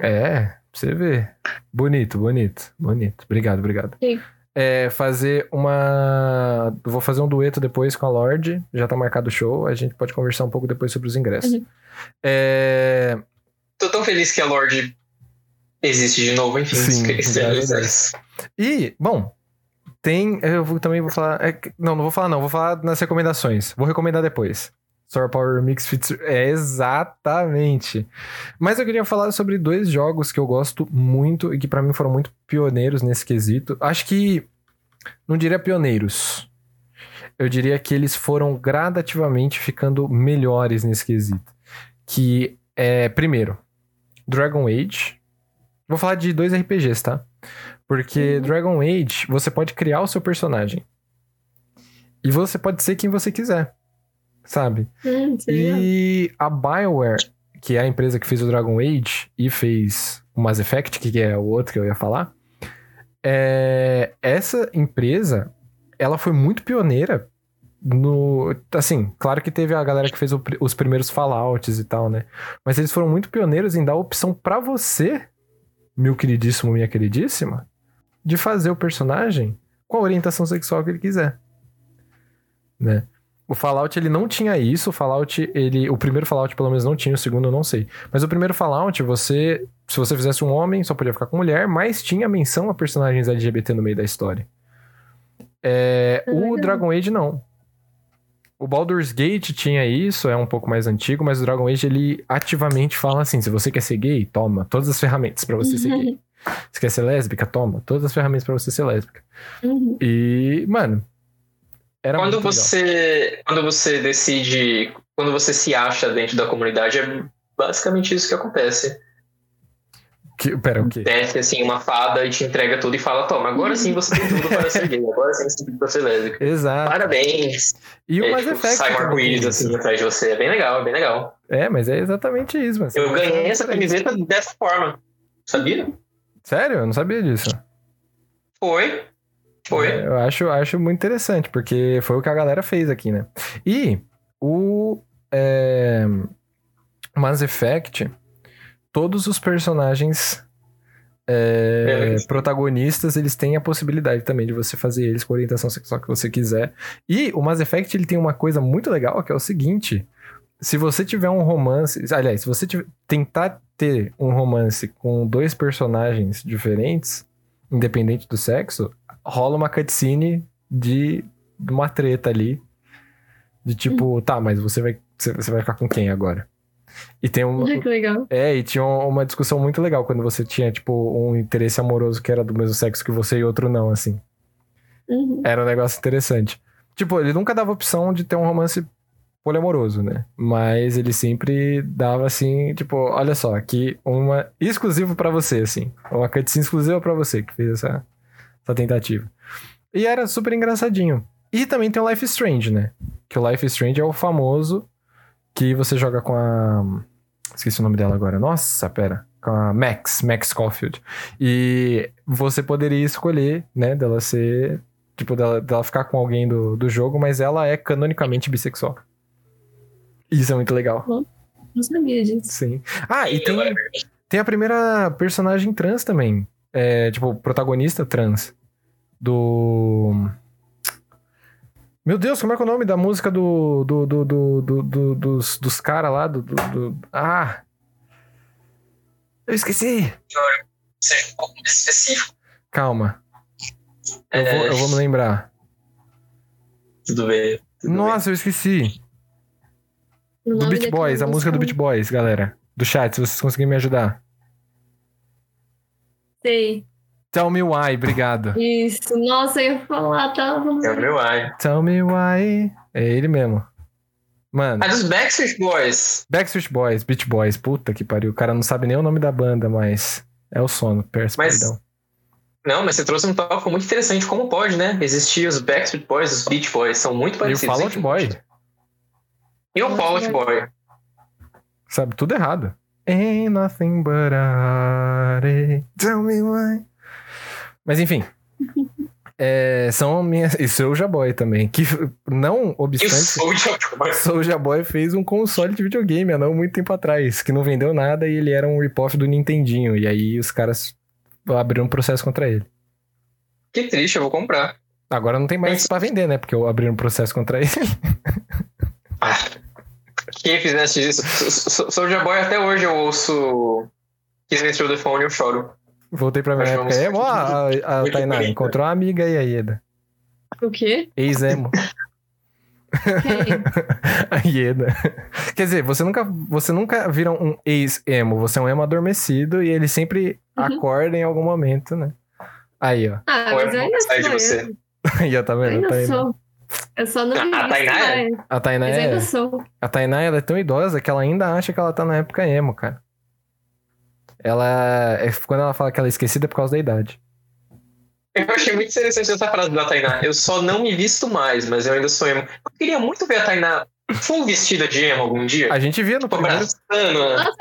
É, pra você ver. Bonito, bonito, bonito. Obrigado, obrigado. Sim. É, fazer uma. Vou fazer um dueto depois com a Lorde. Já tá marcado o show. A gente pode conversar um pouco depois sobre os ingressos. Uhum. É. Tô tão feliz que a Lorde existe de novo, enfim. Sim, *laughs* a disso. E, bom, tem. Eu vou- também vou falar. é não, não vou falar, não. Vou falar nas recomendações. Vou recomendar depois. Star Power Remix Fits. É, exatamente. Mas eu queria falar sobre dois jogos que eu gosto muito e que pra mim foram muito pioneiros nesse quesito. Acho que. Não diria pioneiros. Eu diria que eles foram gradativamente ficando melhores nesse quesito. Que é, primeiro, Dragon Age. Vou falar de dois RPGs, tá? Porque Uhum. Dragon Age, você pode criar o seu personagem. E você pode ser quem você quiser. Sabe? Hum, E a BioWare, que é a empresa que fez o Dragon Age e fez o Mass Effect, que é o outro que eu ia falar, é, essa empresa, ela foi muito pioneira no... Assim, claro que teve a galera que fez o os primeiros Fallouts e tal, né? Mas eles foram muito pioneiros em dar a opção pra você, meu queridíssimo, minha queridíssima, de fazer o personagem com a orientação sexual que ele quiser. né? O Fallout, ele não tinha isso. O Fallout, ele... O primeiro Fallout, pelo menos, não tinha. O segundo, eu não sei. Mas o primeiro Fallout, você... Se você fizesse um homem, só podia ficar com mulher. Mas tinha menção a personagens LGBT no meio da história. É, Ah, o. Dragon Age, não. O Baldur's Gate tinha isso, é um pouco mais antigo. Mas o Dragon Age, ele ativamente fala assim... Se você quer ser gay, toma todas as ferramentas pra você ser gay. Se quer ser lésbica, toma todas as ferramentas pra você ser lésbica. Uhum. E, mano... Era Quando muito legal. você, quando você decide, quando você se acha dentro da comunidade, é basicamente isso que acontece. Que, pera, o quê? Desce assim uma fada e te entrega tudo e fala: Toma, agora sim você tem tudo para ser gay, agora sim você tem tudo para ser lésbica. Exato. Parabéns! E o É, Mass tipo, Effect. sai um arco-íris tem assim atrás de você. É bem legal, é bem legal. É, mas é exatamente isso, mano. Eu ganhei essa camiseta dessa forma. Sabia? Sério? Eu não sabia disso. Foi. Foi. É, Eu acho, acho muito interessante, porque foi o que a galera fez aqui, né? E o é, Mass Effect, todos os personagens é, É. protagonistas, eles têm a possibilidade também de você fazer eles com a orientação sexual que você quiser. E o Mass Effect, ele tem uma coisa muito legal, que é o seguinte... Se você tiver um romance... Aliás, se você tiver- tentar ter um romance com dois personagens diferentes, independente do sexo, rola uma cutscene de, de uma treta ali. De tipo, tá, mas você vai, você vai ficar com quem agora? E tem um. Que legal. É, e tinha uma discussão muito legal quando você tinha, tipo, um interesse amoroso que era do mesmo sexo que você e outro não, assim. Uhum. Era um negócio interessante. Tipo, ele nunca dava opção de ter um romance poliamoroso, né? Mas ele sempre dava assim, tipo, olha só, aqui uma exclusiva pra você, assim. Uma cutscene exclusiva pra você que fez essa, essa tentativa. E era super engraçadinho. E também tem o Life Strange, né? Que o Life Strange é o famoso que você joga com a. Esqueci o nome dela agora. Nossa, pera. Com a Max, Max Caulfield. E você poderia escolher, né, dela ser Tipo, dela, dela ficar com alguém do, do jogo, mas ela é canonicamente bissexual. Isso é muito legal. Não sabia disso. Sim. Ah, e tem, tem a primeira personagem trans também. É, tipo, protagonista trans. Do. Meu Deus, como é que é o nome da música do. do, do, do, do- do- dos, dos caras lá? Do, do, do- Ah! Eu esqueci! Seja um pouco mais específico. Calma. Eu, É, vou, eu vou me lembrar. Tudo bem. tudo Nossa, eu esqueci. Do daquela Boys, a música do Beach Boys, galera. Do chat, se vocês conseguirem me ajudar. Sei. Tell me why, obrigado. Isso. Nossa, eu ia falar. É o meu ai. Tell me why. É ele mesmo. Mano, Ah, dos Backstreet Boys. Backstreet Boys, Beach Boys, puta que pariu. O cara não sabe nem o nome da banda, mas é o sono. Peço Mas- perdão. Não, mas você trouxe um tópico muito interessante. Como pode, né? Existir os Backstreet Boys, os Beach Boys. São muito E o parecidos. Fall Out Boy, E o Fall Out Boy. sabe tudo errado. Ain't nothing but a heartache. Tell me why. Mas enfim. *laughs* É, são minhas. E Soulja Boy também. Que não E o obstante. Soulja Boy. Soulja Boy fez um console de videogame há não muito tempo atrás, que não vendeu nada e ele era um rip-off do Nintendinho. E aí os caras abriram um processo contra ele. Que triste, eu vou comprar. Agora não tem mais pra vender, né? Porque eu abri um processo contra ele. *laughs* Ah, quem fizesse isso? So- so- Soulja Boy até hoje eu ouço Kiss Me Through the Phone e eu choro. Voltei pra minha época. Emo, ó, a, a muito Tainá bonita. encontrou uma amiga aí, a Ieda. O quê? Ex-emo. *laughs* Quem? a Ieda. Quer dizer, você nunca, você nunca vira um ex-emo. Você é um emo adormecido e ele sempre Uhum. acorda em algum momento, né? Aí, ó. Ah, Ou mas eu eu ainda sair de sou. você. Eu *laughs* Aí, ó, tá eu vendo? ainda A Tainá, sou. Eu só não A- vivi a isso Tainá é- a Tainá Mas é... ainda sou. A Tainá, ela é tão idosa que ela ainda acha que ela tá na época emo, cara. Ela. É, quando ela fala que ela é esquecida é por causa da idade. Eu achei muito interessante essa frase da Tainá. Eu só não me visto mais, mas eu ainda sou emo. Eu queria muito ver a Tainá full vestida de emo algum dia. A gente via no Tipo, primeiro. Nossa,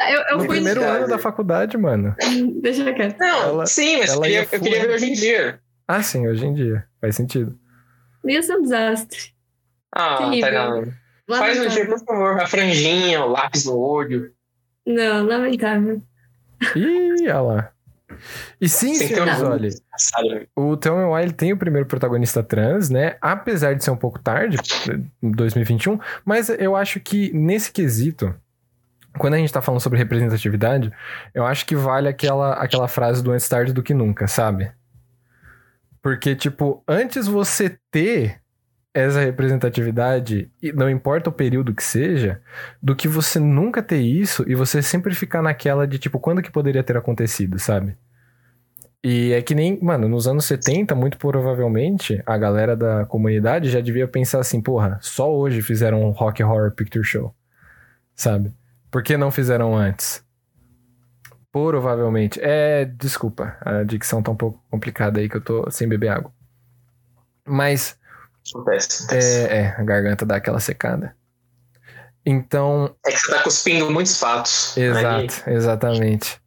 eu, eu no fui. primeiro ano da faculdade, mano. Deixa quieto. Não, Ela- sim, mas eu queria, ia eu queria ver hoje em dia. Ah, sim, hoje em dia. Faz sentido. Ia ser um desastre. Ah, Terrível. Tainá. Faz um dia, por favor. A franjinha, o lápis no olho. Não, lamentável. Ih, olha lá. E sim, senhores, orgulho. olha, Sabe? o Thelma e Wiley tem o primeiro protagonista trans, né? Apesar de ser um pouco tarde, em 2021, mas eu acho que nesse quesito, quando a gente tá falando sobre representatividade, eu acho que vale aquela, aquela frase do antes tarde do que nunca, sabe? Porque, tipo, antes você ter essa representatividade, não importa o período que seja, do que você nunca ter isso e você sempre ficar naquela de, tipo, quando que poderia ter acontecido, sabe? E é que nem, mano, nos anos 70, muito provavelmente, a galera da comunidade já devia pensar assim, porra, só hoje fizeram um Rock Horror Picture Show, sabe? Por que não fizeram antes? Provavelmente. É, desculpa, a dicção tá um pouco complicada aí que eu tô sem beber água. Mas, Acontece. acontece. é, é, a garganta dá aquela secada. Então, É que você tá cuspindo muitos fatos. Exato, exatamente.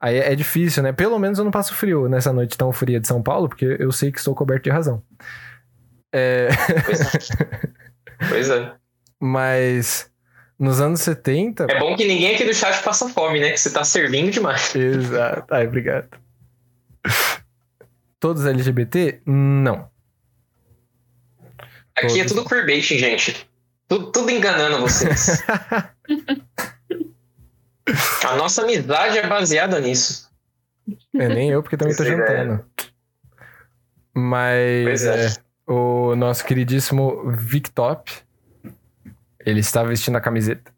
Aí é difícil, né? Pelo menos eu não passo frio nessa noite tão fria de São Paulo, porque eu sei que estou coberto de razão. É, Pois é. *laughs* Pois é. mas nos anos 70. É bom que ninguém aqui do chat passa fome, né? Que você tá servindo demais. Exato. Ai, obrigado. Todos LGBT? Não. Aqui é Todos. tudo queerbaiting, gente. Tudo, tudo enganando vocês. *laughs* A nossa amizade é baseada nisso. É, nem eu, porque também tô Essa ideia. jantando. Mas é. é, o nosso queridíssimo Victop, ele está vestindo a camiseta.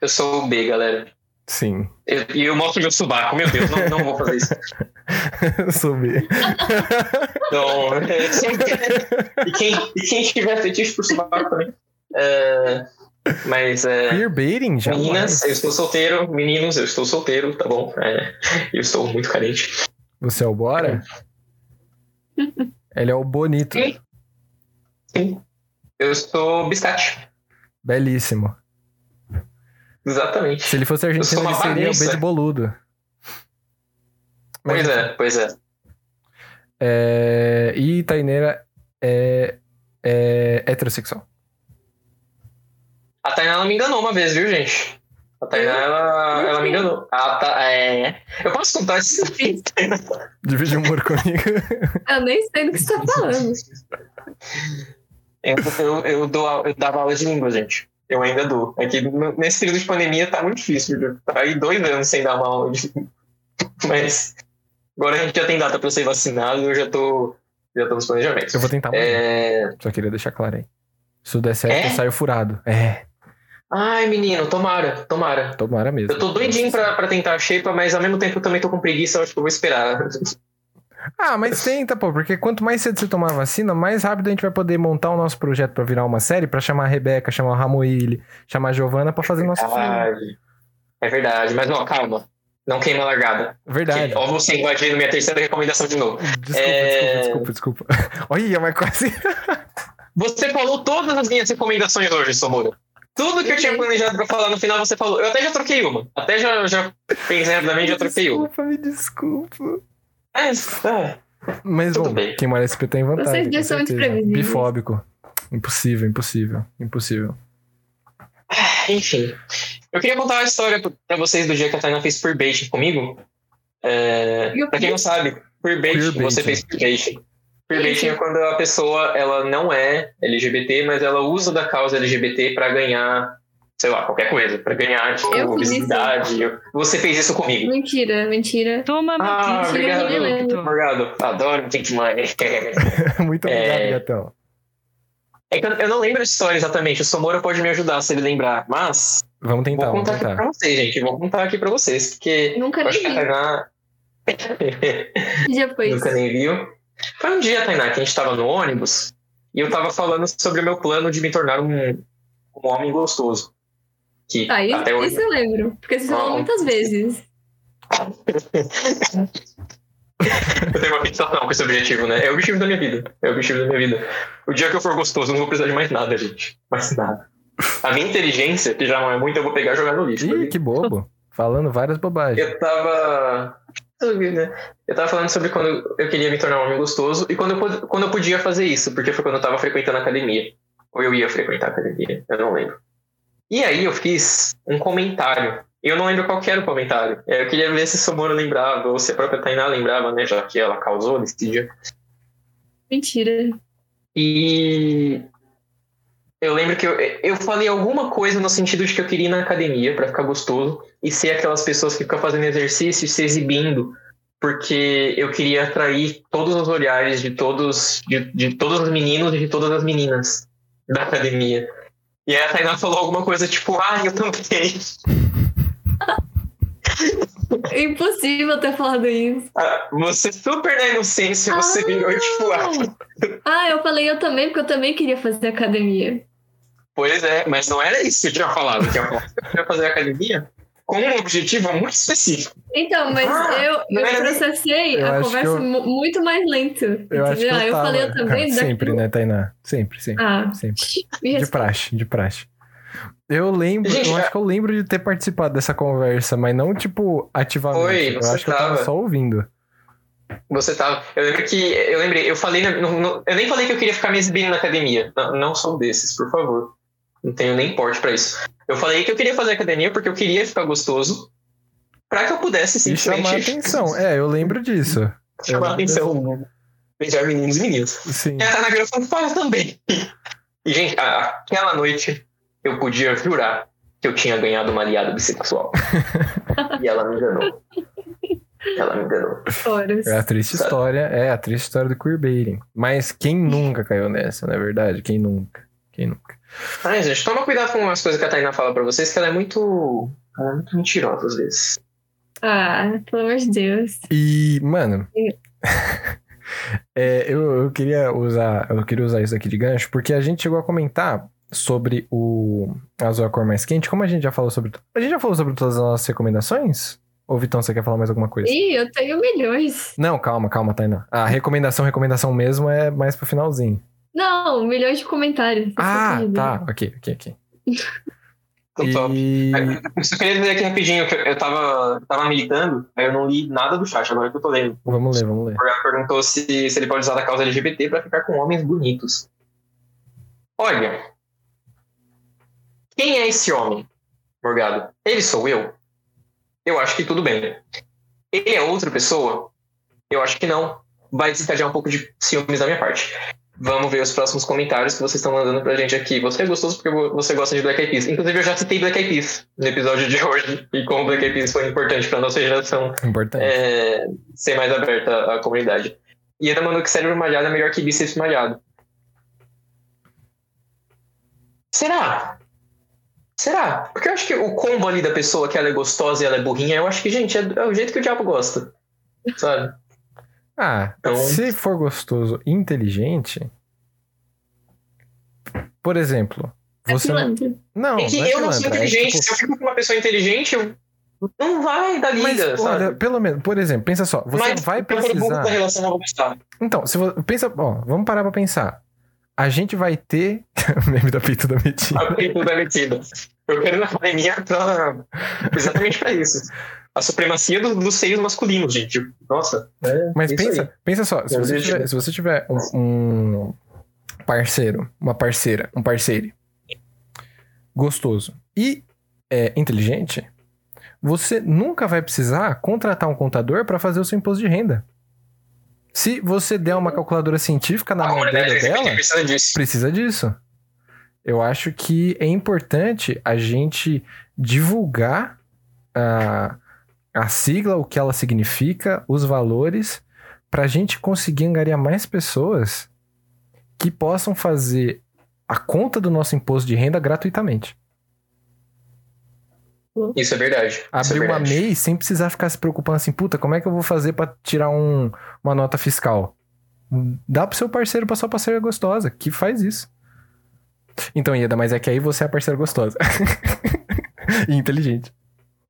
Eu sou o B, galera. Sim. Eu- E eu, mostro meu subaco. Meu Deus, não, não vou fazer isso. *laughs* Subi. Então, é, sempre- e, quem, e quem tiver fetiche por subaco também. É, mas, é, Queerbaiting? Já meninas, eu estou solteiro. Meninos, eu estou solteiro, tá bom? É, eu estou muito carente. Você é o Bora? Ele é o Bonito. Sim. Sim. Eu sou biscate. Belíssimo. Exatamente. Se ele fosse argentino, ele seria o bagunça. B de boludo. Mas, Pois é, pois é. é, E Taineira é, é heterossexual. A Tainá ela me enganou uma vez, viu, gente? A Tainá, ela, ela me enganou. Ah, tá, é... Eu posso contar isso? *laughs* Divide o humor comigo. Eu nem sei do que você tá falando. Eu, eu, eu, dou, eu dava aula de língua, gente. Eu ainda dou. É que nesse período de pandemia tá muito difícil. Tá aí dois anos sem dar uma aula de língua. *laughs* Mas agora a gente já tem data pra ser vacinado eu já tô, já tô nos planejamentos. Eu vou tentar. É... Só queria deixar claro aí. Se tudo der certo, É? eu saio furado. É, Ai, menino, tomara, tomara. tomara mesmo. Eu tô doidinho pra, pra tentar a shape, mas ao mesmo tempo eu também tô com preguiça, eu acho que eu vou esperar. *laughs* Ah, mas tenta, pô, porque quanto mais cedo você tomar a vacina, mais rápido a gente vai poder montar o nosso projeto pra virar uma série, pra chamar a Rebeca, chamar o Ramoile, chamar a Giovana pra fazer nosso filme. Verdade. É verdade, mas não, calma. Não queima a largada. Verdade. Ó, você invadindo minha terceira recomendação de novo. Desculpa, É. desculpa, desculpa, desculpa. *laughs* Olha, mas quase. *laughs* Você falou todas as minhas recomendações hoje, Somura. Tudo que eu tinha planejado pra falar no final, você falou. Eu até já troquei uma. Até já, já pensei rapidamente, já troquei uma. Desculpa, me desculpa. É, é. Mas Tudo bom, bem. quem mora SP tem vantagem. Vocês dois são muito previsíveis. Bifóbico. Impossível, impossível, impossível. Enfim. Eu queria contar uma história pra vocês do dia que a Tainá fez queerbaiting comigo. É, pra quem não sabe, queerbaiting, Queerbaiting. você fez queerbaiting. Queerbaiting é quando a pessoa ela não é LGBT, mas ela usa da causa LGBT pra ganhar, sei lá, qualquer coisa. Pra ganhar, tipo, isso. visibilidade. Você fez isso comigo. Mentira, mentira. Toma Ah, notícia, obrigado. Miguelito. Obrigado. Adoro Think Money. *laughs* Muito obrigado, É. gatão. É que eu eu não lembro a história exatamente. O Somora pode me ajudar se ele lembrar. Mas Vamos tentar, vou vamos contar aqui tentar. pra vocês, gente. Vou contar aqui pra vocês. Porque Nunca nem que a vi. Tainá Que dia foi nunca nem viu. Foi um dia, Tainá, que a gente tava no ônibus e eu tava falando sobre o meu plano de me tornar um, um homem gostoso. Que Ah, isso, até hoje. isso eu lembro. Porque você falou Não. muitas vezes. Eu tenho uma fixação com esse objetivo, né? É o objetivo da minha vida. É o objetivo da minha vida. O dia que eu for gostoso, eu não vou precisar de mais nada, gente. Mais nada. A minha inteligência, que já não é muito, eu vou pegar e jogar no lixo. Ih, que bobo. Falando várias bobagens. Eu tava. né? Eu tava falando sobre quando eu queria me tornar um homem gostoso e quando eu, quando eu podia fazer isso, porque foi quando eu tava frequentando a academia. Ou eu ia frequentar a academia, eu não lembro. E aí eu fiz um comentário eu não lembro qual que era o comentário. É, eu queria ver se o Somoro lembrava, ou se a própria Tainá lembrava, né? Já que ela causou nesse dia. Mentira. E eu lembro que eu, eu falei alguma coisa no sentido de que eu queria ir na academia para ficar gostoso e ser aquelas pessoas que ficam fazendo exercício e se exibindo, porque eu queria atrair todos os olhares de todos, de, de todos os meninos e de todas as meninas da academia. E aí a Tainá falou alguma coisa tipo, ah, eu também. É impossível ter falado isso. Ah, você super na inocência, você Ah. virou tipo, ah, Ah, eu falei eu também, porque eu também queria fazer academia. Pois é, mas não era isso que eu tinha falado. Eu tinha falado que eu queria fazer academia com um objetivo muito específico. Então, mas Ah, eu, eu processei Eu a conversa eu- mu- muito mais lento. Eu acho que eu, Aí eu tava. falei eu também. *laughs* Sempre, daquilo- né, Tainá? Sempre, sempre. Ah, Sempre. *laughs* De praxe, de praxe. Eu lembro, Gente, eu acho que eu lembro de ter participado dessa conversa, mas não, tipo, ativamente. Foi, eu você acho que eu tava tava. só ouvindo. Você tava. Eu lembro que. Eu lembrei, eu falei. no- no- eu nem falei que eu queria ficar me exibindo na academia. Não, não sou desses, por favor. Não tenho nem porte pra isso. Eu falei que eu queria fazer academia porque eu queria ficar gostoso. Pra que eu pudesse E chamar simplesmente atenção. *laughs* É, eu lembro disso. chamar Eu- atenção. Beijar meninos e meninas. Sim. E a Tana virou e falou, para também. *laughs* E, gente, aquela noite eu podia jurar que eu tinha ganhado uma aliada bissexual. *laughs* e ela me enganou. Ela me enganou. Horas. É a triste Sabe? história, é a triste história do queerbaiting. Mas quem nunca caiu nessa, não é verdade? Quem nunca? Quem nunca? Ai, gente, toma cuidado com as coisas que a Tainá fala pra vocês, que ela é muito. Ela é muito mentirosa às vezes. Ah, pelo amor de Deus. E, mano. *laughs* É, eu, eu queria usar. Eu queria usar isso aqui de gancho, porque a gente chegou a comentar sobre o Azul a cor mais quente. Como a gente já falou sobre. A gente já falou sobre todas as nossas recomendações? Ou Vitão, você quer falar mais alguma coisa? Ih, eu tenho milhões. Não, calma, calma, Tainá. A recomendação, recomendação mesmo é mais pro finalzinho. Não, milhões de comentários. Ah, tá. Ok, ok, ok. Então, top. E... Eu só queria dizer aqui rapidinho que eu tava, tava militando, aí eu não li nada do chat, agora que eu tô lendo. Vamos ler, vamos ler. O Morgado perguntou se, se ele pode usar da causa LGBT pra ficar com homens bonitos. Olha. Quem é esse homem, Morgado? Ele sou eu? Eu acho que tudo bem. Ele é outra pessoa? Eu acho que não. Vai desencadear um pouco de ciúmes da minha parte. Vamos ver os próximos comentários que vocês estão mandando pra gente aqui. Você é gostoso porque você gosta de Black Eyed Peas. Inclusive, eu já citei Black Eyed Peas no episódio de hoje. *laughs* E como Black Eyed Peas foi importante pra nossa geração Importante. é, ser mais aberta à comunidade. E ele mandou que cérebro malhado é melhor que bíceps malhado. Será? Será? Porque eu acho que o combo ali da pessoa, que ela é gostosa e ela é burrinha, eu acho que, gente, é, é o jeito que o diabo gosta. Sabe? Ah, Então- se for gostoso e inteligente. Por exemplo, É você. não, pilantra. não, é que não é eu não sou pilantra, é inteligente. tipo- Se eu fico com uma pessoa inteligente, eu... não vai dar Mas, liga, sabe? olha, pelo menos, por exemplo, pensa só, você Mas vai precisar. da relação, gostar. Então, se você pensa, ó, vamos parar pra pensar. A gente vai ter *laughs* o meme da peito da Metina. A peito da metida. Eu quero ir na academia pra... exatamente pra isso. A supremacia do- dos seios masculinos, gente. Nossa. é Mas isso pensa, aí. pensa só, se É você, tiver, se você tiver um, parceiro, uma parceira, um parceiro gostoso e é, inteligente, você nunca vai precisar contratar um contador para fazer o seu imposto de renda. Se você der uma calculadora científica na mão LGBT dela, precisa disso. precisa disso. Eu acho que é importante a gente divulgar a, a sigla, o que ela significa, os valores, para a gente conseguir angariar mais pessoas que possam fazer a conta do nosso imposto de renda gratuitamente. Isso é verdade. É Abrir uma verdade. MEI sem precisar ficar se preocupando assim, puta, como é que eu vou fazer para tirar um- uma nota fiscal? Dá pro seu parceiro, pra sua parceira gostosa, que faz isso. Então, Ieda, mas é que aí você é a parceira gostosa. *laughs* e inteligente.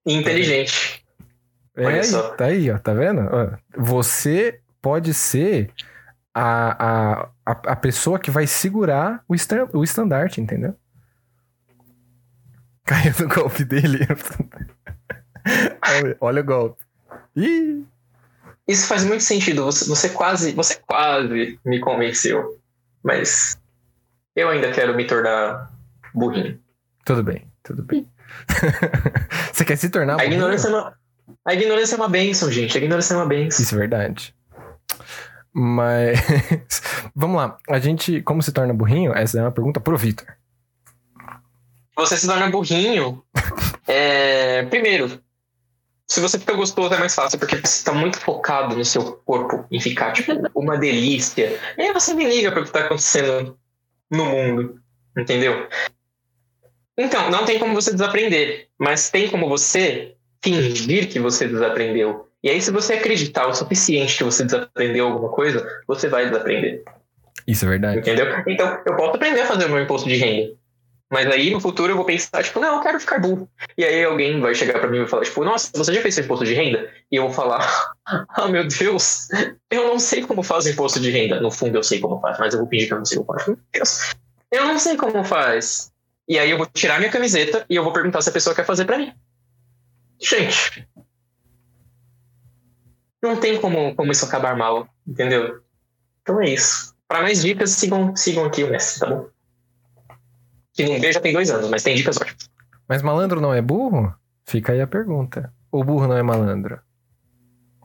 Inteligente. É Olha aí, só. tá aí, ó, tá vendo? Você pode ser a, a, a, pessoa que vai segurar o, estan- o estandarte, entendeu? *laughs* Caiu no golpe dele. olha, *laughs* olha o golpe. Ih! Isso faz muito sentido. Você, você quase, você quase me convenceu. Mas eu ainda quero me tornar burrinho. Tudo bem, tudo bem. *laughs* você quer se tornar A burrinho? ignorância, é uma, a ignorância é uma benção, gente. A ignorância é uma benção. Isso é verdade. Mas. *laughs* Vamos lá. A gente, como se torna burrinho? Essa é uma pergunta pro Vitor. Você se torna burrinho. *laughs* é, primeiro, se você fica gostoso é mais fácil, porque você está muito focado no seu corpo em ficar, tipo, uma delícia. E aí você nem liga para o que está acontecendo no mundo. Entendeu? Então, não tem como você desaprender, mas tem como você fingir que você desaprendeu. E aí, se você acreditar o suficiente que você desaprendeu alguma coisa, você vai desaprender. Isso é verdade. Entendeu? Então, eu posso aprender a fazer o meu imposto de renda. Mas aí, no futuro, eu vou pensar, tipo, não, eu quero ficar burro. E aí alguém vai chegar pra mim e vai falar, tipo, nossa, você já fez seu imposto de renda? E eu vou falar, *laughs* ah, meu Deus, eu não sei como faz o imposto de renda. No fundo, eu sei como faz, mas eu vou fingir que eu não sei como faz. Meu Deus, eu não sei como faz. E aí eu vou tirar minha camiseta e eu vou perguntar se a pessoa quer fazer pra mim. Gente, não tem como, como isso acabar mal, entendeu? Então é isso. Para mais dicas, sigam, sigam aqui o Messi, tá bom? Que não veio já tem dois anos, mas tem dicas ótimas. Mas malandro não é burro? Fica aí a pergunta. Ou burro não é malandro?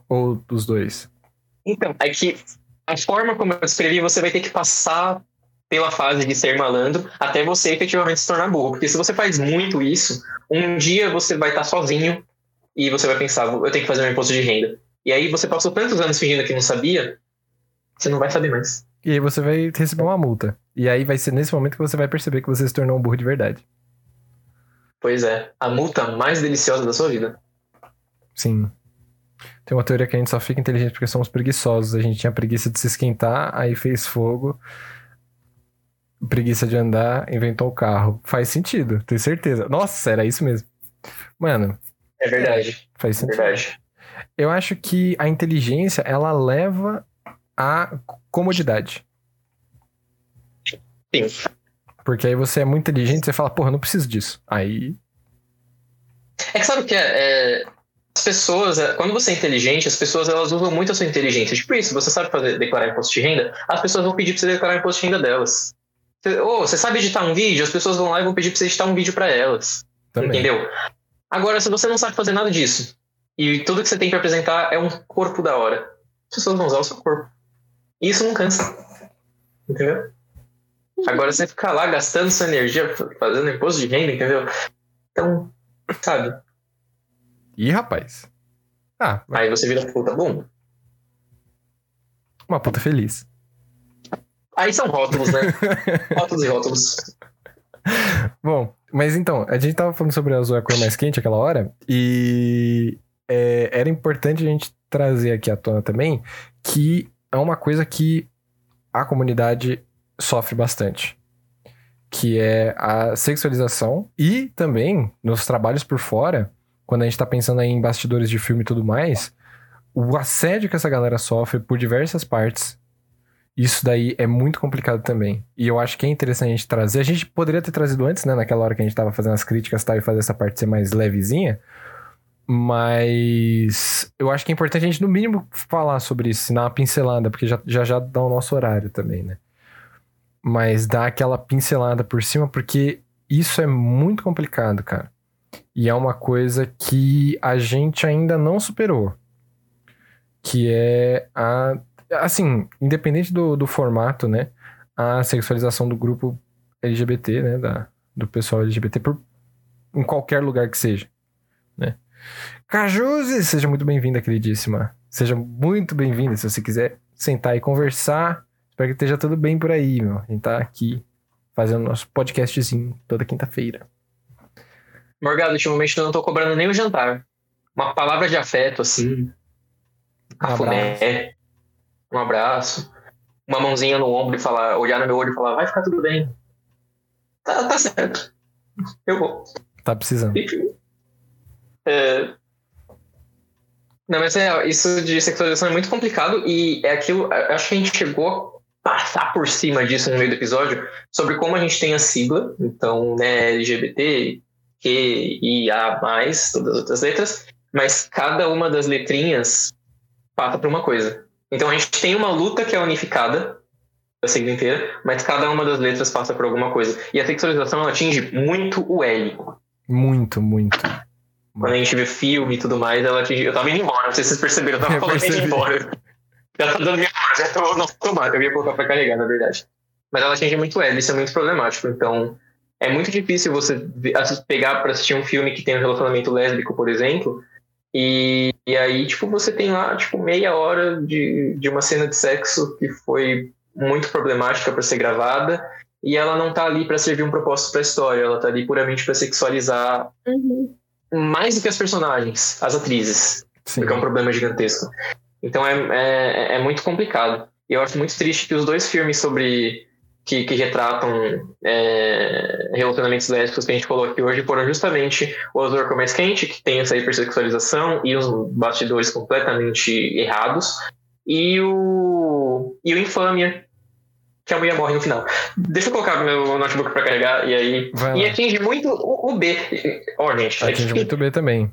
Ou os dois? Então, é que a forma como eu descrevi, você vai ter que passar pela fase de ser malandro até você efetivamente se tornar burro. Porque se você faz muito isso, um dia você vai estar sozinho e você vai pensar, eu tenho que fazer meu imposto de renda. E aí você passou tantos anos fingindo que não sabia, você não vai saber mais. E aí você vai receber uma multa. E aí vai ser nesse momento que você vai perceber que você se tornou um burro de verdade. Pois é, a multa mais deliciosa da sua vida. Sim. Tem uma teoria que a gente só fica inteligente porque somos preguiçosos. A gente tinha preguiça de se esquentar, aí fez fogo. Preguiça de andar, inventou o carro. Faz sentido, tenho certeza. Nossa, era isso mesmo. Mano, É verdade, faz é sentido. verdade. Eu acho que a inteligência, ela leva à comodidade. Sim. Porque aí você é muito inteligente, você fala, porra, não preciso disso. Aí. É que sabe o que é? É, As pessoas, é, quando você é inteligente, as pessoas elas usam muito a sua inteligência. Tipo isso, você sabe fazer, declarar imposto de renda, as pessoas vão pedir pra você declarar imposto de renda delas. Oh, você sabe editar um vídeo, as pessoas vão lá e vão pedir pra você editar um vídeo pra elas. Também. Entendeu? Agora, se você não sabe fazer nada disso, e tudo que você tem pra apresentar é um corpo da hora, as pessoas vão usar o seu corpo. E isso não cansa. Entendeu? Agora você ficar lá gastando sua energia fazendo imposto de renda, entendeu? Então, sabe? Ih, rapaz. Ah, Aí você vira puta. Bom, uma puta feliz. Aí são rótulos, né? *laughs* rótulos e rótulos. Bom, mas então, a gente tava falando sobre a azul é a cor mais quente aquela hora, e é, era importante a gente trazer aqui à tona também que é uma coisa que a comunidade sofre bastante. Que é a sexualização e também nos trabalhos por fora, quando a gente tá pensando aí em bastidores de filme e tudo mais, o assédio que essa galera sofre por diversas partes isso daí é muito complicado também. E eu acho que é interessante a gente trazer. A gente poderia ter trazido antes, né? Naquela hora que a gente tava fazendo as críticas tal, e fazer essa parte ser mais levezinha. Mas eu acho que é importante a gente, no mínimo, falar sobre isso, dar uma pincelada, porque já já, já dá o nosso horário também, né? Mas dar aquela pincelada por cima, porque isso é muito complicado, cara. E é uma coisa que a gente ainda não superou. Que é a assim, independente do, do formato, né? A sexualização do grupo LGBT, né? Da, do pessoal LGBT, por, em qualquer lugar que seja, né? Cajuze, seja muito bem-vinda, queridíssima. Seja muito bem-vinda, se você quiser sentar e conversar. Espero que esteja tudo bem por aí, meu. A gente tá aqui fazendo nosso podcastzinho toda quinta-feira. Morgado, ultimamente eu não tô cobrando nem o jantar. Uma palavra de afeto, assim. Um Cafuné. Um abraço. Uma mãozinha no ombro e falar, olhar no meu olho e falar, vai ficar tudo bem. Tá, tá certo. Eu vou. Tá precisando. É... Não, mas é, isso de sexualização é muito complicado e é aquilo. Acho que a gente chegou a passar por cima disso no meio do episódio sobre como a gente tem a sigla, então, né, LGBT, Q, I, A, todas as outras letras, mas cada uma das letrinhas passa por uma coisa. Então a gente tem uma luta que é unificada da sigla inteira, mas cada uma das letras passa por alguma coisa. E a sexualização ela atinge muito o L. Muito, muito. Quando a gente vê filme e tudo mais, ela atinge. Eu tava indo embora, não sei se vocês perceberam, eu tava Eu falando percebi. embora. Já tá dando minha hora, já tô não tomar, eu ia colocar pra carregar, na verdade. Mas ela atinge muito ela, isso é muito problemático. Então, é muito difícil você pegar pra assistir um filme que tem um relacionamento lésbico, por exemplo, e, e aí, tipo, você tem lá, tipo, meia hora de, de uma cena de sexo que foi muito problemática pra ser gravada, e ela não tá ali pra servir um propósito pra história, ela tá ali puramente pra sexualizar Uhum. mais do que as personagens, as atrizes, Sim. porque é um problema gigantesco. Então é, é, é muito complicado. E eu acho muito triste que os dois filmes sobre. Que, que retratam é, relacionamentos lésbicos que a gente falou aqui hoje foram justamente o Azul Cor Mais Quente, que tem essa hipersexualização e os bastidores completamente errados, e o. e o Infâmia, que a mulher morre no final. Deixa eu colocar meu notebook pra carregar e aí. Vai E lá. atinge muito o, o B. Ó, gente, é Atinge que- muito B também.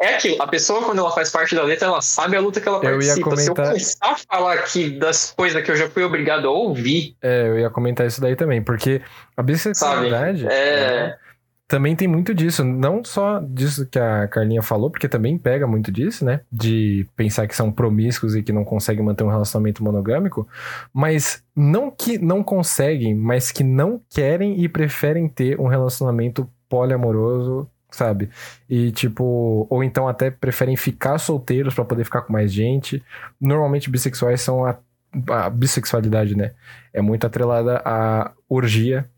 É aquilo, a pessoa, quando ela faz parte da letra, ela sabe a luta que ela Eu ia participa. Se eu comentar- começar a falar aqui das coisas que eu já fui obrigado a ouvir, É, eu ia comentar isso daí também, porque a bissexualidade sabe? É. também tem muito disso, não só disso que a Carlinha falou, porque também pega muito disso, né? De pensar que são promíscuos e que não conseguem manter um relacionamento monogâmico, mas não que não conseguem, mas que não querem e preferem ter um relacionamento poliamoroso, sabe? E tipo, ou então até preferem ficar solteiros pra poder ficar com mais gente. Normalmente bissexuais são a, a bissexualidade, né? É muito atrelada à orgia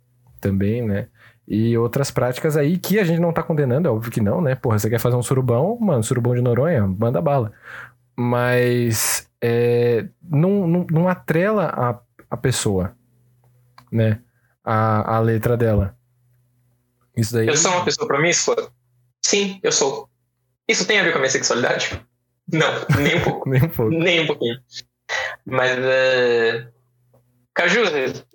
também, né? E outras práticas aí que a gente não tá condenando, é óbvio que não, né? Porra, você quer fazer um surubão, mano, surubão de Noronha, manda bala. Mas é, não, não, não atrela a, a pessoa, né? A, a letra dela. Isso daí. Eu sou uma pessoa promíscua? Sim, eu sou. Isso tem a ver com a minha sexualidade? Não, nem um pouco. *laughs* Nem um pouco. nem um pouquinho. Mas, é... Caju,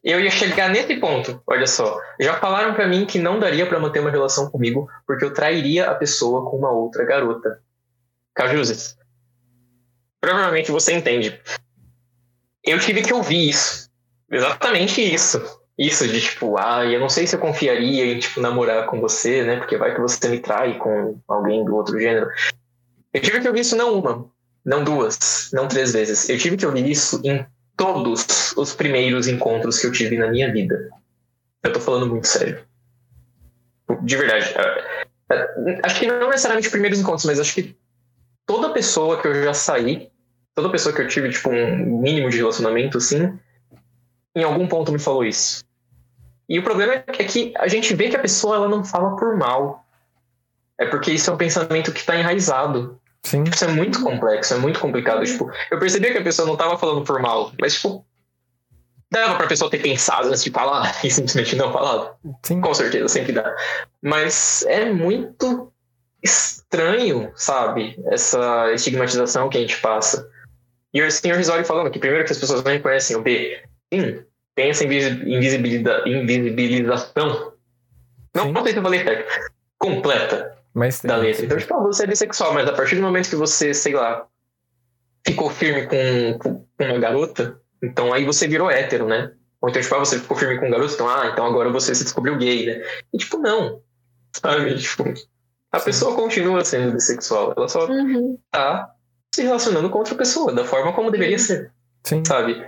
eu ia chegar nesse ponto, olha só. Já falaram pra mim que não daria pra manter uma relação comigo porque eu trairia a pessoa com uma outra garota. Cajuzes, provavelmente você entende. Eu tive que ouvir isso. Exatamente isso. Isso de tipo, ah, eu não sei se eu confiaria em tipo, namorar com você, né? Porque vai que você me trai com alguém do outro gênero. Eu tive que ouvir isso não uma, não duas, não três vezes. Eu tive que ouvir isso em todos os primeiros encontros que eu tive na minha vida. Eu tô falando muito sério. De verdade. É, é, Acho que não necessariamente primeiros encontros, mas acho que toda pessoa que eu já saí, toda pessoa que eu tive, tipo, um mínimo de relacionamento, assim, em algum ponto me falou isso. E o problema é que a gente vê que a pessoa ela não fala por mal. É porque isso é um pensamento que tá enraizado. Sim. Isso é muito complexo, é muito complicado. Tipo, eu percebi que a pessoa não tava falando por mal, mas, tipo, dava pra pessoa ter pensado antes de falar *laughs* e simplesmente não falar. Sim. Com certeza, sempre dá. Mas é muito estranho, sabe? Essa estigmatização que a gente passa. E o Sr. Risori falando que primeiro que as pessoas não reconhecem o B. Sim, tem essa invisi- invisibilida- invisibilização. Não, não sei se eu falei certo. Completa Mas da letra. sim. Então, tipo, ah, você é bissexual, mas a partir do momento que você, sei lá, ficou firme com, com uma garota, então aí você virou hétero, né? Ou então, tipo, ah, você ficou firme com um garoto, então, ah, então agora você se descobriu gay, né? E, tipo, não. Sabe? *laughs* Tipo, a Sim. pessoa continua sendo bissexual. Ela só Uhum. tá se relacionando com outra pessoa, da forma como deveria ser Sim. sabe?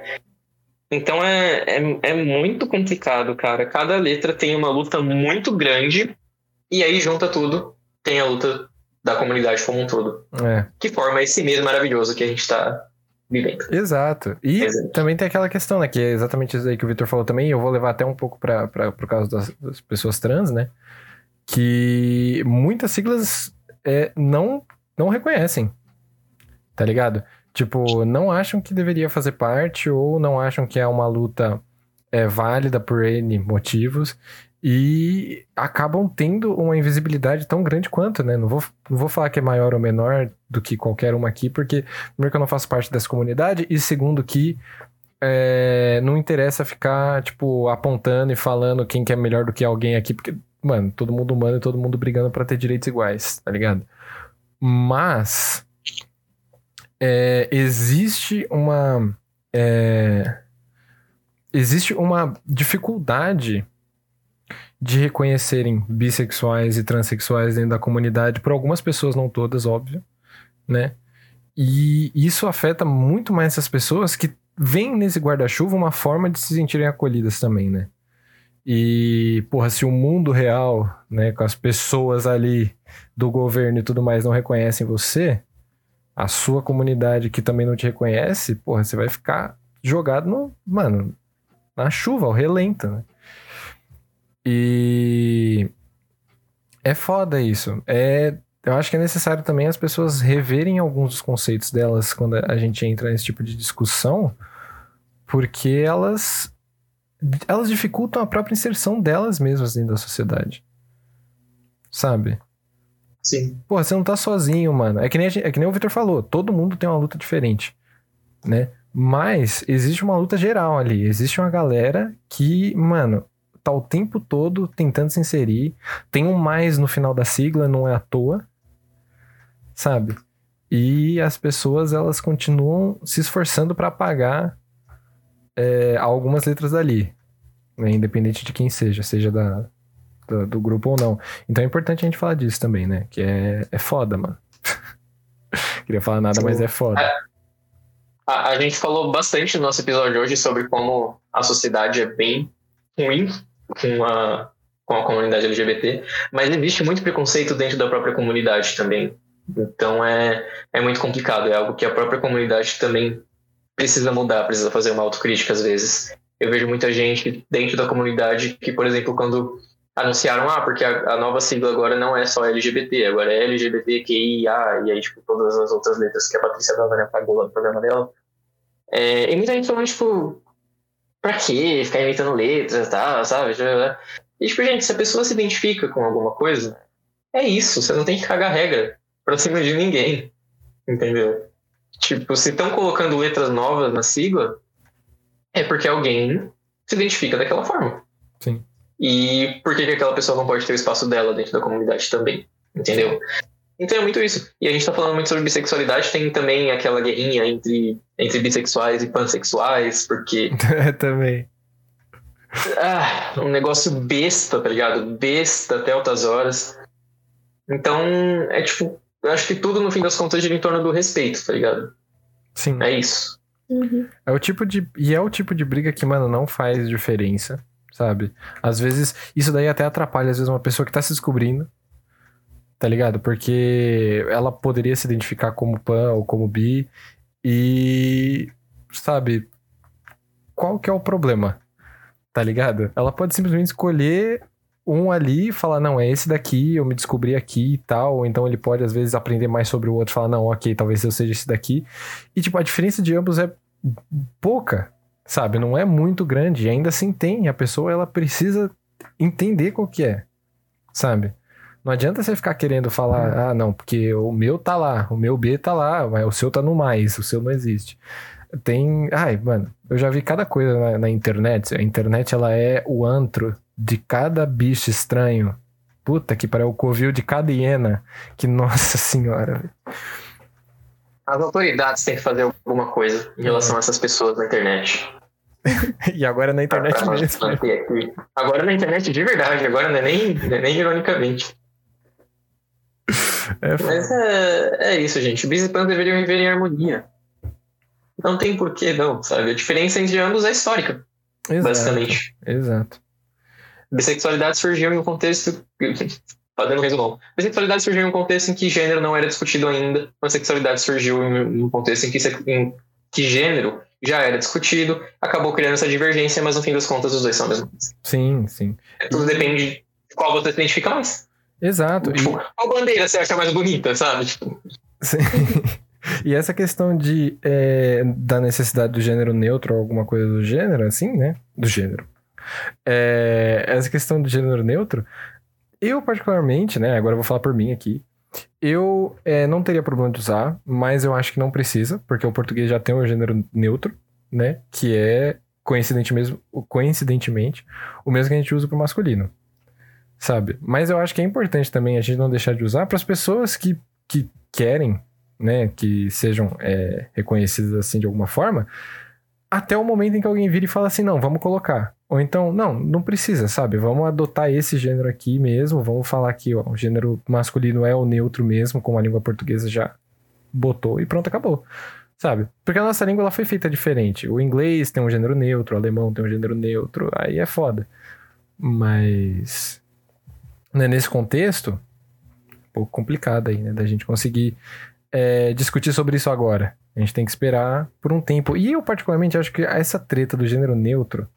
Então é, é, é muito complicado, cara. Cada letra tem uma luta muito grande e aí junta tudo, tem a luta da comunidade como um todo, É. que forma esse mês maravilhoso que a gente tá vivendo. Exato. E Exato. também tem aquela questão, né? Que é exatamente isso aí que o Victor falou também. e Eu vou levar até um pouco para por causa das, das pessoas trans, né? Que muitas siglas é, não, não reconhecem. Tá ligado? Tipo, não acham que deveria fazer parte ou não acham que é uma luta é, válida por N motivos e acabam tendo uma invisibilidade tão grande quanto, né? Não vou, não vou falar que é maior ou menor do que qualquer uma aqui, porque primeiro que eu não faço parte dessa comunidade, e segundo que é, não interessa ficar, tipo, apontando e falando quem que é melhor do que alguém aqui, porque, mano, todo mundo humano e todo mundo brigando pra ter direitos iguais, tá ligado? Mas é, existe uma. é, existe uma dificuldade de reconhecerem bissexuais e transexuais dentro da comunidade, por algumas pessoas, não todas, óbvio, né? E isso afeta muito mais essas pessoas que veem nesse guarda-chuva uma forma de se sentirem acolhidas também, né? E, porra, se o mundo real, né, com as pessoas ali do governo e tudo mais não reconhecem você, a sua comunidade que também não te reconhece, porra, você vai ficar jogado no, mano, na chuva, ao relento, né? E é foda isso. É, eu acho que é necessário também as pessoas reverem alguns dos conceitos delas quando a gente entra nesse tipo de discussão, porque elas elas dificultam a própria inserção delas mesmas dentro da sociedade. Sabe? Sim. Pô, você não tá sozinho, mano. É que nem, gente, é que nem o Victor falou, todo mundo tem uma luta diferente, né? Mas existe uma luta geral ali. Existe uma galera que, mano, tá o tempo todo tentando se inserir. Tem um mais no final da sigla, não é à toa. Sabe? E as pessoas, elas continuam se esforçando para apagar é, algumas letras dali. Né? Independente de quem seja, seja da, do, do, grupo ou não. Então é importante a gente falar disso também, né? Que é, é foda, mano. *laughs* Queria falar nada, mas é foda. A, a, gente falou bastante no nosso episódio hoje sobre como a sociedade é bem ruim com a, com a comunidade LGBT, mas existe muito preconceito dentro da própria comunidade também. Então é, é muito complicado, é algo que a própria comunidade também precisa mudar, precisa fazer uma autocrítica às vezes. Eu vejo muita gente dentro da comunidade que, por exemplo, quando anunciaram, ah, porque a, a nova sigla agora não é só LGBT, agora é LGBTQIA, e aí, tipo, todas as outras letras que a Patrícia Dava né, pagou lá no programa dela. É, e muita gente falando, tipo, pra quê? Ficar inventando letras e tal, sabe? E, tipo, gente, se a pessoa se identifica com alguma coisa, é isso, você não tem que cagar regra pra cima de ninguém, entendeu? Tipo, se estão colocando letras novas na sigla, é porque alguém se identifica daquela forma. Sim. E por que, que aquela pessoa não pode ter o espaço dela dentro da comunidade também? Entendeu? Então é muito isso. E a gente tá falando muito sobre bissexualidade, tem também aquela guerrinha entre, entre bissexuais e pansexuais, porque. *laughs* É, também. Ah, um negócio besta, tá ligado? Besta até altas horas. Então, é tipo, eu acho que tudo no fim das contas gira em torno do respeito, tá ligado? Sim. É isso. Uhum. É o tipo de. E é o tipo de briga que, mano, não faz diferença, sabe? Às vezes, isso daí até atrapalha, às vezes, uma pessoa que tá se descobrindo, tá ligado? Porque ela poderia se identificar como pan ou como bi e. Sabe? Qual que é o problema? Tá ligado? Ela pode simplesmente escolher um ali e falar, não, é esse daqui, eu me descobri aqui e tal. Ou então ele pode, às vezes, aprender mais sobre o outro e falar, não, ok, talvez eu seja esse daqui. E, tipo, a diferença de ambos é pouca, sabe? Não é muito grande. E ainda assim tem. A pessoa, ela precisa entender qual que é, sabe? Não adianta você ficar querendo falar, ah, não, porque o meu tá lá, o meu B tá lá, mas o seu tá no mais, o seu não existe. Tem. Ai, mano, eu já vi cada coisa na, na internet. A internet, ela é o antro de cada bicho estranho. Puta que pariu, o covil de cada hiena. Que nossa *laughs* senhora. As autoridades têm que fazer alguma coisa em relação a essas pessoas na internet. *laughs* e agora na internet pra mesmo. Agora na internet de verdade, agora não é nem, não é nem ironicamente. É, Mas é, é isso, gente. Bis e Pan deveriam viver em harmonia. Não tem porquê, não, sabe? A diferença entre ambos é histórica, Exato. basicamente. Exato. Bissexualidade surgiu em um contexto. Fazendo um resumão. Bissexualidade surgiu em um contexto em que gênero não era discutido ainda. Pansexualidade surgiu em um contexto em que, em que gênero já era discutido, acabou criando essa divergência, mas no fim das contas os dois são a mesma coisa. Sim, sim. Tudo depende de qual você se identifica mais. Exato. Tipo, e... qual bandeira você acha mais bonita, sabe? Tipo... Sim. *laughs* E essa questão de é, da necessidade do gênero neutro ou alguma coisa do gênero, assim, né? Do gênero. É, essa questão do gênero neutro, eu particularmente, né? Agora eu vou falar por mim aqui. Eu é, não teria problema de usar, mas eu acho que não precisa, porque o português já tem o gênero neutro, né? Que é coincidentemente, mesmo, coincidentemente o mesmo que a gente usa pro masculino. Sabe? Mas eu acho que é importante também a gente não deixar de usar para as pessoas que, que querem, né? Que sejam é, reconhecidas assim de alguma forma, até o momento em que alguém vira e fala assim: não, vamos colocar. Ou então, não, não precisa, sabe? Vamos adotar esse gênero aqui mesmo, vamos falar que ó, o gênero masculino é o neutro mesmo, como a língua portuguesa já botou, e pronto, acabou. Sabe? Porque a nossa língua ela foi feita diferente. O inglês tem um gênero neutro, o alemão tem um gênero neutro, aí é foda. Mas né, nesse contexto, um pouco complicado aí, né? Da gente conseguir é, discutir sobre isso agora. A gente tem que esperar por um tempo. E eu, particularmente, acho que essa treta do gênero neutro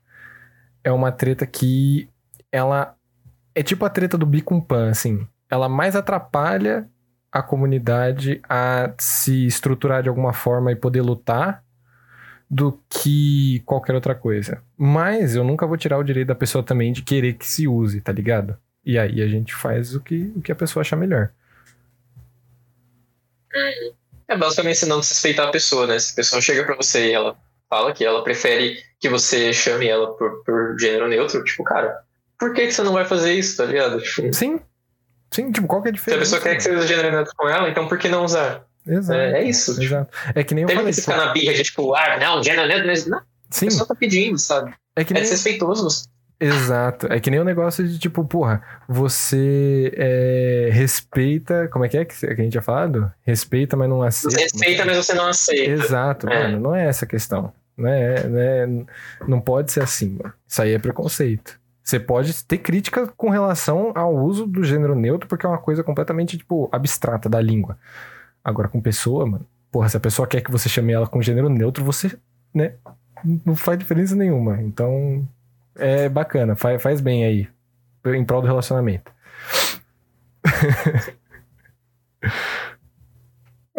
é uma treta que ela é tipo a treta do bi pan, assim. Ela mais atrapalha a comunidade a se estruturar de alguma forma e poder lutar do que qualquer outra coisa. Mas eu nunca vou tirar o direito da pessoa também de querer que se use, tá ligado? E aí a gente faz o que, o que a pessoa achar melhor. É basicamente não desrespeitar a pessoa, né? Se a pessoa chega pra você e ela fala que ela prefere que você chame ela por, por gênero neutro, tipo, cara, por que, que você não vai fazer isso, tá ligado? Tipo, Sim. Sim, tipo, qual que é a se a diferença? pessoa quer que você use gênero neutro com ela, então por que não usar? Exato. É, é isso. Tipo, Exato. É que nem eu tem que falei. você ficar na birra de tipo, ah, não, gênero neutro, mas não, a Sim, pessoa tá pedindo, sabe? é que É nem. desrespeitoso. Exato. É que nem o negócio de tipo, porra, você é, respeita. Como é que é que a gente tinha falado? Respeita, mas não aceita. Você respeita, mas você não aceita. Exato, É. mano. Não é essa a questão. Não, é, não, é- não pode ser assim, mano. Isso aí é preconceito. Você pode ter crítica com relação ao uso do gênero neutro, porque é uma coisa completamente, tipo, abstrata da língua. Agora, com pessoa, mano. Porra, se a pessoa quer que você chame ela com gênero neutro, você, né? Não faz diferença nenhuma. Então, é bacana. Faz, faz bem aí. Em prol do relacionamento. *laughs*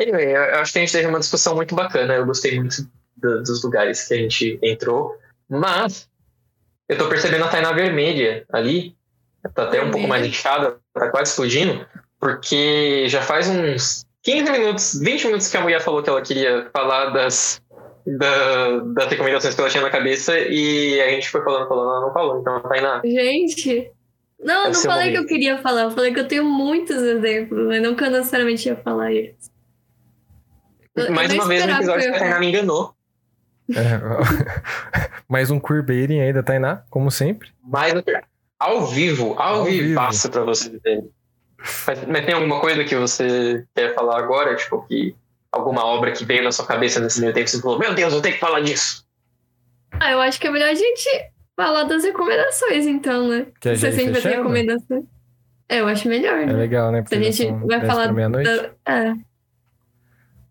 Anyway, eu acho que a gente teve uma discussão muito bacana. Eu gostei muito do- dos lugares que a gente entrou. Mas eu tô percebendo a Tainá vermelha ali. Tá até um pouco mais inchada, tá quase explodindo. Porque já faz uns 15 minutos, 20 minutos que a mulher falou que ela queria falar das, da, das recomendações que ela tinha na cabeça. E a gente foi falando, falando, ela não falou. Então, Tainá, Gente. Não, eu não o falei que eu momento. queria falar. Eu falei que eu tenho muitos exemplos, mas não que eu necessariamente ia falar eles. Eu mais uma vez no esperava episódio que a Tainá me enganou. É, *laughs* mais um queerbaiting aí da Tainá, como sempre. Mais um- ao vivo, ao, Ao vivo, passo pra você. Mas, mas tem alguma coisa que você quer falar agora? Tipo, que alguma obra que veio na sua cabeça nesse meio tempo que você falou, meu Deus, eu tenho que falar disso. Ah, eu acho que é melhor a gente falar das recomendações, então, né? Que a a gente vai ter fechando. recomendações. É, eu acho melhor, É né? legal, né? A Porque já gente vai 10 falar da- É.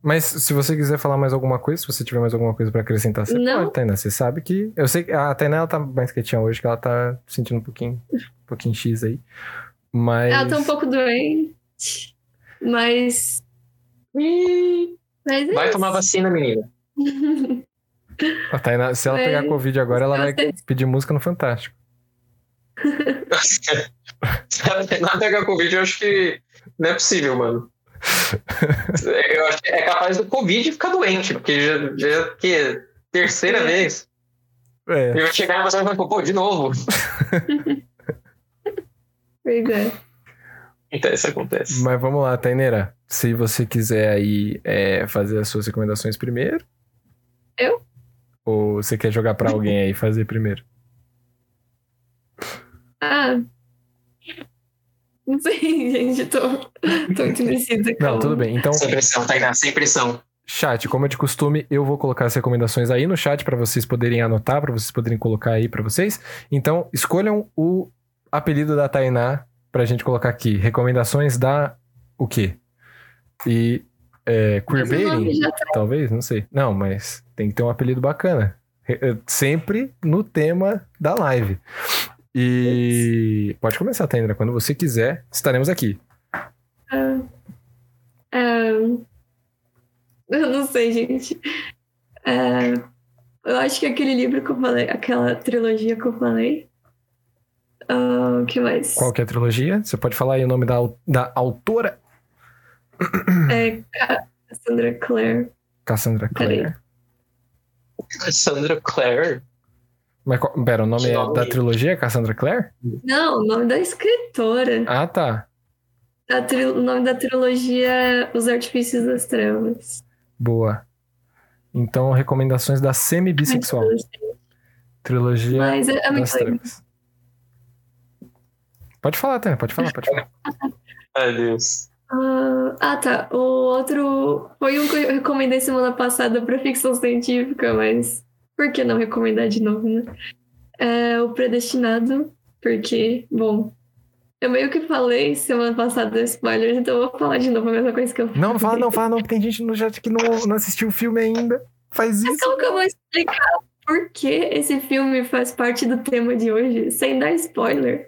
Mas se você quiser falar mais alguma coisa, se você tiver mais alguma coisa pra acrescentar, você Não. pode, Tainá. Você sabe que. Eu sei que a Tainá ela tá mais quietinha hoje, que ela tá sentindo um pouquinho, um pouquinho X aí. Mas. Ela tá um pouco doente, mas. Mas é Vai isso. tomar vacina, menina. A Tainá, se ela Mas- pegar Covid agora, ela vai pedir música no Fantástico. *laughs* Se a pegar Covid, eu acho que não é possível, mano. *laughs* Eu acho que é capaz do Covid ficar doente, porque já, já que é terceira É. vez. É. E vai chegar e você vai falar, pô, de novo. *laughs* Pois é. Então, isso acontece. Mas vamos lá, Taineira. Se você quiser aí é, fazer as suas recomendações primeiro. Eu? Ou você quer jogar pra alguém aí fazer primeiro? *laughs* Ah. Não sei, gente, tô, tô muito indecisa. Não, tudo bem. Então, Sem pressão, Tainá, sem pressão. Chat, como é de costume, eu vou colocar as recomendações aí no chat para vocês poderem anotar, para vocês poderem colocar aí para vocês. Então, escolham o apelido da Tainá pra gente colocar aqui. Recomendações da o quê? E é, queerbaiting, tá- talvez, não sei. Não, mas tem que ter um apelido bacana. Eh, Sempre no tema da live. E pode começar, Tainara, quando você quiser, estaremos aqui. Ah, ah, eu não sei, gente. Ah, eu acho que aquele livro que eu falei, aquela trilogia que eu falei. Ah, O que mais? Qual que é a trilogia? Você pode falar aí o nome da, da autora? É Cassandra Clare. Cassandra. Clare. Sandra Clare. Mas, qual- pera, o nome Que é nome? da trilogia Cassandra Clare? Não, o nome da escritora. Ah, tá. A tri- O nome da trilogia é Os Artifícios das Trevas. Boa. Então, recomendações da semi-bissexual. Trilogia Mas é, é muito das legal. trevas. Pode falar, Tânia, pode falar, pode falar. Ai, Deus. Ah, ah, tá. O outro foi um que eu recomendei semana passada pra ficção científica, mas por que não recomendar de novo, né? É o Predestinado, porque, bom, eu meio que falei semana passada spoilers, então eu vou falar de novo a mesma coisa que eu Não, não fala, não fala, não, que tem gente no chat que não, não assistiu o filme ainda. Faz isso. como que eu vou explicar por que esse filme faz parte do tema de hoje, sem dar spoiler?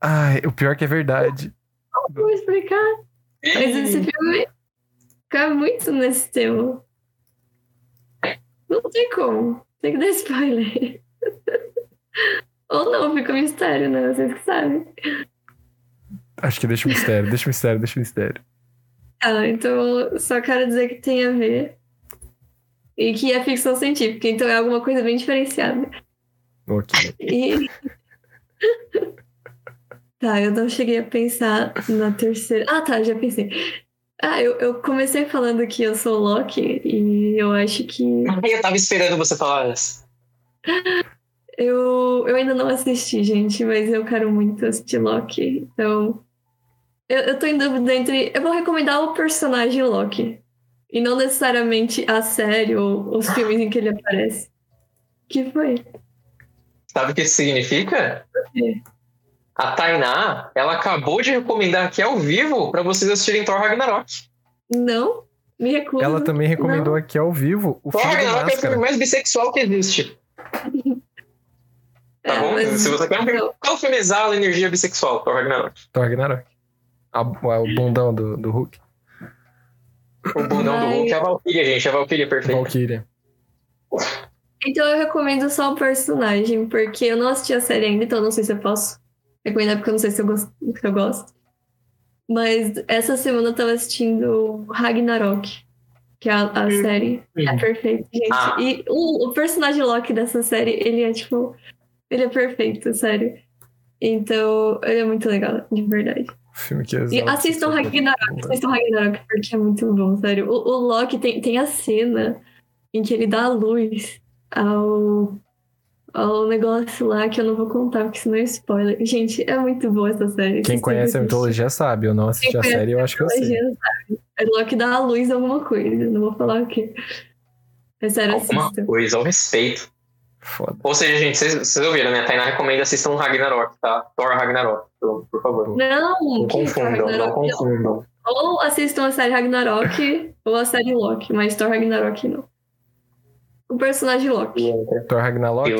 Ai, o pior que é verdade. Como vou explicar? Mas esse filme fica muito nesse tema. Não tem como. Tem que dar spoiler. Ou não, fica um mistério, né? Vocês que sabem. Acho que deixa o mistério, deixa o mistério, deixa o mistério. Ah, então só quero dizer que tem a ver. E que é ficção científica, então é alguma coisa bem diferenciada. Ok. E. tá, eu não cheguei a pensar na terceira. Ah, tá, já pensei. Ah, eu, eu comecei falando que eu sou Loki e eu acho que. Ai, *laughs* eu tava esperando você falar essa. Eu, eu ainda não assisti, gente, mas eu quero muito assistir Loki. Então. Eu, eu tô em dúvida entre. Eu vou recomendar o personagem Loki. E não necessariamente a série ou os filmes em que ele aparece. que foi? Sabe o que isso significa? quê? A Tainá, ela acabou de recomendar aqui ao vivo pra vocês assistirem Thor Ragnarok. Não? Me recuso. Ela também recomendou aqui ao vivo o Thor filme Ragnarok é o filme mais bissexual que existe. *laughs* Tá É, bom? mas- Se você quer filme, não. qual filme exala a energia bissexual? Thor Ragnarok. Thor Ragnarok. A- o bundão do, do Hulk. O bundão do Hulk é a Valkyria, gente. A Valkyria é perfeita. Valkyria. Então eu recomendo só o personagem, porque eu não assisti a série ainda, então não sei se eu posso recomendar, porque eu não sei se eu gosto. Se eu gosto. Mas essa semana eu tava assistindo Ragnarok, que é a, a Hum. série. É perfeito, gente. Ah. E o, o personagem Loki dessa série, ele é tipo. Ele é perfeito, sério. Então, ele é muito legal, de verdade. Filme que E exalta assistam essa Ragnarok, assistam Ragnarok, porque é muito bom, sério. O, o Loki tem, tem a cena em que ele dá a luz ao, ao negócio lá, que eu não vou contar, porque senão é spoiler. Gente, é muito boa essa série. Quem Vocês conhece a mitologia sabe, eu não assisti a série, eu acho que eu sei. assistir. É Loki dá a luz a alguma coisa, não vou falar o quê. É sério, Alguma coisa, ao respeito. Foda. Ou seja, gente, vocês, vocês ouviram, né? A Tainá recomenda assistam Ragnarok, tá? Thor Ragnarok, por, por favor. Não, Não confundam, não. confundam. Ou assistam a série Ragnarok ou a série Loki, mas Thor Ragnarok não. O personagem Loki. Thor Ragnarok.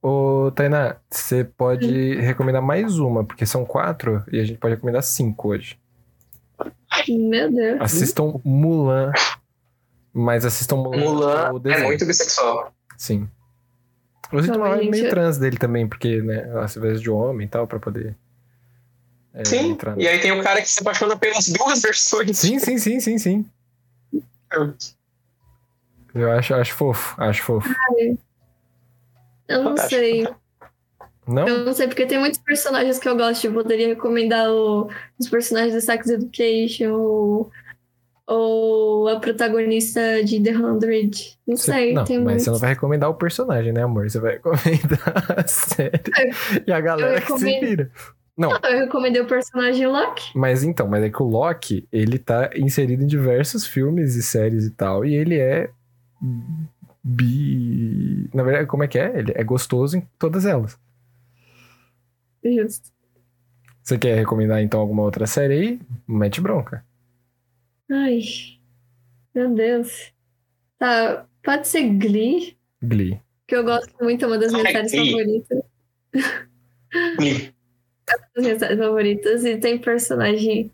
Ô, Tainá, você pode recomendar mais uma, porque são quatro e a gente pode recomendar cinco hoje. Meu Deus. Assistam Mulan, mas assistam Mulan, Mulan o é muito bissexual. Sim. Uma vibe gente, meio trans dele também, porque, né, ela se veste de homem e tal, pra poder. é, Sim, entrar e aí tem o cara que se apaixona pelas duas *laughs* versões. Sim, sim, sim, sim, sim. Eu acho, acho fofo, acho fofo. Eu não Fantástico. sei. Não? Eu não sei, porque tem muitos personagens que eu gosto. Eu poderia recomendar o- os personagens de Sex Education ou, ou a protagonista de The Hundred. Não Você- sei, não, tem mas muitos. você não vai recomendar o personagem, né, amor? Você vai recomendar *laughs* a série. E a galera que se vira. Não, Eu recomendei o personagem Loki. mas então, mas é que o Loki, ele tá inserido em diversos filmes e séries e tal, e ele é bi... Na verdade, como é que é? Ele é gostoso em todas elas. Justo. Você quer recomendar, então, alguma outra série aí? Mete bronca. Ai, meu Deus. Tá, pode ser Glee, Glee. que eu gosto muito, é uma das minhas Ai, séries Glee. favoritas. Das minhas séries favoritas. E tem personagem.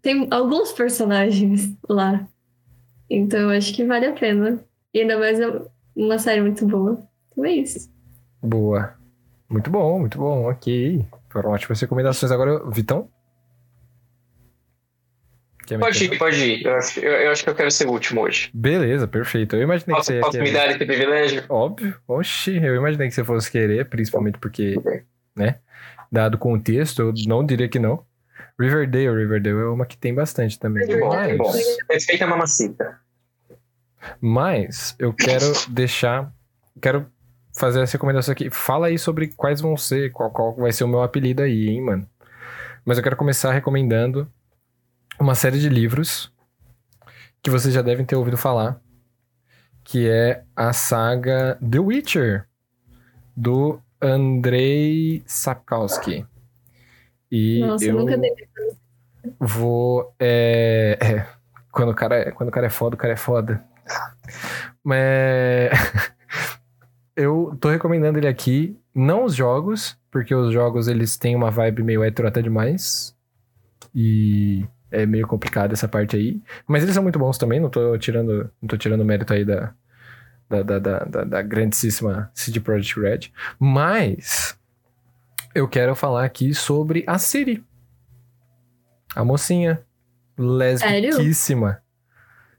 Tem alguns personagens lá. Então eu acho que vale a pena. E ainda mais é uma série muito boa. Então é isso. Boa. Muito bom, muito bom. Ok. Foram ótimas recomendações. Agora, Vitão? Quer Pode ir, pode ir. Eu acho, eu, eu acho que eu quero ser o último hoje. Beleza, perfeito. Eu imaginei que Posso, você ia posso me dar esse privilégio? Óbvio. Oxi, eu imaginei que você fosse querer, principalmente porque, né? Dado o contexto, eu não diria que não. Riverdale, Riverdale é uma que tem bastante também. Bom, que bom. Respeita a mamacita. mas eu quero deixar. Quero fazer essa recomendação aqui. Fala aí sobre quais vão ser, qual, qual vai ser o meu apelido aí, hein, mano. Mas eu quero começar recomendando uma série de livros que vocês já devem ter ouvido falar, que é a saga The Witcher, do Andrei Sapkowski. E Nossa, eu nunca dei. vou. É, é, quando, o cara, é- quando o cara é foda, o cara é foda. Mas. *laughs* eu tô recomendando ele aqui, não os jogos, porque os jogos eles têm uma vibe meio hétero até demais. E é meio complicado essa parte aí. Mas eles são muito bons também, não tô tirando, não tô tirando mérito aí da, da, da, da, da, da grandíssima CD Projekt Red. Mas eu quero falar aqui sobre a Siri. A mocinha. Lesbiquíssima.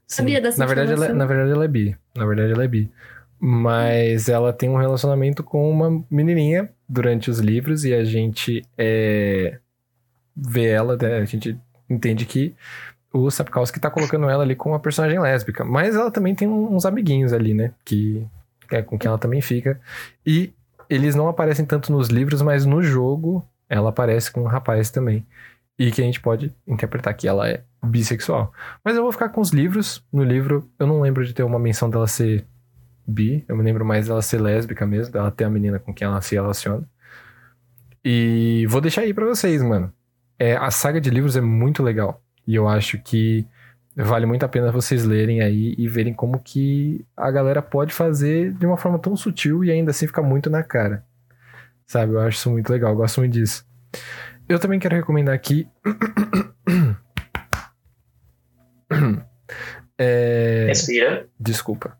Sim. Sabia dessa na verdade, ela, informação. na verdade, ela é bi. Na verdade, ela é bi. Mas ela tem um relacionamento com uma menininha durante os livros e a gente é, vê ela, né, a gente entende que o Sapkowski tá colocando ela ali com uma personagem lésbica. Mas ela também tem uns amiguinhos ali, né? Que é com quem ela também fica. E eles não aparecem tanto nos livros, mas no jogo ela aparece com um rapaz também. E que a gente pode interpretar que ela é bissexual. Mas eu vou ficar com os livros. No livro, eu não lembro de ter uma menção dela ser bi. Eu me lembro mais dela ser lésbica mesmo, dela ter a menina com quem ela se relaciona. E vou deixar aí pra vocês, mano. É, a saga de livros é muito legal. E eu acho que vale muito a pena vocês lerem aí e verem como que a galera pode fazer de uma forma tão sutil e ainda assim ficar muito na cara. Sabe? Eu acho isso muito legal, eu gosto muito disso. Eu também quero recomendar aqui. *coughs* é... Respira. Desculpa.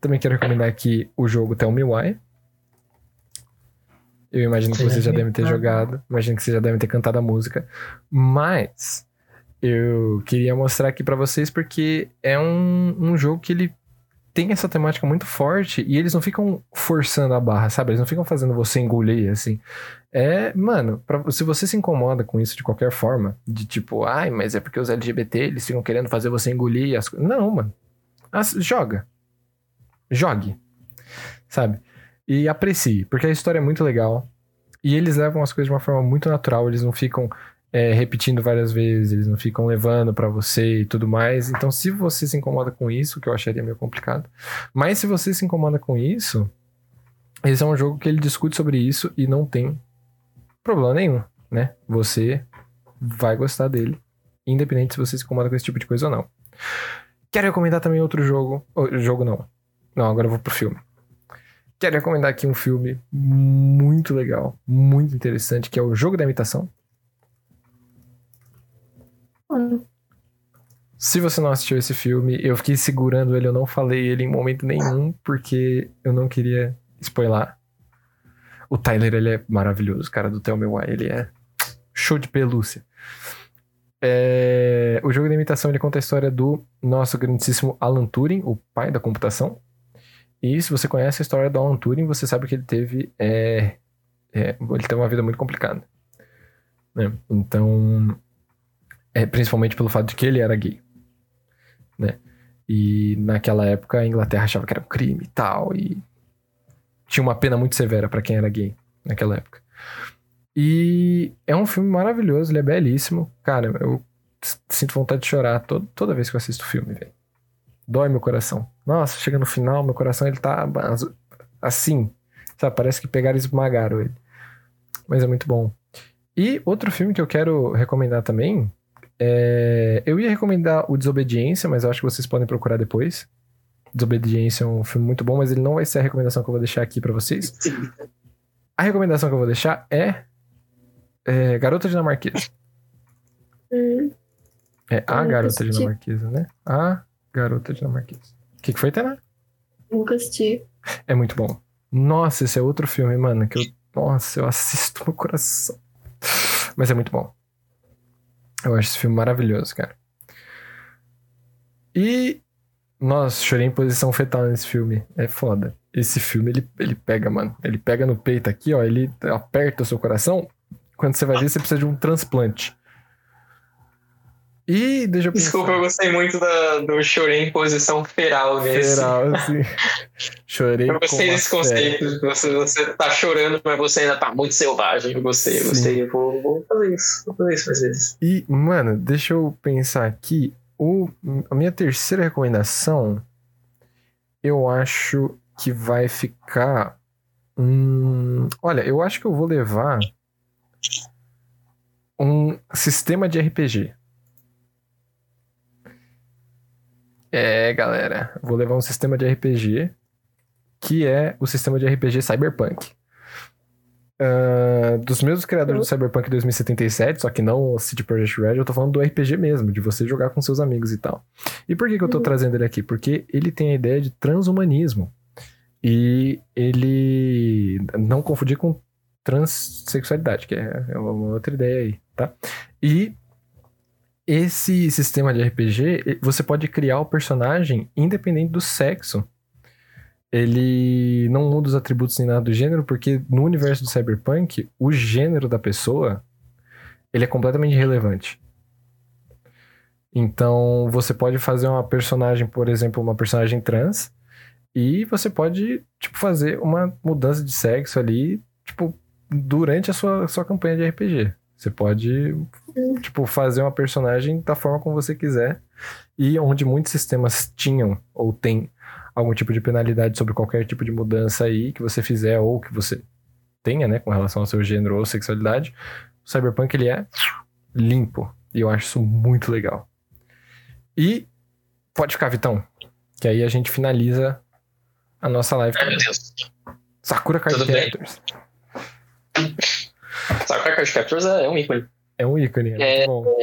Também quero recomendar aqui o jogo Tell Me Why. Eu imagino que vocês já devem ter jogado. Imagino que vocês já devem ter cantado a música. Mas eu queria mostrar aqui pra vocês porque é um, um jogo que ele tem essa temática muito forte e eles não ficam forçando a barra, sabe? Eles não ficam fazendo você engolir, assim. É, mano, pra, se você se incomoda com isso de qualquer forma, de tipo, ai, mas é porque os LGBT eles ficam querendo fazer você engolir as coisas. Não, mano. As- joga. Jogue. Sabe? E aprecie, porque a história é muito legal. E eles levam as coisas de uma forma muito natural, eles não ficam é, repetindo várias vezes, eles não ficam levando pra você e tudo mais. Então, se você se incomoda com isso, que eu acharia meio complicado, mas se você se incomoda com isso, esse é um jogo que ele discute sobre isso e não tem problema nenhum, né? Você vai gostar dele, independente se você se incomoda com esse tipo de coisa ou não. Quero recomendar também outro jogo. Oh, jogo não. Não, agora eu vou pro filme. Quero recomendar aqui um filme muito legal, muito interessante, que é o Jogo da Imitação. Se você não assistiu esse filme, eu fiquei segurando ele, eu não falei ele em momento nenhum, porque eu não queria spoiler. O Tyler, ele é maravilhoso, cara do Tell Me Why, ele é show de pelúcia. É, O jogo da imitação, ele conta a história do nosso grandíssimo Alan Turing, o pai da computação. E se você conhece a história do Alan Turing, você sabe que ele teve, é, é, ele teve uma vida muito complicada. né? Então, é, principalmente pelo fato de que ele era gay. Né? E naquela época a Inglaterra achava que era um crime e tal. E tinha uma pena muito severa pra quem era gay naquela época. E é um filme maravilhoso, ele é belíssimo. Cara, eu sinto vontade de chorar todo, toda vez que eu assisto o filme, velho. Dói meu coração. Nossa, chega no final, meu coração ele tá assim. Sabe, parece que pegaram e esmagaram ele. Mas é muito bom. E outro filme que eu quero recomendar também é, eu ia recomendar o Desobediência, mas eu acho que vocês podem procurar depois. Desobediência é um filme muito bom, mas ele não vai ser a recomendação que eu vou deixar aqui pra vocês. *laughs* A recomendação que eu vou deixar é, é Garota Dinamarquesa. hum. É a eu Garota assisti. Dinamarquesa, né? A Garota Dinamarquesa. O que, que foi, Tana? Nunca assisti. É muito bom. Nossa, esse é outro filme, mano, que eu. Nossa, eu assisto no coração. Mas é muito bom. Eu acho esse filme maravilhoso, cara. E. Nossa, chorei em posição fetal nesse filme. É foda. Esse filme, ele, ele pega, mano. Ele pega no peito aqui, ó. Ele aperta o seu coração. Quando você vai ver, você precisa de um transplante. E deixa eu pensar. Desculpa, eu gostei muito da, do chorei em posição feral nesse. Feral, *laughs* assim. Chorei Eu gostei desse conceito. Você, você tá chorando, mas você ainda tá muito selvagem. Eu gostei, eu Sim. gostei. Eu vou, vou fazer isso. Vou fazer isso às vezes. E, mano, deixa eu pensar aqui. O, a minha terceira recomendação, eu acho que vai ficar. Hum, olha, eu acho que eu vou levar um sistema de RPG. É, galera, vou levar um sistema de RPG que é o sistema de RPG Cyberpunk. Ah, dos mesmos criadores do Cyberpunk 2077, só que não o City Project Red, eu tô falando do RPG mesmo, de você jogar com seus amigos e tal. E por que, que eu tô Uhum. trazendo ele aqui? Porque ele tem a ideia de transhumanismo. E ele não confundir com transexualidade, que é é uma outra ideia aí, tá? E esse sistema de RPG, você pode criar o personagem independente do sexo. Ele não muda os atributos nem nada do gênero, porque no universo do Cyberpunk, o gênero da pessoa, ele é completamente irrelevante. Então, você pode fazer uma personagem, por exemplo, uma personagem trans, e você pode, tipo, fazer uma mudança de sexo ali, tipo, durante a sua, sua campanha de RPG. Você pode, tipo, fazer uma personagem da forma como você quiser. E onde muitos sistemas tinham ou tem algum tipo de penalidade sobre qualquer tipo de mudança aí que você fizer ou que você tenha, né, com relação ao seu gênero ou sexualidade, o Cyberpunk ele é limpo. E eu acho isso muito legal. E pode ficar, Vitão, que aí a gente finaliza a nossa live. Ai, meu Deus. Sakura Card Tudo bem. Sakura Card Captors é um ícone. É um ícone, é, É, muito bom.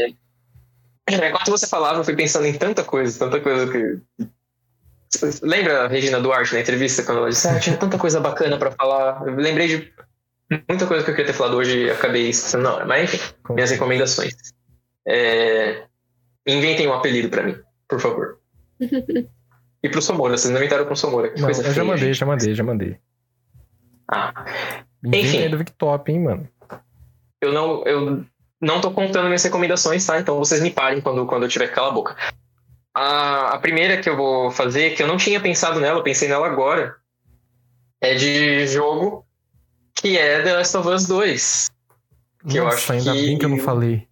Enquanto você falava, eu fui pensando em tanta coisa, tanta coisa que. Lembra a Regina Duarte na entrevista, quando ela disse, ah, tinha tanta coisa bacana pra falar. Eu lembrei de muita coisa que eu queria ter falado hoje e acabei esquecendo na hora. Mas enfim, Com- minhas recomendações. É, Inventem um apelido pra mim, por favor. *laughs* E pro Somora, vocês não inventaram com o Somora. Que Não, coisa eu já mandei, gente. já mandei, já mandei. Ah, Enfim. aí do Victop, hein, mano. Eu não, eu não tô contando minhas recomendações, tá? Então vocês me parem quando, quando eu tiver que calar a boca. A, a primeira que eu vou fazer, que eu não tinha pensado nela, eu pensei nela agora, é de jogo que é The Last of Us 2. Que eu Nossa, acho ainda que- bem que eu não falei.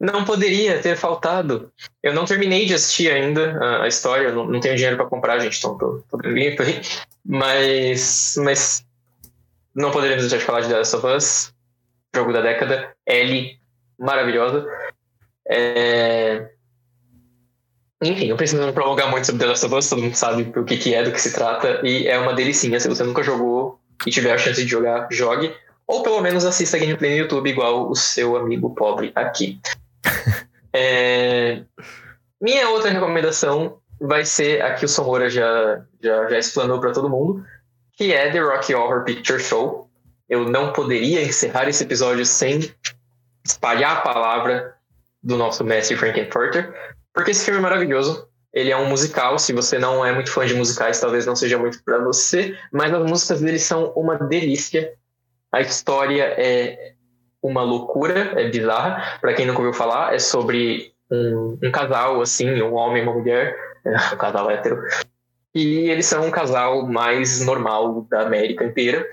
Não poderia ter faltado. Eu não terminei de assistir ainda a, a história, eu não, não tenho dinheiro pra comprar, gente, então tô, tô limpo aí. Mas, mas não poderíamos deixar de falar de The Last of Us, jogo da década, Ellie, maravilhosa. É... Enfim, não preciso prolongar muito sobre The Last of Us, todo mundo sabe o que, que é, do que se trata, e é uma delicinha. Se você nunca jogou e tiver a chance de jogar, jogue. Ou pelo menos assista a gameplay no YouTube, igual o seu amigo pobre aqui. *laughs* É, Minha outra recomendação vai ser a que o Somora já, já, já explanou para todo mundo, que é The Rocky Horror Picture Show. Eu não poderia encerrar esse episódio sem espalhar a palavra do nosso mestre Frankenfurter, porque esse filme é maravilhoso. Ele é um musical, se você não é muito fã de musicais, talvez não seja muito para você, mas as músicas dele são uma delícia. A história é uma loucura, é bizarra. Para quem nunca ouviu falar, é sobre um, um casal, assim, um homem e uma mulher, um casal hétero. E eles são um casal mais normal da América inteira.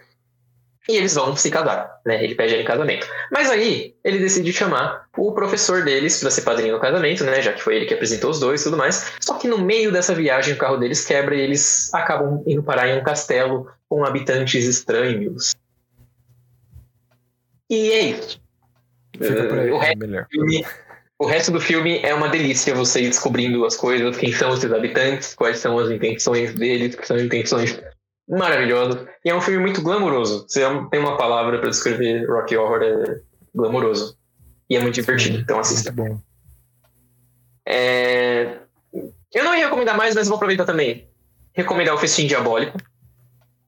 E eles vão se casar, né? Ele pede ela em casamento. Mas aí, ele decide chamar o professor deles para ser padrinho do casamento, né? Já que foi ele que apresentou os dois e tudo mais. Só que no meio dessa viagem, o carro deles quebra e eles acabam indo parar em um castelo com habitantes estranhos. E é isso. Aí, O é resto melhor. filme- o resto do filme é uma delícia você ir descobrindo as coisas, quem são esses habitantes, quais são as intenções deles, que são intenções maravilhosas. E é um filme muito glamouroso. Se eu- tem uma palavra pra descrever Rocky Horror, é glamouroso. E é muito divertido, então assista. Muito bom. É, Eu não ia recomendar mais, mas vou aproveitar também. Recomendar o Festim Diabólico.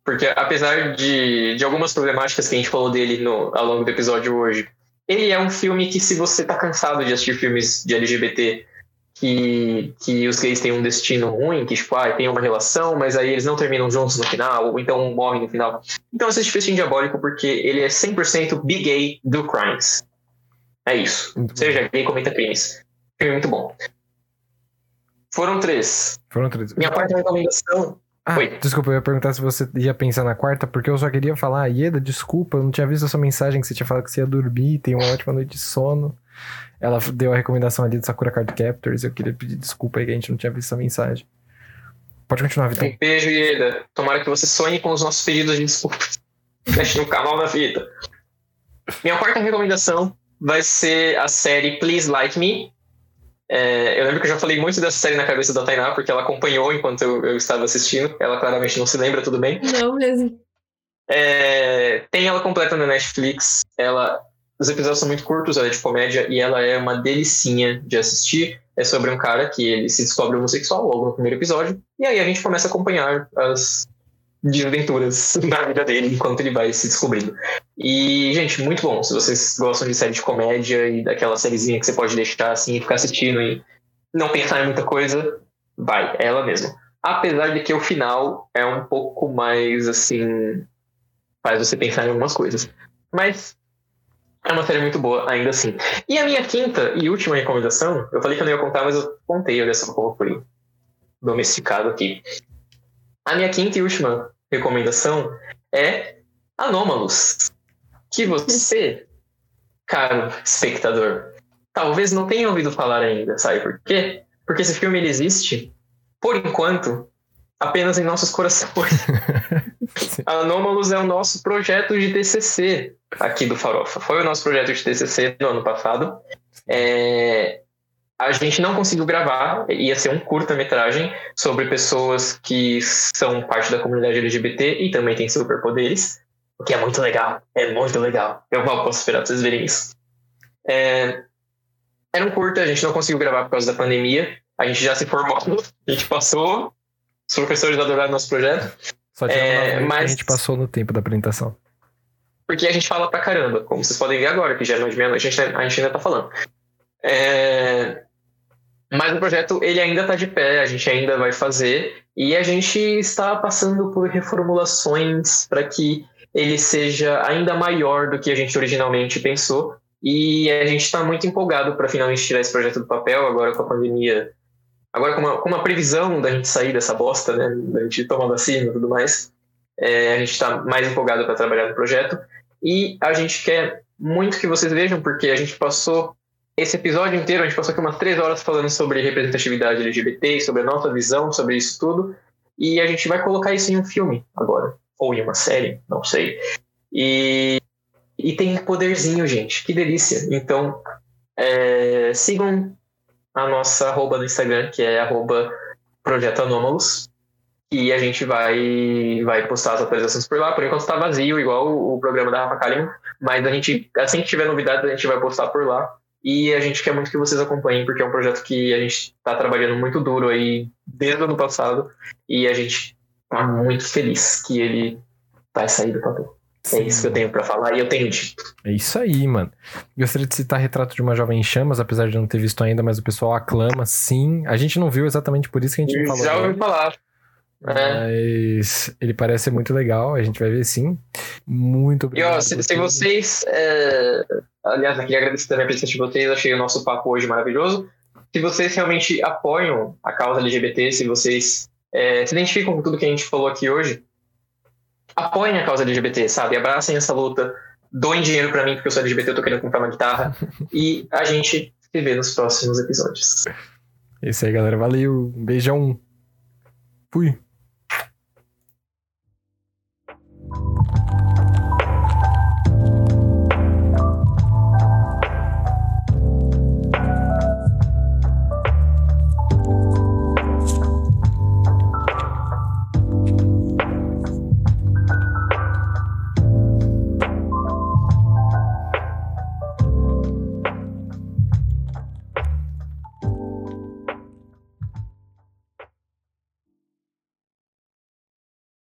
Porque apesar de, de algumas problemáticas que a gente falou dele no, ao longo do episódio hoje, ele é um filme que se você tá cansado de assistir filmes de LGBT que, que os gays têm um destino ruim, que tipo, ah, tem uma relação, mas aí eles não terminam juntos no final, ou então morrem no final. Então assiste Festim Diabólico porque ele é 100% big gay do crimes. É isso. Muito bom. Seja gay, cometa crimes. Filme muito bom. Foram três. Foram três. Minha quarta recomendação. Ah, Oi. desculpa, eu ia perguntar se você ia pensar na quarta, porque eu só queria falar, Ieda, desculpa, eu não tinha visto a sua mensagem que você tinha falado que você ia dormir, tem uma ótima noite de sono. Ela deu a recomendação ali do Sakura Card Captors, eu queria pedir desculpa aí que a gente não tinha visto essa mensagem. Pode continuar, Vitão. Um beijo, Ieda. Tomara que você sonhe com os nossos pedidos de desculpas. *laughs* Deixe no canal da fita. Minha quarta recomendação vai ser a série Please Like Me. É, eu lembro que eu já falei muito dessa série na cabeça da Tainá, porque ela acompanhou enquanto eu, eu estava assistindo. Ela claramente não se lembra, tudo bem. Não mesmo. É, tem ela completa na Netflix. Ela, os episódios são muito curtos, ela é de comédia e ela é uma delicinha de assistir. É sobre um cara que ele se descobre homossexual logo no primeiro episódio. E aí a gente começa a acompanhar as desventuras na *laughs* vida dele enquanto ele vai se descobrindo. E, gente, muito bom. Se vocês gostam de série de comédia e daquela sériezinha que você pode deixar assim e ficar assistindo e não pensar em muita coisa, vai, é ela mesma. Apesar de que o final é um pouco mais assim. faz você pensar em algumas coisas. Mas é uma série muito boa, ainda assim. E a minha quinta e última recomendação, eu falei que eu não ia contar, mas eu contei, olha só como foi domesticado aqui. A minha quinta e última recomendação é Anômalos. Que você, caro espectador, talvez não tenha ouvido falar ainda. Sabe por quê? Porque esse filme ele existe, por enquanto, apenas em nossos corações. *laughs* Anômalos é o nosso projeto de TCC aqui do Farofa. Foi o nosso projeto de TCC do ano passado. É, a gente não conseguiu gravar, ia ser um curta-metragem sobre pessoas que são parte da comunidade LGBT e também têm superpoderes, o que é muito legal, é muito legal. Eu mal posso esperar pra vocês verem isso. É, era um curta, a gente não conseguiu gravar por causa da pandemia, a gente já se formou, a gente passou, os professores adoraram nosso projeto, Só tirando É, mas- que a gente passou no tempo da apresentação. porque a gente fala pra caramba, como vocês podem ver agora, que já é mais de meia-noite, a gente, a gente ainda tá falando. É, Mas o projeto, ele ainda tá de pé, a gente ainda vai fazer, e a gente está passando por reformulações para que ele seja ainda maior do que a gente originalmente pensou, e a gente está muito empolgado para finalmente tirar esse projeto do papel, agora com a pandemia, agora com uma, com uma previsão da gente sair dessa bosta, né, da gente tomar vacina e tudo mais, É, a gente está mais empolgado para trabalhar no projeto, e a gente quer muito que vocês vejam, porque a gente passou esse episódio inteiro, a gente passou aqui umas três horas falando sobre representatividade LGBT, sobre a nossa visão sobre isso tudo, e a gente vai colocar isso em um filme agora, ou em uma série, não sei. E, e tem poderzinho, gente, que delícia. Então, é, sigam a nossa arroba no Instagram, que é arroba Projeto Anômalos, e a gente vai, vai postar as atualizações por lá. Por enquanto está vazio, igual o, programa da Rafa Kalimann, mas a gente, assim que tiver novidades, a gente vai postar por lá. E a gente quer muito que vocês acompanhem, porque é um projeto que a gente está trabalhando muito duro aí desde o ano passado. E a gente tá muito feliz que ele vai sair do papel. É isso que eu tenho para falar e eu tenho dito. É isso aí, mano. Gostaria de citar Retrato de uma Jovem em Chamas, apesar de não ter visto ainda, mas o pessoal aclama, sim. A gente não viu exatamente por isso que a gente não falou. Já dele. ouvi falar. É. Mas ele parece ser muito legal, a gente vai ver sim. Muito E obrigado. ó, se, se vocês. é, Aliás, queria agradecer também a presença de vocês, achei o nosso papo hoje maravilhoso. Se vocês realmente apoiam a causa LGBT, se vocês é, se identificam com tudo que a gente falou aqui hoje, apoiem a causa LGBT, sabe? Abracem essa luta, doem dinheiro pra mim, porque eu sou LGBT, eu tô querendo comprar uma guitarra. e a gente se vê nos próximos episódios. É isso aí, galera. Valeu. Um beijão. Fui.